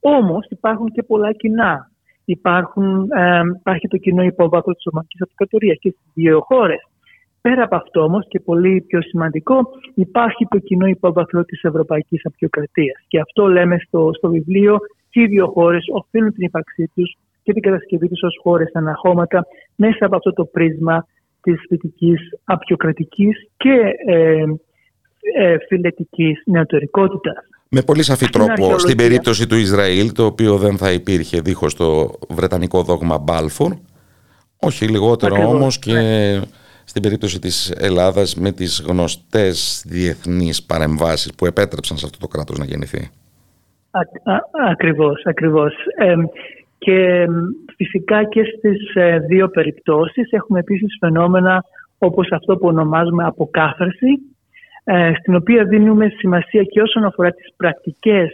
Όμως υπάρχουν και πολλά κοινά. Υπάρχουν, ε, υπάρχει το κοινό υπόβαθρο της Ομανικής Αυτοκρατορίας και στις δύο χώρες. Πέρα από αυτό όμως και πολύ πιο σημαντικό υπάρχει το κοινό υπόβαθρο της Ευρωπαϊκής Απειοκρατίας και αυτό λέμε στο, στο βιβλίο και οι δύο χώρες οφείλουν την ύπαρξή τους και την κατασκευή τους ως χώρες αναχώματα μέσα από αυτό το πρίσμα της δυτικής απειοκρατικής και ε, ε, φιλετικής νεωτερικότητας. Με πολύ σαφή τρόπο στην περίπτωση του Ισραήλ, το οποίο δεν θα υπήρχε δίχως το βρετανικό δόγμα Μπάλφορ, όχι λιγότερο Ακριβώς, όμως και ναι στην περίπτωση της Ελλάδας με τις γνωστές διεθνείς παρεμβάσεις που επέτρεψαν σε αυτό το κράτος να γεννηθεί. Α, α, ακριβώς, ακριβώς. και φυσικά και στις ε, δύο περιπτώσεις έχουμε επίσης φαινόμενα όπως αυτό που ονομάζουμε αποκάθαρση, ε, στην οποία δίνουμε σημασία και όσον αφορά τις πρακτικές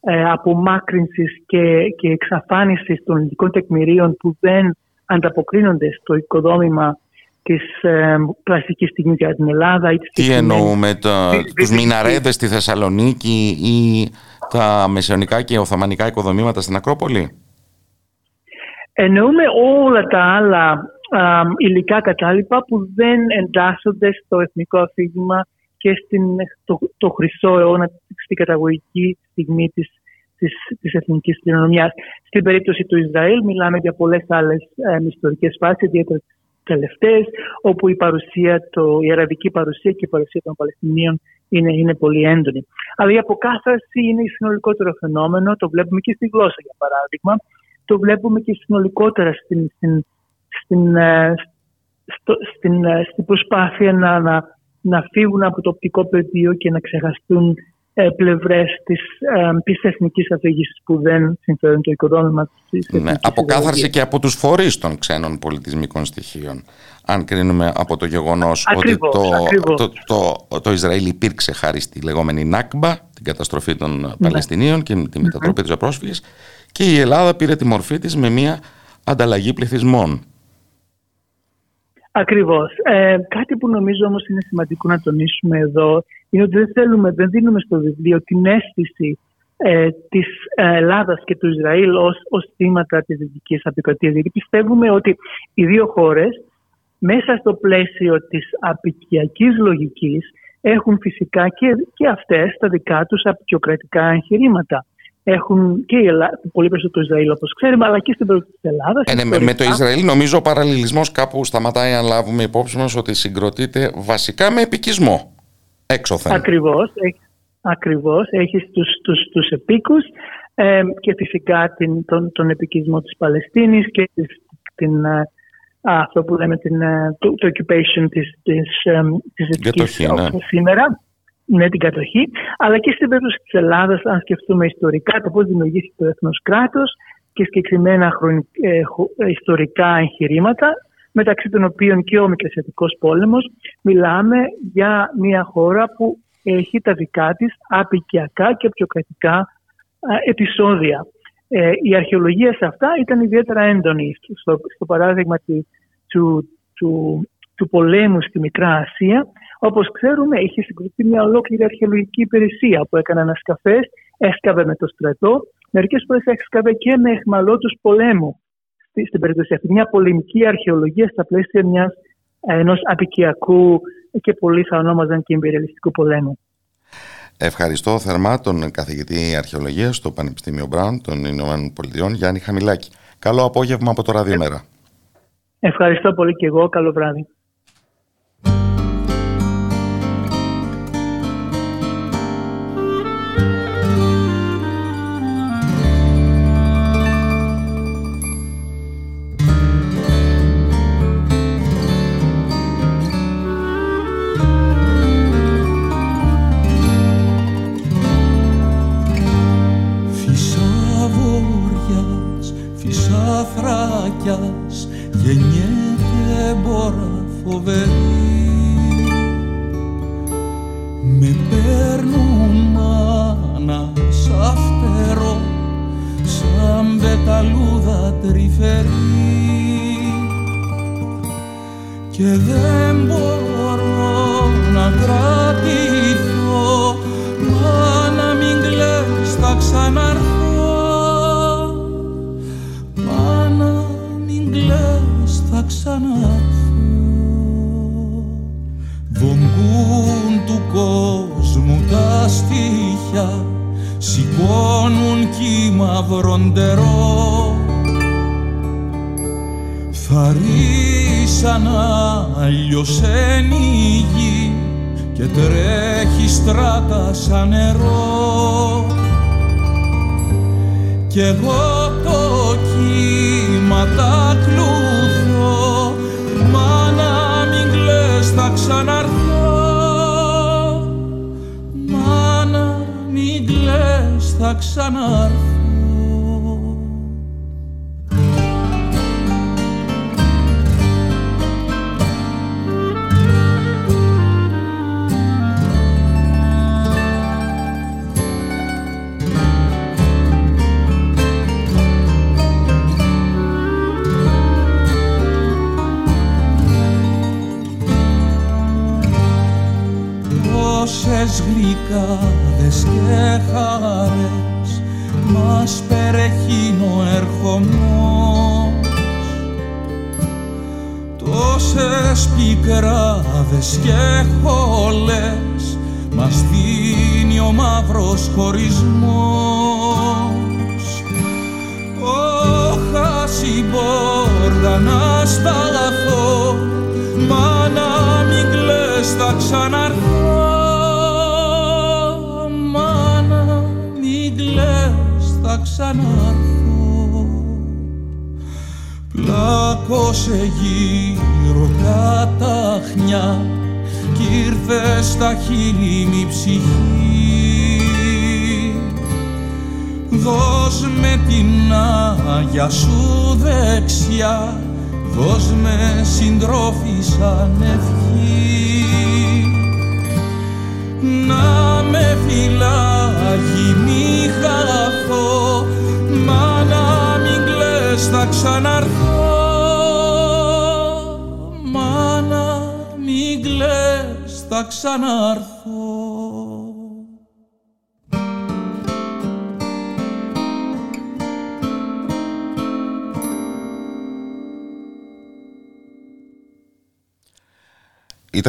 ε, απομάκρυνσης και, και εξαφάνισης των ειδικών τεκμηρίων που δεν ανταποκρίνονται στο οικοδόμημα της ε, κλασικής στιγμής για την Ελλάδα. Τι εννοούμε, το, τους μιναρέδες στη Θεσσαλονίκη ή τα μεσαιωνικά και οθωμανικά οικοδομήματα στην Ακρόπολη; Εννοούμε όλα τα άλλα α, υλικά κατάλοιπα που δεν εντάσσονται στο εθνικό αφήγημα και στην, το, το χρυσό αιώνα, στην καταγωγική στιγμή της, της, της εθνικής κληρονομιάς. Στην περίπτωση του Ισραήλ μιλάμε για πολλές άλλες ε, ιστορικές φάσεις, ιδιαίτερα τελευταίες, όπου η παρουσία, το, η αραβική παρουσία και η παρουσία των Παλαιστινίων είναι, είναι πολύ έντονη. Αλλά η αποκάθαρση είναι συνολικότερο φαινόμενο, το βλέπουμε και στη γλώσσα για παράδειγμα, το βλέπουμε και συνολικότερα στην, στην, στην, ε, στο, στην, ε, στην προσπάθεια να, να, να φύγουν από το οπτικό πεδίο και να ξεχαστούν ε, πλευρές της της εθνικής αφήγησης που δεν συμφέρουν το οικοδόμημα της. Ναι, αποκάθαρση και από τους φορείς των ξένων πολιτισμικών στοιχείων. Αν κρίνουμε από το γεγονός ότι το, το, το, το, Ισραήλ υπήρξε χάρη στη λεγόμενη Νάκμπα, την καταστροφή των ναι. Παλαιστινίων και τη μετατροπή mm-hmm. του και η Ελλάδα πήρε τη μορφή της με μια ανταλλαγή πληθυσμών. Ακριβώς. Ε, κάτι που νομίζω όμως είναι σημαντικό να τονίσουμε εδώ είναι ότι δεν θέλουμε, δεν δίνουμε στο βιβλίο την αίσθηση ε, της Ελλάδας και του Ισραήλ ως, ως θύματα της δυτικής απεικρατείας. Γιατί πιστεύουμε ότι οι δύο χώρες μέσα στο πλαίσιο της απικιακής λογικής έχουν φυσικά και, και αυτές τα δικά τους απεικιοκρατικά εγχειρήματα έχουν και η Ελλάδα, πολύ περισσότερο το Ισραήλ όπως ξέρουμε, αλλά και στην περίπτωση της Ελλάδας. Ε, ναι, με το Ισραήλ νομίζω ο παραλληλισμός κάπου σταματάει αν λάβουμε υπόψη μας ότι συγκροτείται βασικά με επικισμό έξωθεν. Ακριβώς. Ακριβώς, έχεις τους, τους, τους επίκους ε, και φυσικά την, τον, τον επικισμό της Παλαιστίνης και την, ε, αυτό που λέμε την, ε, το, το occupation της, της, της ναι. σήμερα με την κατοχή, αλλά και στην περίπτωση της Ελλάδας, αν σκεφτούμε ιστορικά το πώς δημιουργήθηκε το έθνος κράτος και συγκεκριμένα ε, ιστορικά εγχειρήματα, μεταξύ των οποίων και ο Μικρασιατικός πόλεμος, μιλάμε για μια χώρα που έχει τα δικά της απικιακά και πιοκρατικά επεισόδια. Ε, η αρχαιολογία σε αυτά ήταν ιδιαίτερα έντονη. Στο, στο παράδειγμα του, του, του, του πολέμου στη Μικρά Ασία, Όπως ξέρουμε, είχε συγκροτεί μια ολόκληρη αρχαιολογική υπηρεσία που έκανε ανασκαφές, έσκαβε με το στρατό, μερικές φορές έσκαβε και με εχμαλώτους πολέμου στη- στην περίπτωση αυτή. Μια πολεμική αρχαιολογία στα πλαίσια μιας ενός απικιακού και πολύ θα ονόμαζαν και εμπειριαλιστικού πολέμου. Ευχαριστώ θερμά τον καθηγητή αρχαιολογίας στο Πανεπιστήμιο Μπράουν των Ηνωμένων Πολιτειών, Γιάννη Χαμηλάκη. Καλό απόγευμα από το Ραδιομέρα. Ευχαριστώ πολύ και εγώ. Καλό βράδυ.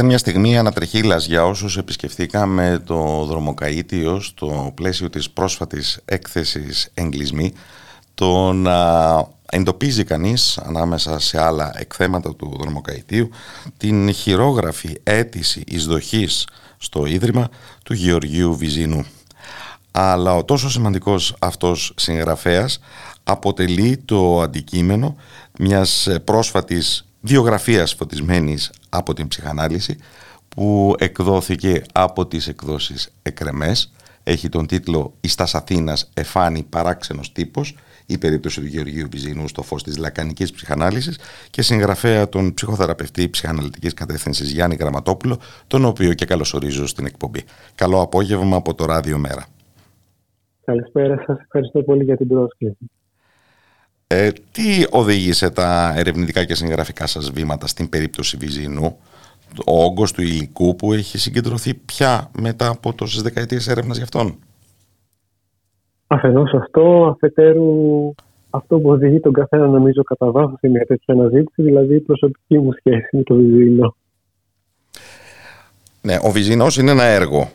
Μια στιγμή ανατρεχίλας για όσους επισκεφθήκαμε το δρομοκαΐτιο στο πλαίσιο της πρόσφατης έκθεσης «Εγκλισμοί» το να εντοπίζει κανείς ανάμεσα σε άλλα εκθέματα του δρομοκαΐτιου την χειρόγραφη αίτηση εισδοχής στο Ίδρυμα του Γεωργίου Βυζίνου. Αλλά ο τόσο σημαντικός αυτός συγγραφέας αποτελεί το αντικείμενο μιας πρόσφατης βιογραφίας φωτισμένης από την ψυχανάλυση που εκδόθηκε από τις εκδόσεις Εκρεμές έχει τον τίτλο «Η Στάς Αθήνας εφάνει παράξενος τύπος» η περίπτωση του Γεωργίου Βυζίνου στο φως της λακανικής ψυχανάλυσης και συγγραφέα τον ψυχοθεραπευτή ψυχαναλυτικής κατεύθυνσης Γιάννη Γραμματόπουλο τον οποίο και καλωσορίζω στην εκπομπή. Καλό απόγευμα από το Ράδιο Μέρα. Καλησπέρα σας. Ευχαριστώ πολύ για την πρόσκληση. Ε, τι οδήγησε τα ερευνητικά και συγγραφικά σας βήματα στην περίπτωση Βυζινού, ο όγκος του υλικού που έχει συγκεντρωθεί πια μετά από τόσες δεκαετίες έρευνας γι' αυτόν; Αφενός αυτό, αφετέρου αυτό που οδηγεί τον καθένα νομίζω κατά βάθος σε μια τέτοια αναζήτηση, δηλαδή η προσωπική μου σχέση με το Βυζίνο. Ναι, ο Βυζινός είναι ένα έργο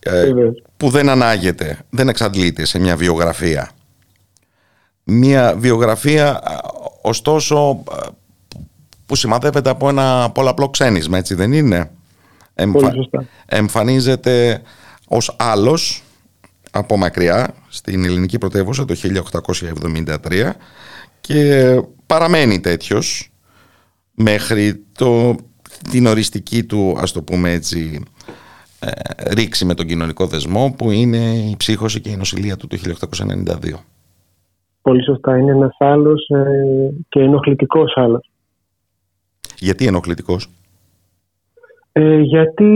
ε, Βεβαίως. που δεν ανάγεται, δεν εξαντλείται σε μια βιογραφία. Μια βιογραφία, α, ωστόσο, α, που σημαδεύεται από ένα πολλαπλό ξένισμα, έτσι δεν είναι; Πολύ σωστά. Εμφανίζεται ως άλλος από μακριά στην ελληνική πρωτεύουσα το 1873 και παραμένει τέτοιος μέχρι το, την οριστική του, ας το πούμε έτσι, ε, ρήξη με τον κοινωνικό δεσμό που είναι η ψύχωση και η νοσηλεία του το 1892. Πολύ σωστά. Είναι ένας άλλος ε, και ενοχλητικός άλλος. Γιατί ενοχλητικός; Ε, γιατί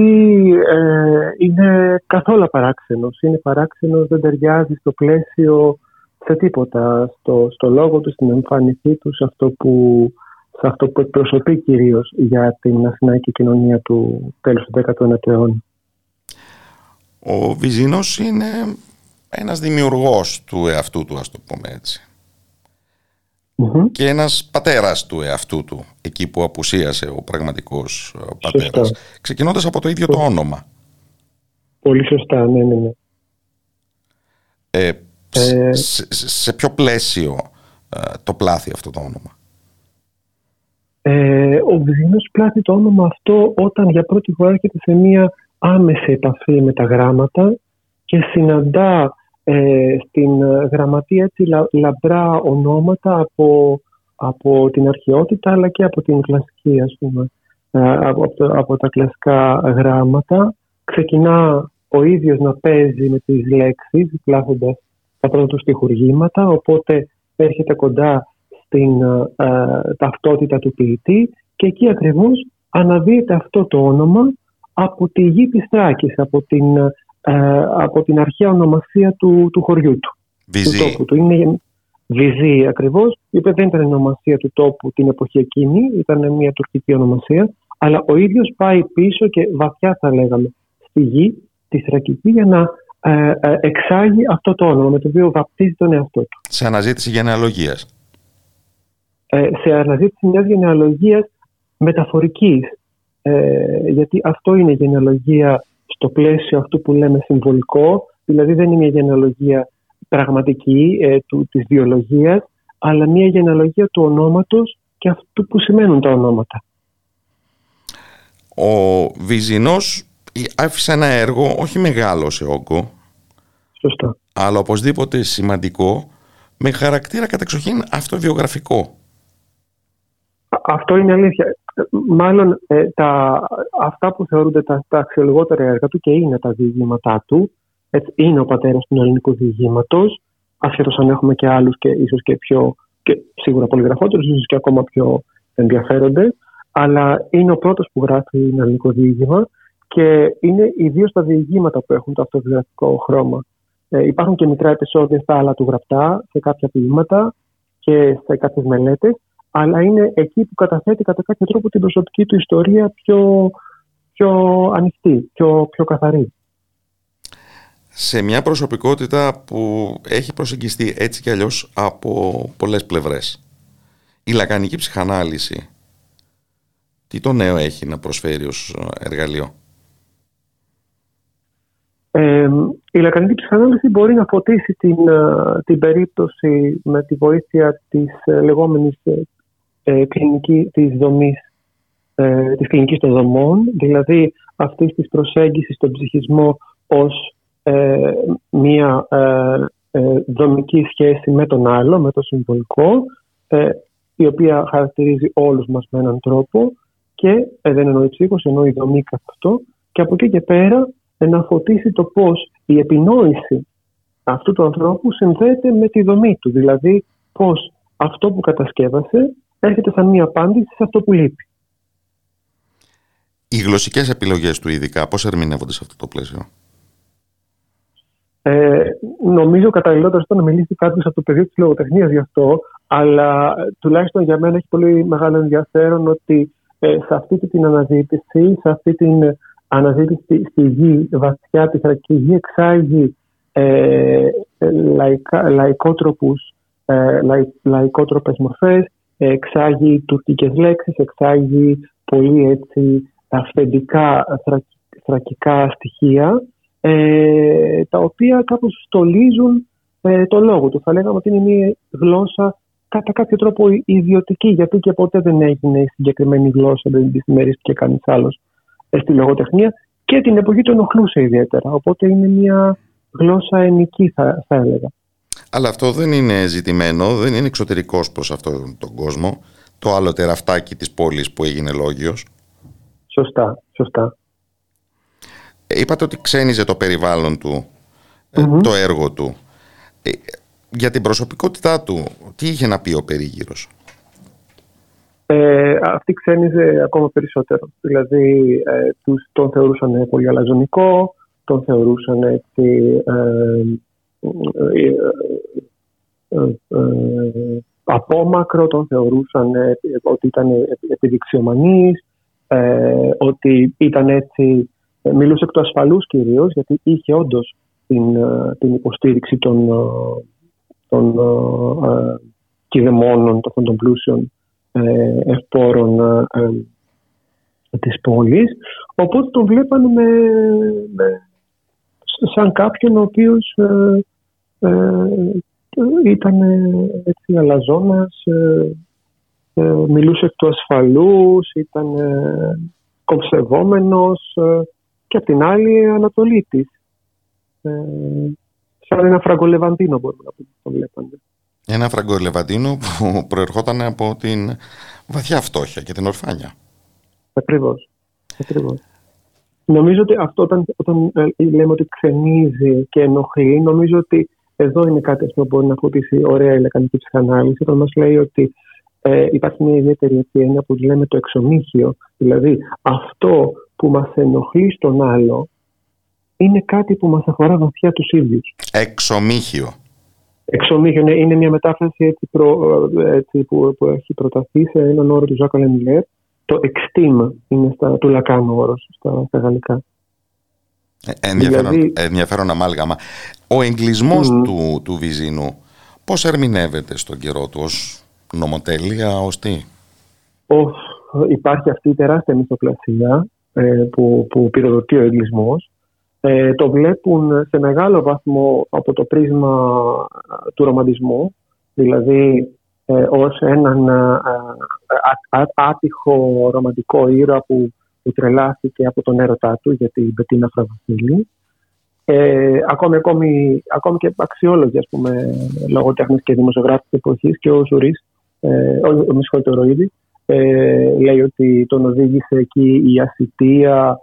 ε, είναι καθόλου παράξενος. Είναι παράξενος, δεν ταιριάζει στο πλαίσιο σε τίποτα. Στο, στο λόγο του, στην εμφάνισή του, σε αυτό που, σε αυτό που εκπροσωπεί κυρίως για την αθηναϊκή κοινωνία του τέλους του 19ου αιώνα. Ο Βυζινός είναι ένας δημιουργός του εαυτού του, ας το πούμε έτσι. Και ένας πατέρας του εαυτού του, εκεί που απουσίασε ο πραγματικός ε, πατέρας. Ξεκινώντας από το ίδιο το όνομα. Πολύ σωστά, ναι, ναι, ναι. Ε, σε, σε- σε ποιο πλαίσιο ε, το πλάθει αυτό το όνομα; Ε, ο Βυζινός πλάθει το όνομα αυτό όταν για πρώτη φορά έρχεται σε μία άμεση επαφή με τα γράμματα και συναντά ε, στην ε, γραμματεία έτσι, λα- λαμπρά ονόματα από, από την αρχαιότητα αλλά και από την κλασική ας πούμε, ε, από, από το- από τα κλασικά γράμματα. Ξεκινά ο ίδιος να παίζει με τις λέξεις πλάθοντας τα πρώτα του στιχουργήματα οπότε έρχεται κοντά στην ε, ε, ταυτότητα του ποιητή και εκεί ακριβώς αναδύεται αυτό το όνομα από τη γη της Θράκης, από την, ε, από την αρχαία ονομασία του, του χωριού του. Βυζή. Του τόπου του. Είναι Βυζή ακριβώς, η οποία δεν ήταν η ονομασία του τόπου την εποχή εκείνη, ήταν μια τουρκική ονομασία, αλλά ο ίδιος πάει πίσω και βαθιά θα λέγαμε στη γη, τη Θρακική, για να ε, ε, εξάγει αυτό το όνομα με το οποίο βαπτίζει τον εαυτό του Σε αναζήτηση γενεαλογίας. ε, σε αναζήτηση μιας γενεαλογίας μεταφορικής. Ε, γιατί αυτό είναι η γενεαλογία στο πλαίσιο αυτού που λέμε συμβολικό, δηλαδή δεν είναι μια γενεαλογία πραγματική ε, του, της βιολογίας, αλλά μια γενεαλογία του ονόματος και αυτού που σημαίνουν τα ονόματα. Ο Βυζινός άφησε ένα έργο όχι μεγάλο σε όγκο, Σωστά. αλλά οπωσδήποτε σημαντικό, με χαρακτήρα κατεξοχήν αυτοβιογραφικό. Α- Αυτό είναι αλήθεια. Ε, Μάλλον ε, τα, αυτά που θεωρούνται τα, τα αξιολογότερα έργα του και είναι τα διηγήματά του, έτσι, είναι ο πατέρας του ελληνικού διηγήματος, ασχέτως αν έχουμε και άλλους και ίσως και πιο, και σίγουρα πολυγραφότερους, ίσως και ακόμα πιο ενδιαφέροντες, αλλά είναι ο πρώτος που γράφει ένα ελληνικό διήγημα και είναι ιδίως τα διηγήματα που έχουν το αυτοβιογραφικό χρώμα. Ε, υπάρχουν και μικρά επεισόδια στα άλλα του γραπτά, σε κάποια ποίηματα και σε κάποιες μελέτες, αλλά είναι εκεί που καταθέτει κατά κάποιο τρόπο την προσωπική του ιστορία πιο, πιο ανοιχτή, πιο, πιο καθαρή. σε μια προσωπικότητα που έχει προσεγγιστεί έτσι κι αλλιώς από πολλές πλευρές. Η λακανική ψυχανάλυση, τι το νέο έχει να προσφέρει ως εργαλείο; Ε, η λακανική ψυχανάλυση μπορεί να φωτίσει την, ε, την περίπτωση με τη βοήθεια της ε, λεγόμενης ε, ε, κλινική, της δομής ε, της κλινικής των δομών, δηλαδή αυτής της προσέγγισης στον ψυχισμό ως ε, μία ε, ε, δομική σχέση με τον άλλο, με το συμβολικό, ε, η οποία χαρακτηρίζει όλους μας με έναν τρόπο και ε, δεν εννοεί ψύχος, εννοεί δομή καθ' αυτό. Και από εκεί και πέρα ε, να φωτίσει το πώς η επινόηση αυτού του ανθρώπου συνδέεται με τη δομή του, δηλαδή πώς αυτό που κατασκεύασε έρχεται σαν μία απάντηση σε αυτό που λείπει. Οι γλωσσικές επιλογές του ειδικά πώς ερμηνεύονται σε αυτό το πλαίσιο; Ε, νομίζω καταλληλότερο ήταν να μιλήσει κάποιος από το πεδίο της λογοτεχνίας γι' αυτό, αλλά ε, τουλάχιστον για μένα έχει πολύ μεγάλο ενδιαφέρον ότι ε, σε αυτή την αναζήτηση, σε αυτή την αναζήτηση στη, στη γη, βαθιά της θρακική γη, εξάγει ε, ε, λαϊκά, λαϊκότροπους ε, λαϊ, λαϊκότροπες μορφές, εξάγει τουρκικές λέξεις, εξάγει πολύ έτσι αυθεντικά θρακικά στοιχεία ε, τα οποία κάπως στολίζουν ε, το λόγο του. Θα λέγαμε ότι είναι μια γλώσσα κατά κάποιο τρόπο ιδιωτική, γιατί και ποτέ δεν έγινε η συγκεκριμένη γλώσσα, δεν τη μερίστηκε κανείς άλλος ε, στη λογοτεχνία και την εποχή του ενοχλούσε ιδιαίτερα. Οπότε είναι μια γλώσσα ενική, θα, θα έλεγα. Αλλά αυτό δεν είναι ζητημένο, δεν είναι εξωτερικός προς αυτόν τον κόσμο. Το άλλο τεραφτάκι της πόλης που έγινε λόγιος. Σωστά, σωστά. Ε, είπατε ότι ξένιζε το περιβάλλον του, ε, το έργο του. Ε, για την προσωπικότητά του, τι είχε να πει ο περίγυρος; Ε, αυτή ξένιζε ακόμα περισσότερο. Δηλαδή, ε, τους, τον θεωρούσαν πολύ αλαζονικό, τον θεωρούσαν έτσι, απόμακρο, τον θεωρούσαν ότι ήταν επιδειξιομανής, ότι ήταν έτσι ε, μιλούσε εκ του ασφαλούς κυρίως, γιατί είχε όντως την, ε, την υποστήριξη των, ε, των κηδεμόνων, των, των πλούσιων ευπόρων ε, της πόλης. Οπότε τον βλέπανε με, σαν κάποιον ο οποίος ήταν έτσι αλαζόνας, μιλούσε εκ του ασφαλούς, ήταν κοψευόμενος, και από την άλλη Ανατολή τη. Ε, σαν ένα φραγκολεβαντίνο μπορούμε να πούμε το βλέπανε. Ένα φραγκολεβαντίνο που προερχόταν από την βαθιά φτώχεια και την ορφάνια. Ακριβώς. Ακριβώς. Νομίζω ότι αυτό όταν, όταν ε, λέμε ότι ξενίζει και ενοχλεί, νομίζω ότι εδώ είναι κάτι που μπορεί να φωτίσει ωραία η λεκανική ψυχανάλυση, όταν μας λέει ότι ε, υπάρχει μια ιδιαίτερη έννοια που λέμε το εξομίχιο. Δηλαδή αυτό που μας ενοχλεί στον άλλο είναι κάτι που μας αφορά βαθιά τους ίδιους. Εξομίχιο. Εξομίχιο, ναι, είναι μια μετάφραση έτσι, προ, έτσι που, που, έχει προταθεί σε έναν όρο του Ζάκα Λεμιλέρ. Το extreme είναι στα, του Λακάνου όρος στα, στα γαλλικά. Ε, ενδιαφέρον, δηλαδή, ενδιαφέρον αμάλγαμα. Ο εγκλισμός του, του Βυζίνου πώς ερμηνεύεται στον καιρό του ως νομοτέλεια, ως τι; υπάρχει αυτή η τεράστια μυθοπλασία ε, που, που πυροδοτεί ο εγκλισμός. Ε, το βλέπουν σε μεγάλο βαθμό από το πρίσμα του ρομαντισμού, δηλαδή ε, ως έναν άτυχο ρομαντικό ήρωα που, που τρελάθηκε από τον έρωτά του για την Πετίνα Φραβασίλη. Ε, ακόμη, ακόμη, ακόμη και αξιόλογοι ας πούμε, λογοτέχνες και δημοσιογράφοι της εποχής και ο Ζουρίς, ε, ο, ο, ο Ροίδη, ε, λέει ότι τον οδήγησε εκεί η ασυτεία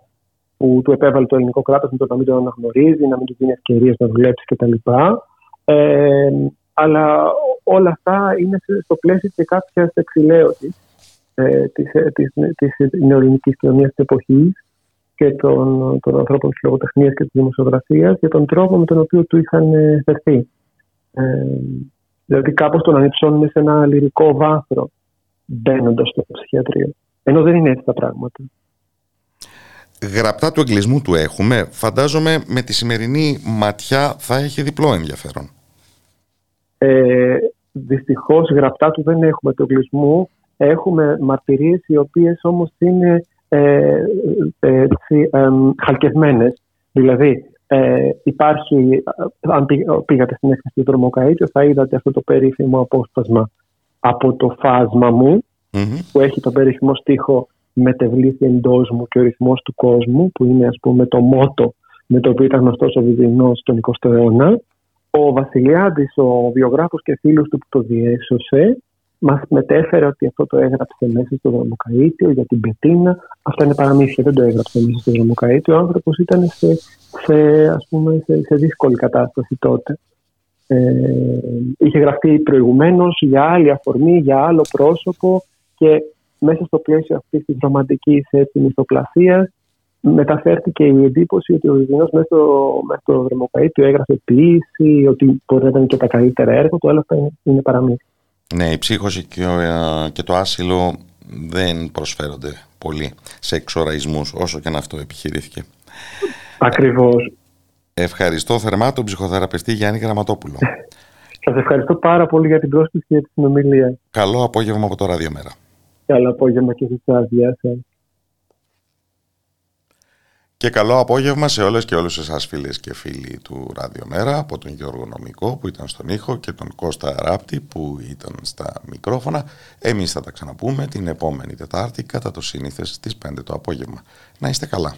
που του επέβαλε το ελληνικό κράτος με το να μην τον αναγνωρίζει, να μην του δίνει ευκαιρίες να δουλέψει κτλ. Ε, αλλά όλα αυτά είναι στο πλαίσιο και κάποιας εξηλαίωσης ε, της, ε, της, της νεοελληνικής κοινωνίας της εποχής και των, των ανθρώπων της λογοτεχνίας και της δημοσιογραφίας για τον τρόπο με τον οποίο του είχαν ε, φερθεί. Ε, δηλαδή κάπως τον ανυψώνουν σε ένα λυρικό βάθρο μπαίνοντας στο ψυχιατρίο. Ενώ δεν είναι έτσι τα πράγματα. Γραπτά του εγκλισμού του έχουμε. Φαντάζομαι με τη σημερινή ματιά θα έχει διπλό ενδιαφέρον. Ε, Δυστυχώς γραπτά του δεν έχουμε του εγκλισμού. Έχουμε μαρτυρίες οι οποίες όμως είναι ε, ε, ε χαλκευμένες. Δηλαδή ε, υπάρχει, αν πήγατε στην έκθεση του Δρομοκαΐτιο θα είδατε αυτό το περίφημο απόσπασμα από το φάσμα μου που έχει τον περίφημο στίχο «Μετεβλήθη εντός μου και ο ρυθμός του κόσμου» που είναι ας πούμε το μότο με το οποίο ήταν γνωστός ο Βυζινός στον 20ο αιώνα. Ο Βασιλιάδης, ο βιογράφος και φίλος του που το διέσωσε, μας μετέφερε ότι αυτό το έγραψε μέσα στο δρομοκαίτιο για την Πετίνα. Αυτά είναι παραμύθια, δεν το έγραψε μέσα στο δρομοκαίτιο. Ο άνθρωπος ήταν σε, σε, ας πούμε, σε, σε δύσκολη κατάσταση τότε. Ε, είχε γραφτεί προηγουμένως για άλλη αφορμή, για άλλο πρόσωπο και μέσα στο πλαίσιο αυτής της ρομαντική μυθοπλασία μεταφέρθηκε η εντύπωση ότι ο Βυζινός μέσα στο, μέσα στο έγραφε ποιήση, ότι μπορεί να ήταν και τα καλύτερα έργα του, όλα αυτά είναι, είναι παραμύθια. Ναι, η ψύχωση και, ε, και το άσυλο δεν προσφέρονται πολύ σε εξοραϊσμούς όσο και αν αυτό επιχειρήθηκε. Ακριβώς. Ευχαριστώ θερμά τον ψυχοθεραπευτή Γιάννη Γραμματόπουλο. Σας ευχαριστώ πάρα πολύ για την πρόσκληση και για τη συνομιλία. Καλό απόγευμα από το Ραδιομέρα. Καλό απόγευμα και σε εσάς. Γεια σας. Και καλό απόγευμα σε όλες και όλους εσάς φίλες και φίλοι του Ραδιομέρα από τον Γιώργο Νομικό που ήταν στον ήχο και τον Κώστα Ράπτη που ήταν στα μικρόφωνα. Εμείς θα τα ξαναπούμε την επόμενη Τετάρτη κατά το σύνηθες στις 5 το απόγευμα. Να είστε καλά.